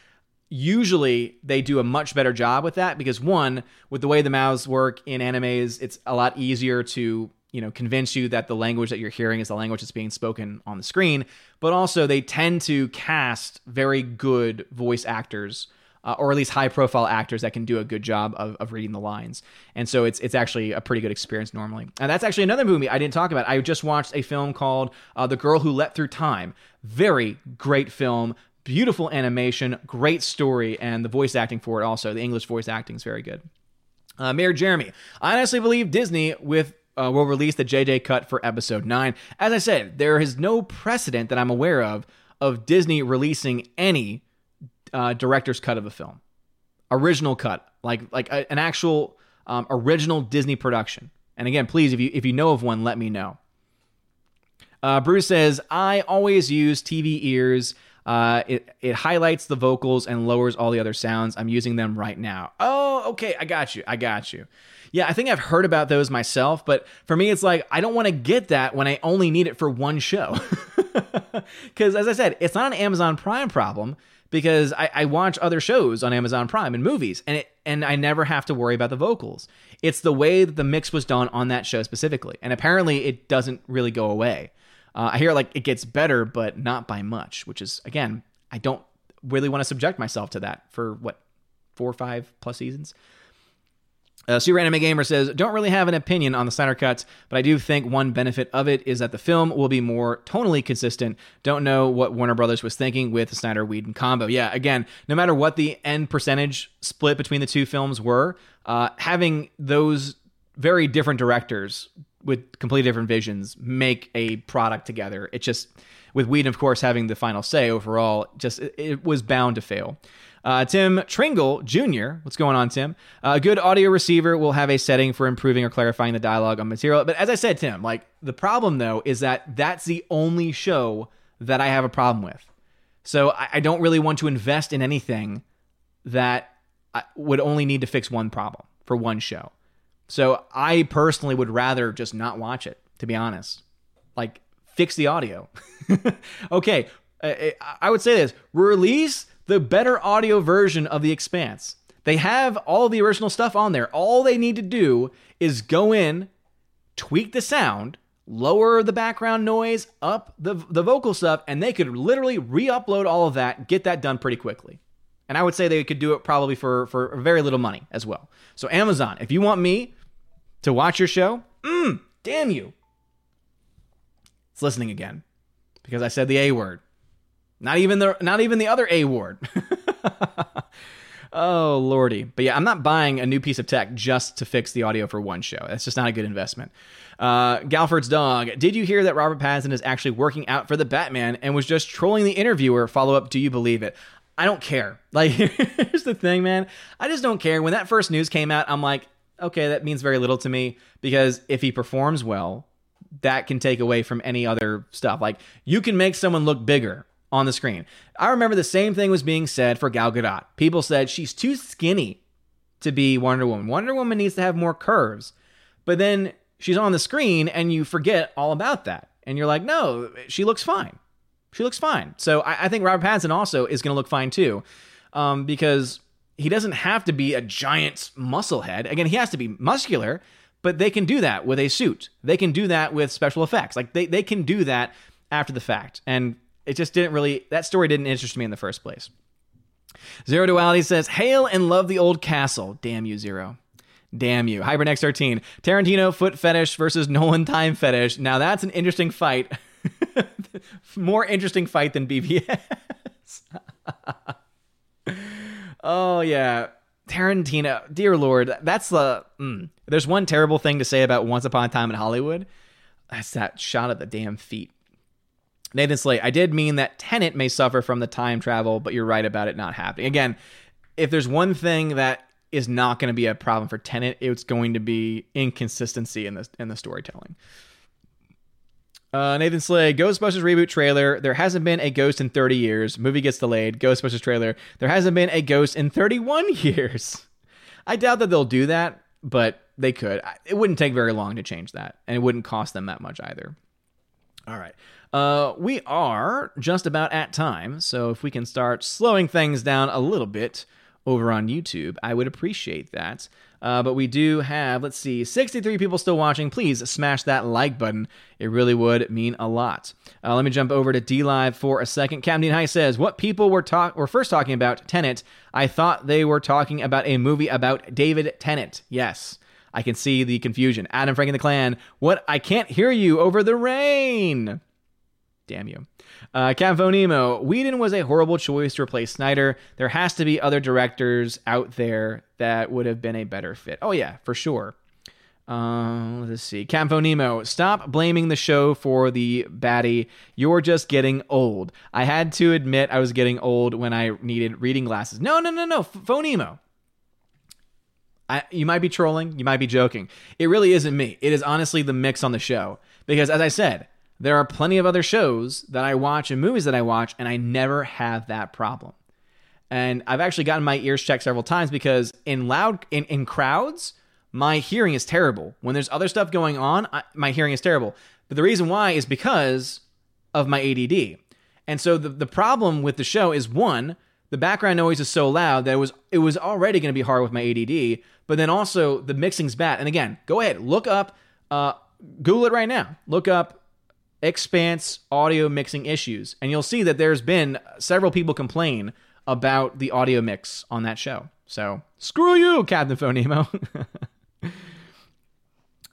usually they do a much better job with that because one with the way the mouths work in animes it's a lot easier to you know convince you that the language that you're hearing is the language that's being spoken on the screen. But also they tend to cast very good voice actors uh, or at least high profile actors that can do a good job of, of reading the lines. And so it's it's actually a pretty good experience normally. And that's actually another movie i didn't talk about. I just watched a film called uh, the girl who Leapt through time. Very great film beautiful animation, great story, and the voice acting for it also. The English voice acting is very good. Uh, Mayor Jeremy, I honestly believe Disney with uh, will release the JJ cut for episode 9. As I said, there is no precedent that I'm aware of of Disney releasing any uh, director's cut of a film, original cut, like like a, an actual um, original Disney production. And again, please, if you if you know of one, let me know. Uh, Bruce says, I always use TV ears. Uh, it, it highlights the vocals and lowers all the other sounds. I'm using them right now. Oh, okay. I got you. I got you. Yeah, I think I've heard about those myself, but for me, it's like I don't want to get that when I only need it for one show. Because as I said, it's not an Amazon Prime problem because I, I, watch other shows on Amazon Prime and movies, and it and I never have to worry about the vocals. It's the way that the mix was done on that show specifically, and apparently it doesn't really go away. Uh, I hear like it gets better, but not by much, which is again, I don't really want to subject myself to that for what four or five plus seasons. Uh, Super Anime Gamer says, don't really have an opinion on the Snyder Cuts, but I do think one benefit of it is that the film will be more tonally consistent. Don't know what Warner Brothers was thinking with the Snyder Whedon combo. Yeah, again, no matter what the end percentage split between the two films were, uh, having those very different directors with completely different visions make a product together. It just, with Whedon, of course, having the final say overall, just it, it was bound to fail. Uh, Tim Tringle Jr., what's going on, Tim? Uh, a good audio receiver will have a setting for improving or clarifying the dialogue on material. But as I said, Tim, like the problem though is that that's the only show that I have a problem with. So I, I don't really want to invest in anything that I would only need to fix one problem for one show. So I personally would rather just not watch it, to be honest. Like, fix the audio. okay, I would say this release the better audio version of The Expanse. They have all the original stuff on there. All they need to do is go in, tweak the sound, lower the background noise, up the, the vocal stuff, and they could literally re upload all of that, get that done pretty quickly. And I would say they could do it probably for, for very little money as well. So, Amazon, if you want me to watch your show, mm, damn you. It's listening again because I said the A word. Not even the not even the other A word. oh lordy. But yeah, I'm not buying a new piece of tech just to fix the audio for one show. That's just not a good investment. Uh, Galford's dog. Did you hear that Robert Pattinson is actually working out for the Batman and was just trolling the interviewer? Follow up. Do you believe it? I don't care. Like, here's the thing, man. I just don't care. When that first news came out, I'm like, okay, that means very little to me because if he performs well, that can take away from any other stuff. Like, you can make someone look bigger on the screen. I remember the same thing was being said for Gal Gadot. People said she's too skinny to be Wonder Woman. Wonder Woman needs to have more curves. But then she's on the screen and you forget all about that. And you're like, no, she looks fine. She looks fine. So I, I think Robert Pattinson also is going to look fine too, um, because he doesn't have to be a giant muscle head. Again, he has to be muscular, but they can do that with a suit. They can do that with special effects. Like they, they can do that after the fact. And it just didn't really that story didn't interest me in the first place. Zero Duality says, "Hail and love the old castle." Damn you, Zero. Damn you. Hypernex 13. Tarantino foot fetish versus Nolan time fetish. Now that's an interesting fight. More interesting fight than BVS. oh yeah. Tarantino, dear lord, that's the mm. There's one terrible thing to say about Once Upon a Time in Hollywood. That's that shot of the damn feet. Nathan Slate, I did mean that Tenet may suffer from the time travel, but you're right about it not happening. Again, if there's one thing that is not going to be a problem for Tenet, it's going to be inconsistency in the in the storytelling. Uh, Nathan Slay, Ghostbusters reboot trailer. There hasn't been a ghost in 30 years. Movie gets delayed. Ghostbusters trailer. There hasn't been a ghost in 31 years. I doubt that they'll do that, but they could. It wouldn't take very long to change that, and it wouldn't cost them that much either. All right. Uh, we are just about at time, so if we can start slowing things down a little bit over on YouTube, I would appreciate that. Uh, but we do have, let's see, 63 people still watching. Please smash that like button. It really would mean a lot. Uh, let me jump over to DLive for a second. Captain High says, What people were, talk- were first talking about Tenet, I thought they were talking about a movie about David Tennant. Yes. I can see the confusion. Adam Frank and the Clan, what? I can't hear you over the rain. Damn you. Uh, Nemo, Whedon was a horrible choice to replace Snyder. There has to be other directors out there that would have been a better fit. Oh, yeah, for sure. Uh, let's see. Campo Nemo, stop blaming the show for the baddie. You're just getting old. I had to admit I was getting old when I needed reading glasses. No, no, no, no. Phonemo. I, you might be trolling, you might be joking. It really isn't me. It is honestly the mix on the show. Because as I said, there are plenty of other shows that I watch and movies that I watch, and I never have that problem. And I've actually gotten my ears checked several times because in loud in, in crowds, my hearing is terrible. When there's other stuff going on, I, my hearing is terrible. But the reason why is because of my ADD. And so the, the problem with the show is one, the background noise is so loud that it was it was already going to be hard with my ADD. But then also the mixing's bad. And again, go ahead, look up, uh, Google it right now. Look up Expanse audio mixing issues, and you'll see that there's been several people complain about the audio mix on that show. So screw you, Captain Phonemo.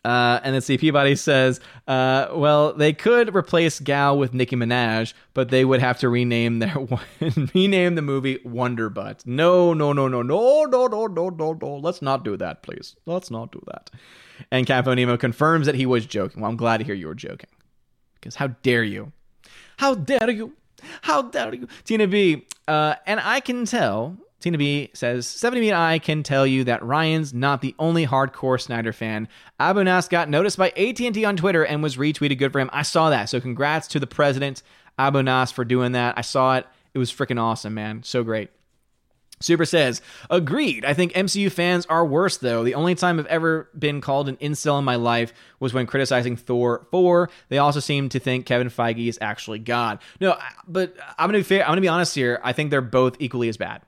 Uh, and then see, Peabody says, uh, well, they could replace Gal with Nicki Minaj, but they would have to rename their rename the movie Wonder Butt. No, no, no, no, no, no, no, no, no, no. Let's not do that, please. Let's not do that. And Captain Nemo confirms that he was joking. Well, I'm glad to hear you were joking. Because how dare you? How dare you? How dare you? Tina B. Uh, and I can tell Tina B says, 70 Me and I can tell you that Ryan's not the only hardcore Snyder fan. Abu Nas got noticed by AT&T on Twitter and was retweeted. Good for him. I saw that. So congrats to the president, Abu Nas, for doing that. I saw it. It was freaking awesome, man. So great. Super says, agreed. I think MCU fans are worse, though. The only time I've ever been called an incel in my life was when criticizing Thor 4. They also seem to think Kevin Feige is actually God. No, but I'm going to be fair. I'm going to be honest here. I think they're both equally as bad.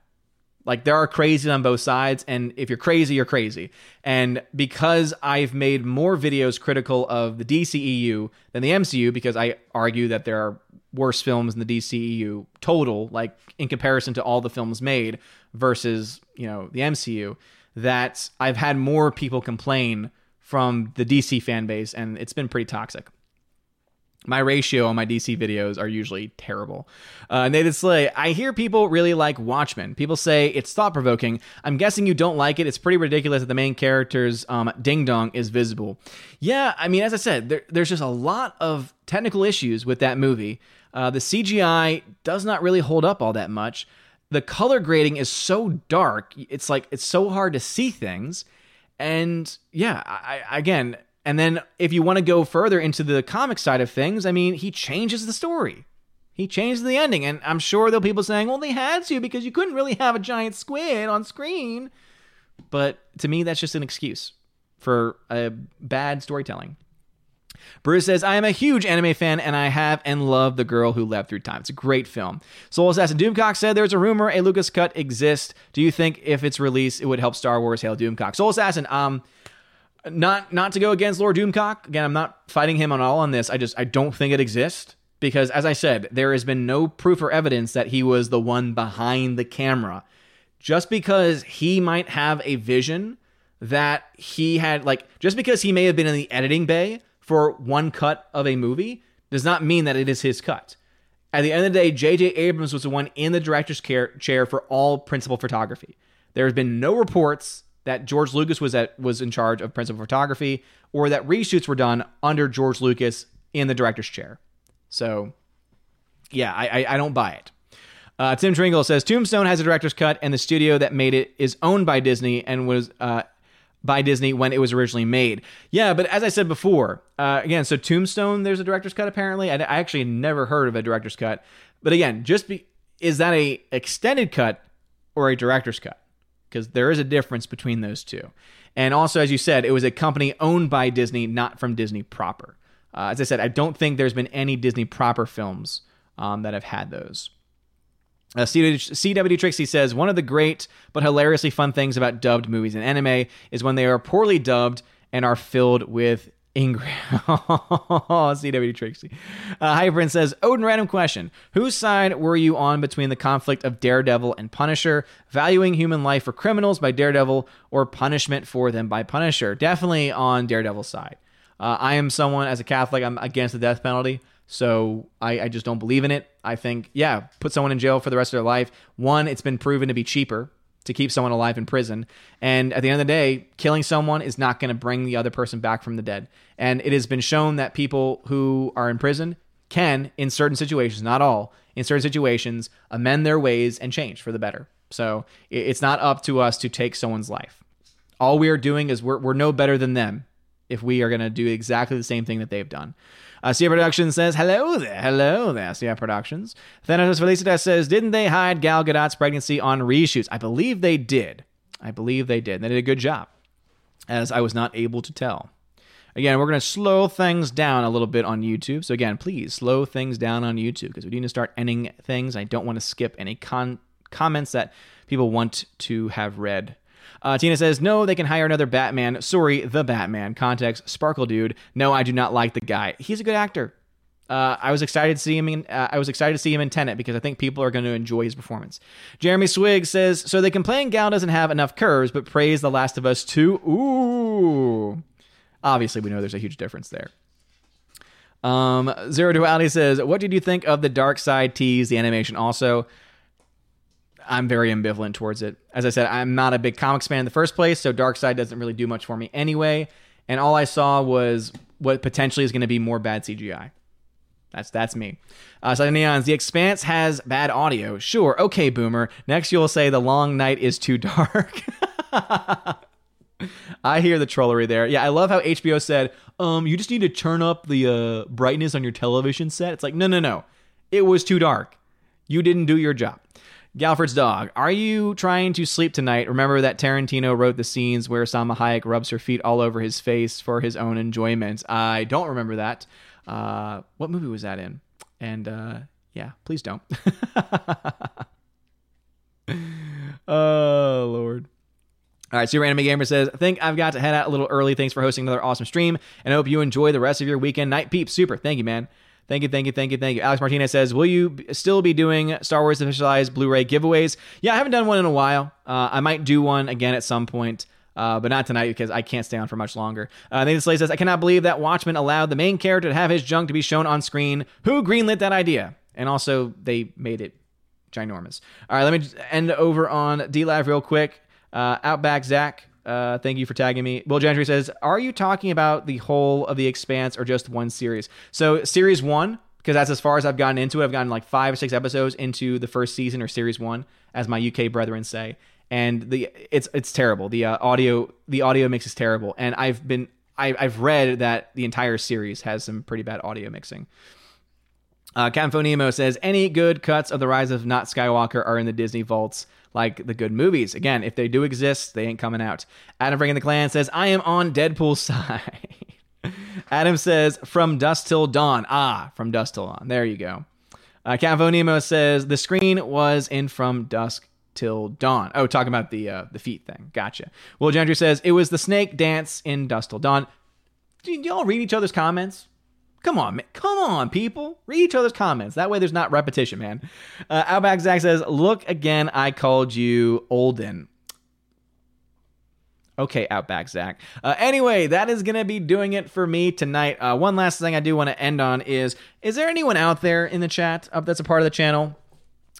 Like there are crazies on both sides, and if you're crazy, you're crazy. And because I've made more videos critical of the DCEU than the MCU, because I argue that there are worse films in the DCEU total, like in comparison to all the films made versus you know the MCU, that I've had more people complain from the DC fan base, and it's been pretty toxic. My ratio on my DC videos are usually terrible. Uh, Nathan Slay, I hear people really like Watchmen. People say it's thought provoking. I'm guessing you don't like it. It's pretty ridiculous that the main character's um, ding dong is visible. Yeah, I mean, as I said, there, there's just a lot of technical issues with that movie. Uh, the CGI does not really hold up all that much. The color grading is so dark. It's like it's so hard to see things. And yeah, I, again, and then if you want to go further into the comic side of things, I mean, he changes the story. He changes the ending. And I'm sure there'll be people saying, well, they had to because you couldn't really have a giant squid on screen. But to me, that's just an excuse for a bad storytelling. Bruce says, I am a huge anime fan and I have and love The Girl Who Leapt Through Time. It's a great film. Soul Assassin Doomcock said there's a rumor a Lucas cut exists. Do you think if it's released, it would help Star Wars hail Doomcock? Soul Assassin, um, not not to go against Lord Doomcock. Again, I'm not fighting him on all on this. I just I don't think it exists because as I said, there has been no proof or evidence that he was the one behind the camera. Just because he might have a vision that he had like just because he may have been in the editing bay for one cut of a movie does not mean that it is his cut. At the end of the day, J.J. Abrams was the one in the director's chair for all principal photography. There has been no reports that George Lucas was at was in charge of principal photography, or that reshoots were done under George Lucas in the director's chair. So, yeah, I, I, I don't buy it. Uh, Tim Tringle says Tombstone has a director's cut, and the studio that made it is owned by Disney and was uh, by Disney when it was originally made. Yeah, but as I said before, uh, again, so Tombstone, there's a director's cut apparently. I, I actually never heard of a director's cut, but again, just be is that a extended cut or a director's cut? because there is a difference between those two. And also, as you said, it was a company owned by Disney, not from Disney proper. Uh, as I said, I don't think there's been any Disney proper films um, that have had those. Uh, CW Trixie says one of the great but hilariously fun things about dubbed movies and anime is when they are poorly dubbed and are filled with Ingram. CW Trixie. Uh, Hyperin says, Odin, random question. Whose side were you on between the conflict of Daredevil and Punisher? Valuing human life for criminals by Daredevil or punishment for them by Punisher? Definitely on Daredevil's side. Uh, I am someone, as a Catholic, I'm against the death penalty. So I, I just don't believe in it. I think, yeah, put someone in jail for the rest of their life. One, it's been proven to be cheaper to keep someone alive in prison. And at the end of the day, killing someone is not going to bring the other person back from the dead. And it has been shown that people who are in prison can, in certain situations, not all, in certain situations, amend their ways and change for the better. So it's not up to us to take someone's life. All we are doing is we're, we're no better than them if we are going to do exactly the same thing that they've done. Uh, Productions says, hello there, hello there, Cia Productions. Thanatos Felicitas says, didn't they hide Gal Gadot's pregnancy on reshoots? I believe they did. I believe they did. They did a good job, as I was not able to tell. Again, we're going to slow things down a little bit on YouTube. So, again, please slow things down on YouTube because we need to start ending things. I don't want to skip any con- comments that people want to have read. Uh, Tina says, No, they can hire another Batman. Sorry, the Batman. Context, Sparkle Dude. No, I do not like the guy. He's a good actor. Uh, I was excited to see him. In, uh, I was excited to see him in Tenet because I think people are going to enjoy his performance. Jeremy Swig says, "So they complain Gal doesn't have enough curves, but praise The Last of Us 2. Ooh, obviously we know there's a huge difference there." Um, Zero Duality says, "What did you think of the Darkseid tease? The animation also." I'm very ambivalent towards it. As I said, I'm not a big comics fan in the first place, so Darkseid doesn't really do much for me anyway. And all I saw was what potentially is going to be more bad CGI. That's that's me. Uh, so Neons, The Expanse has bad audio. Sure, okay, Boomer. Next, you'll say The Long Night is too dark. I hear the trollery there. Yeah, I love how HBO said, um, you just need to turn up the uh, brightness on your television set. It's like, no, no, no. It was too dark. You didn't do your job. Galford's dog. Are you trying to sleep tonight? Remember that Tarantino wrote the scenes where Salma Hayek rubs her feet all over his face for his own enjoyment. I don't remember that. Uh, what movie was that in? And uh, yeah, please don't. oh Lord. All right, Super Anime Gamer says, I think I've got to head out a little early. Thanks for hosting another awesome stream, and I hope you enjoy the rest of your weekend. Night peep, super. Thank you, man. Thank you, thank you, thank you, thank you. Alex Martinez says, "Will you still be doing Star Wars officialized Blu-ray giveaways?" Yeah, I haven't done one in a while. Uh, I might do one again at some point. Uh, but not tonight because I can't stay on for much longer. Uh, Nathan Slay says, I cannot believe that Watchmen allowed the main character to have his junk to be shown on screen. Who greenlit that idea? And also, they made it ginormous. All right, let me end over on DLive real quick. Uh, Outback Zach, uh, thank you for tagging me. Will Gentry says, Are you talking about the whole of The Expanse or just one series? So, series one, because that's as far as I've gotten into it. I've gotten like five or six episodes into the first season or series one, as my UK brethren say and the it's it's terrible. The uh, audio the audio mix is terrible, and I've been I, I've read that the entire series has some pretty bad audio mixing. Uh, Nemo says any good cuts of the Rise of Not Skywalker are in the Disney vaults, like the good movies. Again, if they do exist, they ain't coming out. Adam Frank the Clan says I am on Deadpool's side. Adam says from dusk till dawn. Ah, from dusk till dawn. There you go. Uh, Nemo says the screen was in From Dusk till dawn. Oh, talking about the uh, the feet thing. Gotcha. Will Gentry says it was the snake dance in Dusk Till Dawn. Do y'all read each other's comments? Come on, man. Come on, people. Read each other's comments. That way there's not repetition, man. Uh, Outback Zach says, Look again, I called you Olden. Okay, Outback Zach. Uh, anyway, that is going to be doing it for me tonight. Uh, one last thing I do want to end on is Is there anyone out there in the chat uh, that's a part of the channel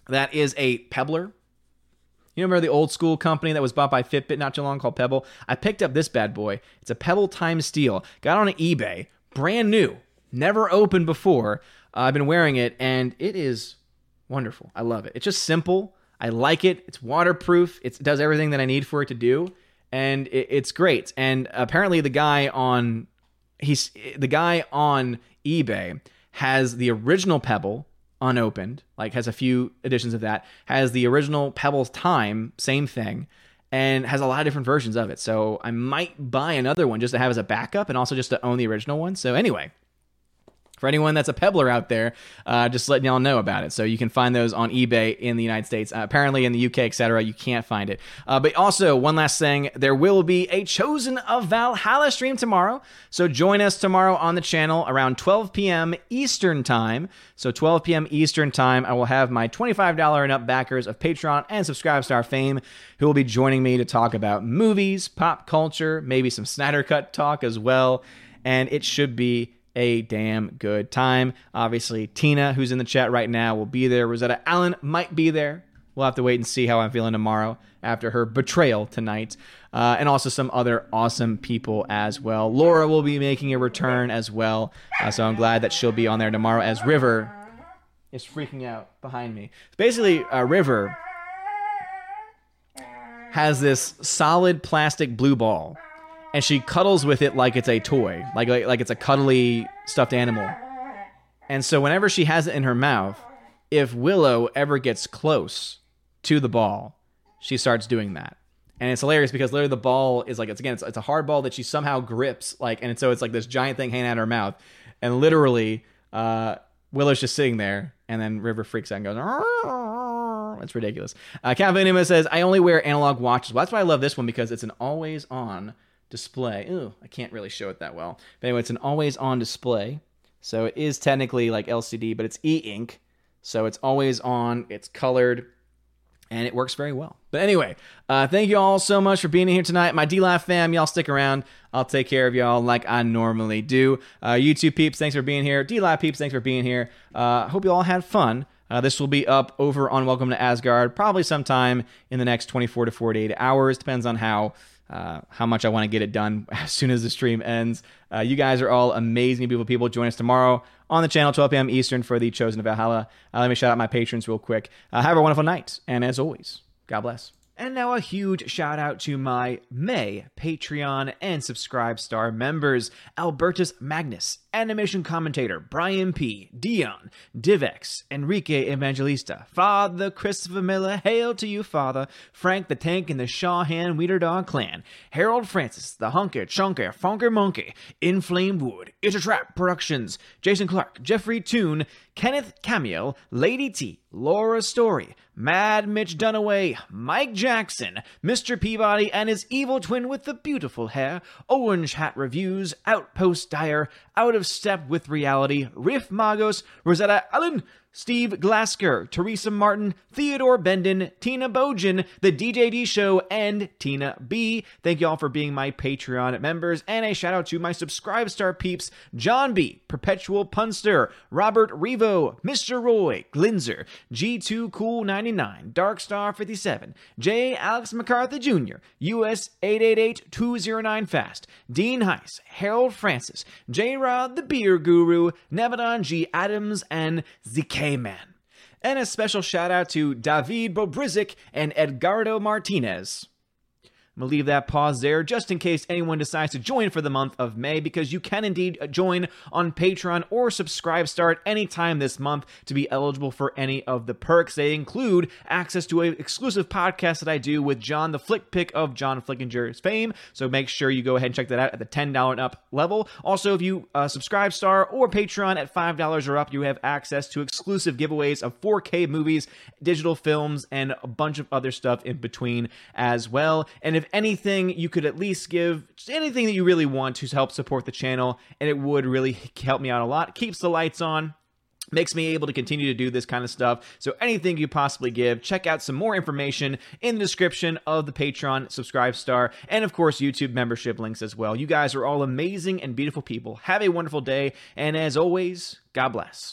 that is a pebbler? You remember the old school company that was bought by Fitbit not too long called Pebble? I picked up this bad boy. It's a Pebble Time Steel. Got on eBay, brand new, never opened before. Uh, I've been wearing it, and it is wonderful. I love it. It's just simple. I like it. It's waterproof. It does everything that I need for it to do, and it, it's great. And apparently, the guy on he's the guy on eBay has the original Pebble unopened, like has a few editions of that, has the original Pebbles Time, same thing, and has a lot of different versions of it. So I might buy another one just to have as a backup and also just to own the original one. So anyway, for anyone that's a pebbler out there, uh, just letting y'all know about it. So you can find those on eBay in the United States. Uh, apparently in the UK, etc., you can't find it. Uh, but also, one last thing, there will be a Chosen of Valhalla stream tomorrow. So join us tomorrow on the channel around 12 p.m. Eastern Time. So 12 p.m. Eastern Time, I will have my $25 and up backers of Patreon and Subscribestar fame who will be joining me to talk about movies, pop culture, maybe some Snyder Cut talk as well. And it should be a damn good time. Obviously, Tina, who's in the chat right now, will be there. Rosetta Allen might be there. We'll have to wait and see how I'm feeling tomorrow after her betrayal tonight. Uh, and also some other awesome people as well. Laura will be making a return as well. Uh, so I'm glad that she'll be on there tomorrow as River is freaking out behind me. Basically, uh, River has this solid plastic blue ball, and she cuddles with it like it's a toy, like like, like it's a cuddly stuffed animal. And so whenever she has it in her mouth, if Willow ever gets close to the ball, she starts doing that. And it's hilarious because literally the ball is like it's again it's, it's a hard ball that she somehow grips like and so it's like this giant thing hanging out of her mouth, and literally uh, Willow's just sitting there, and then River freaks out and goes. "Arr!" It's ridiculous. Uh, says, "I only wear analog watches." Well, that's why I love this one because it's an always-on display. Ooh, I can't really show it that well. But anyway, it's an always-on display, so it is technically like LCD, but it's e-ink, so it's always on. It's colored and it works very well. But anyway, uh, thank you all so much for being here tonight. My DLive fam, y'all stick around. I'll take care of y'all like I normally do. Uh, YouTube peeps, thanks for being here. DLive peeps, thanks for being here. Uh, I hope you all had fun. Uh, this will be up over on Welcome to Asgard probably sometime in the next 24 to 48 hours. Depends on how uh, how much I want to get it done as soon as the stream ends. Uh, you guys are all amazing, beautiful people. Join us tomorrow on the channel, 12 p.m. Eastern, for the Chosen of Valhalla. Uh, let me shout out my patrons real quick. Uh, have a wonderful night, and as always, God bless. And now a huge shout out to my May Patreon and Subscribe Star members Albertus Magnus, Animation Commentator Brian P., Dion, Divex, Enrique Evangelista, Father Christopher Miller, Hail to you, Father, Frank the Tank and the Shawhan Weeder Dog Clan, Harold Francis, the Hunker, Chunker, Funker Monkey, Inflame Wood, It's a Trap Productions, Jason Clark, Jeffrey Toon, Kenneth Camiel, Lady T, Laura Story, Mad Mitch Dunaway, Mike Jackson, Mr. Peabody and his evil twin with the beautiful hair, Orange Hat Reviews, Outpost Dyer, Out of Step with Reality, Riff Magos, Rosetta Allen, Steve Glasker, Teresa Martin, Theodore Bendon, Tina Bojan, The DJD Show, and Tina B. Thank you all for being my Patreon members, and a shout out to my Subscribe Star peeps John B., Perpetual Punster, Robert Revo, Mr. Roy, Glinzer, G2 Cool 99, Darkstar 57, J. Alex MacArthur Jr., US 888209 Fast, Dean Heiss, Harold Francis, J. Rod the Beer Guru, Nevadon G. Adams, and ZK Man. And a special shout out to David Bobrizik and Edgardo Martinez. I'm going to leave that pause there just in case anyone decides to join for the month of May because you can indeed join on Patreon or subscribe start anytime this month to be eligible for any of the perks. They include access to an exclusive podcast that I do with John, the flick pick of John Flickinger's fame. So make sure you go ahead and check that out at the $10 and up level. Also, if you uh, subscribe star or Patreon at $5 or up, you have access to exclusive giveaways of 4K movies, digital films, and a bunch of other stuff in between as well. And if anything, you could at least give anything that you really want to help support the channel, and it would really help me out a lot. Keeps the lights on makes me able to continue to do this kind of stuff. So anything you possibly give, check out some more information in the description of the Patreon subscribe star and of course YouTube membership links as well. You guys are all amazing and beautiful people. Have a wonderful day and as always, God bless.